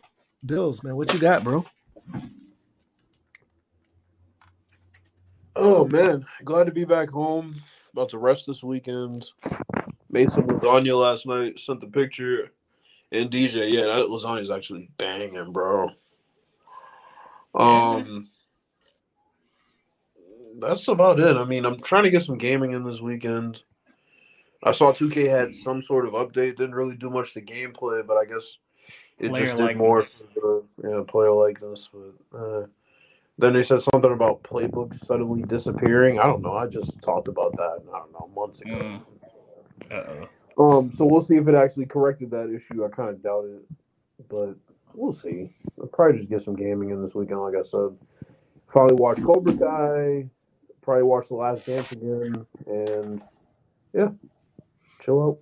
Bills, man. What you got, bro? Oh man, glad to be back home. About to rest this weekend. Made some lasagna last night. Sent the picture. And DJ, yeah, that lasagna is actually banging, bro. Um, that's about it. I mean, I'm trying to get some gaming in this weekend. I saw 2K had some sort of update. Didn't really do much to gameplay, but I guess it Player just did more likeness. for the yeah, player likeness. But uh, then they said something about playbooks suddenly disappearing. I don't know. I just talked about that. I don't know months ago. Mm. Uh-oh. Um, so we'll see if it actually corrected that issue. I kind of doubt it, but we'll see. I'll probably just get some gaming in this weekend, like I said. Finally watch Cobra Kai. Probably watch The Last Dance again, and yeah, chill out.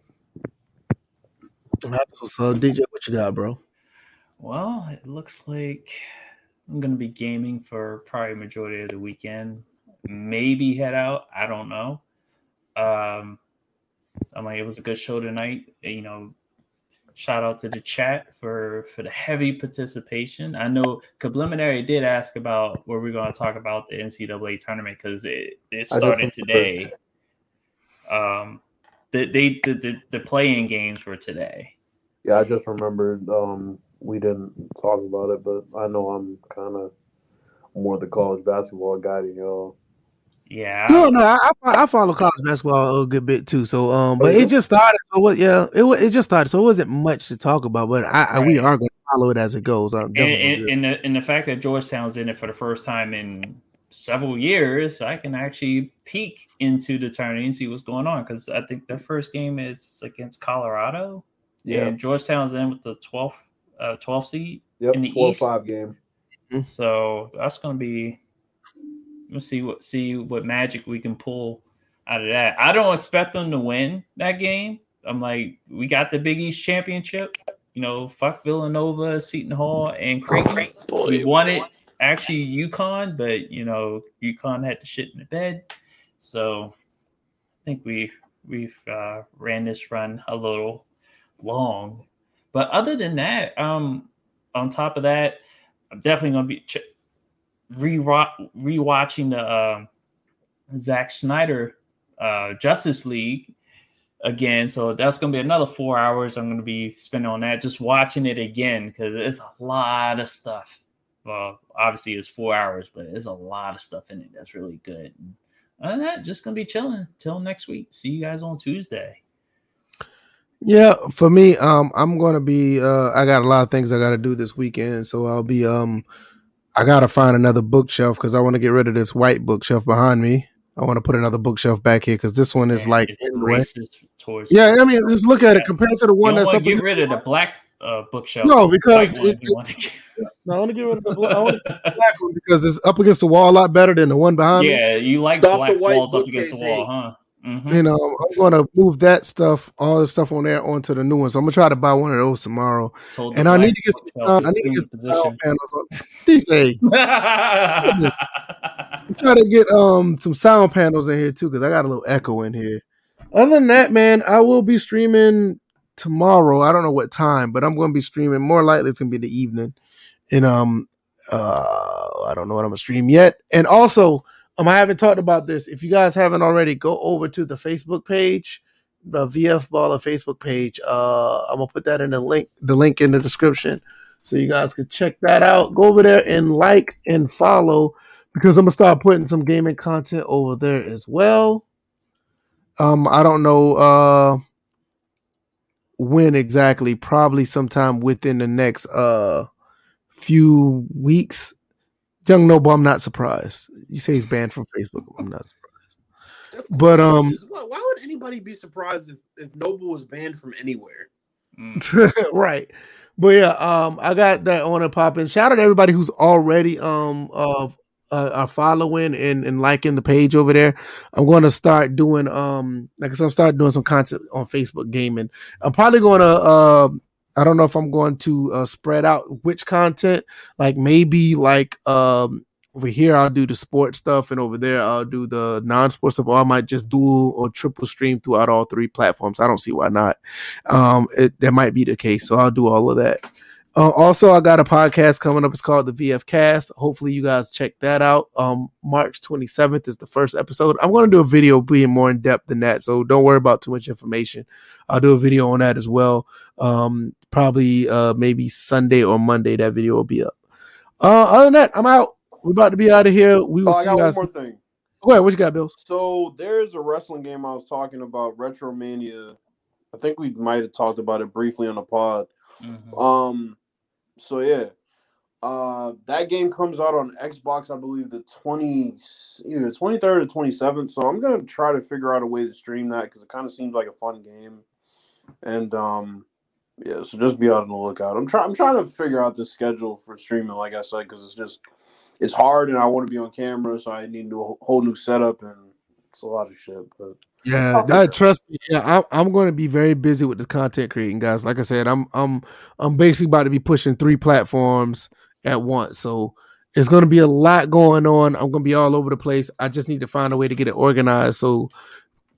That's what's up, DJ. What you got, bro? Well, it looks like I'm gonna be gaming for probably majority of the weekend. Maybe head out. I don't know. Um, I'm like, it was a good show tonight. You know, shout out to the chat for for the heavy participation. I know Subliminary did ask about where we're going to talk about the NCAA tournament because it it started today. Um, the they the, the the playing games were today. Yeah, I just remembered. Um, we didn't talk about it, but I know I'm kind of more the college basketball guy than y'all. Yeah, No, no, I, I I follow college basketball a good bit too. So, um, but Oh, it just started. So what? Yeah, it wa- it just started. So it wasn't much to talk about. But I, I we are going to follow it as it goes. I'm and, definitely and, gonna do it. and, the, and the fact that Georgetown's in it for the first time in several years, I can actually peek into the tournament and see what's going on because I think their first game is against Colorado, Yeah, and Georgetown's in with the 12th uh, 12th seed. yep, in the 12-5 game. So that's going to be. Let's see what see what magic we can pull out of that. I don't expect them to win that game. I'm like, we got the Big East championship. You know, fuck Villanova, Seton Hall, and Creighton. We won it actually UConn, but you know, UConn had to shit in the bed. So I think we we've uh, ran this run a little long. But other than that, um, on top of that, I'm definitely gonna be ch- re rewatching the um Zack Snyder uh, Justice League again. So that's gonna be another four hours I'm gonna be spending on that, just watching it again because it's a lot of stuff. Well, obviously it's four hours, but there's a lot of stuff in it that's really good. And other than that, just gonna be chilling till next week. See you guys on Tuesday. Yeah, for me, um, I'm gonna be. Uh, I got a lot of things I got to do this weekend, so I'll be. Um, I gotta find another bookshelf because I want to get rid of this white bookshelf behind me. I want to put another bookshelf back here because this one is And like in the way. racist towards Yeah, I mean, just look at it compared to the one don't that's want up. get rid of the black uh, bookshelf. No, because White one it- you wanna get- No, I want to get rid of the black, I want the black one because it's up against the wall a lot better than the one behind me. yeah, you like Stop black the white walls up against the wall, huh? Mhm. You know, I'm going to move that stuff, all the stuff on there, onto the new one. So I'm gonna try to buy one of those tomorrow. Told And I need to get some. sound- I need to get some sound panels on. DJ, I'm trying to get um some sound panels in here too because I got a little echo in here. Other than that, man, I will be streaming tomorrow. I don't know what time, but I'm going to be streaming. More likely, it's to be the evening. And um, uh, I don't know what I'm gonna stream yet. And also, um, I haven't talked about this. If you guys haven't already, go over to the Facebook page, the VF Baller Facebook page. Uh, I'm gonna put that in the link, the link in the description, so you guys can check that out. Go over there and like and follow because I'm gonna start putting some gaming content over there as well. Um, I don't know uh when exactly, probably sometime within the next uh few weeks. Young Noble, I'm not surprised. You say he's banned from Facebook. I'm not surprised. But, um, why, why would anybody be surprised if, if Noble was banned from anywhere? Mm. right. But yeah, um, I got that on and popping. Shout out to everybody who's already um uh, uh are following and, and liking the page over there. I'm going to start doing um like I said, I'm start doing some content on Facebook gaming. I'm probably going to uh I don't know if I'm going to uh, spread out which content. Like maybe like um over here I'll do the sports stuff, and over there I'll do the non-sports stuff. Or I might just dual or triple stream throughout all three platforms. I don't see why not. Um, it, that might be the case, so I'll do all of that. Uh, also, I got a podcast coming up. It's called the VF Cast. Hopefully, you guys check that out. Um, March 27th is the first episode. I'm going to do a video being more in depth than that, so don't worry about too much information. I'll do a video on that as well. Um, probably uh maybe Sunday or Monday. That video will be up. Uh, other than that, I'm out. We're about to be out of here. We will Oh, I see you got one guys. more thing. Go ahead. What you got, Bills? So there's a wrestling game I was talking about, Retromania. I think we might have talked about it briefly on the pod. Mhm. Um, so yeah, uh, that game comes out on Xbox, I believe the twenty either twenty third or twenty seventh. So I'm gonna try to figure out a way to stream that because it kind of seems like a fun game, and um, yeah. So just be on the lookout. I'm trying. I'm trying to figure out the schedule for streaming, like I said, because it's just it's hard, and I want to be on camera, so I need to do a whole new setup, and it's a lot of shit. But Yeah, that, trust me. Yeah, I'm, I'm going to be very busy with this content creating, guys. Like I said, I'm I'm I'm basically about to be pushing three platforms at once, so it's going to be a lot going on. I'm going to be all over the place. I just need to find a way to get it organized. So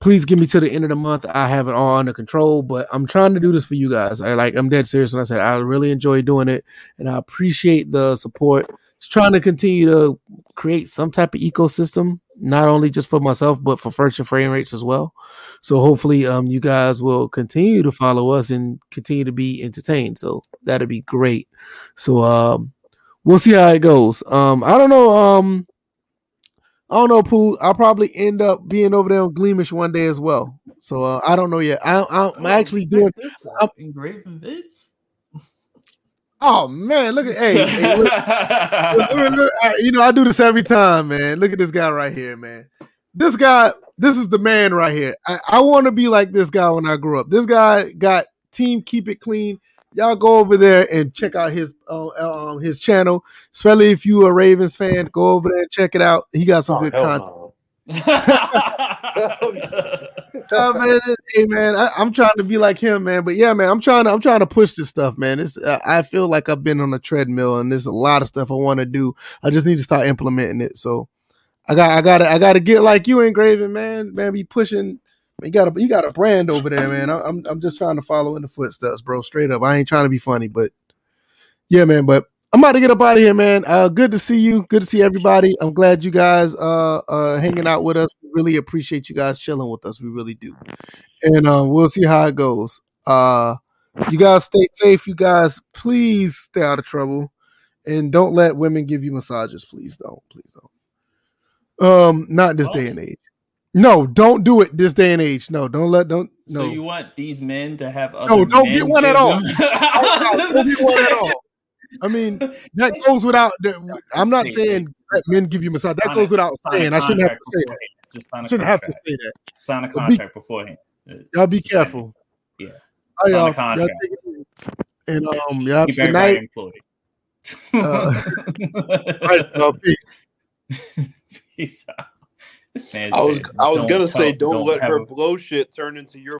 please give me to the end of the month. I have it all under control, but I'm trying to do this for you guys. I like I'm dead serious when I said I really enjoy doing it, and I appreciate the support. Trying to continue to create some type of ecosystem, not only just for myself, but for first and frame rates as well. So hopefully, um, you guys will continue to follow us and continue to be entertained. So that'd be great. So um, we'll see how it goes. Um, I don't know. Um, I don't know, Pooh. I'll probably end up being over there on Glimesh one day as well. So uh, I don't know yet. I, I, I'm actually doing. this I'm- engraving vids. Oh man, look at hey, hey, look, look, look, I- you know I do this every time, man. Look at this guy right here, man. This guy, this is the man right here. I, I want to be like this guy when I grew up. This guy got team keep it clean. Y'all go over there and check out his uh, um his channel, especially if you a Ravens fan. Go over there and check it out. He got some Oh, good content. Oh, man, hey man, I, I'm trying to be like him, man. But yeah, man, I'm trying to I'm trying to push this stuff, man. It's uh, I feel like I've been on a treadmill, and there's a lot of stuff I want to do. I just need to start implementing it. So I got I got I got to get like you, engraving, man. Man, be pushing. You got a you got a brand over there, man. I'm I'm just trying to follow in the footsteps, bro. Straight up, I ain't trying to be funny, but yeah, man. But I'm about to get up out of here, man. Uh, good to see you. Good to see everybody. I'm glad you guys uh uh hanging out with us. We really appreciate you guys chilling with us. We really do. And um, we'll see how it goes. Uh, you guys stay safe. You guys, please stay out of trouble, and don't let women give you massages. Please don't. Please don't. Um, not this day and age. No, don't do it this day and age. No, don't let don't So no. you want these men to have other No, don't get one at all. No, don't get one at all. I mean, that goes without. that- I'm not saying that men give you massage. That Sign goes without saying. I shouldn't have to say that. Just sign I a shouldn't have to say that. Sign a So be- contract beforehand. Y'all be careful. Yeah. All right, Sign y'all. Y'all contract. take it. And um, yeah, Keep good night. employed. Uh, All right, uh, peace. Peace out. This man I was I was gonna say tell- don't, let her a- blow shit turn into your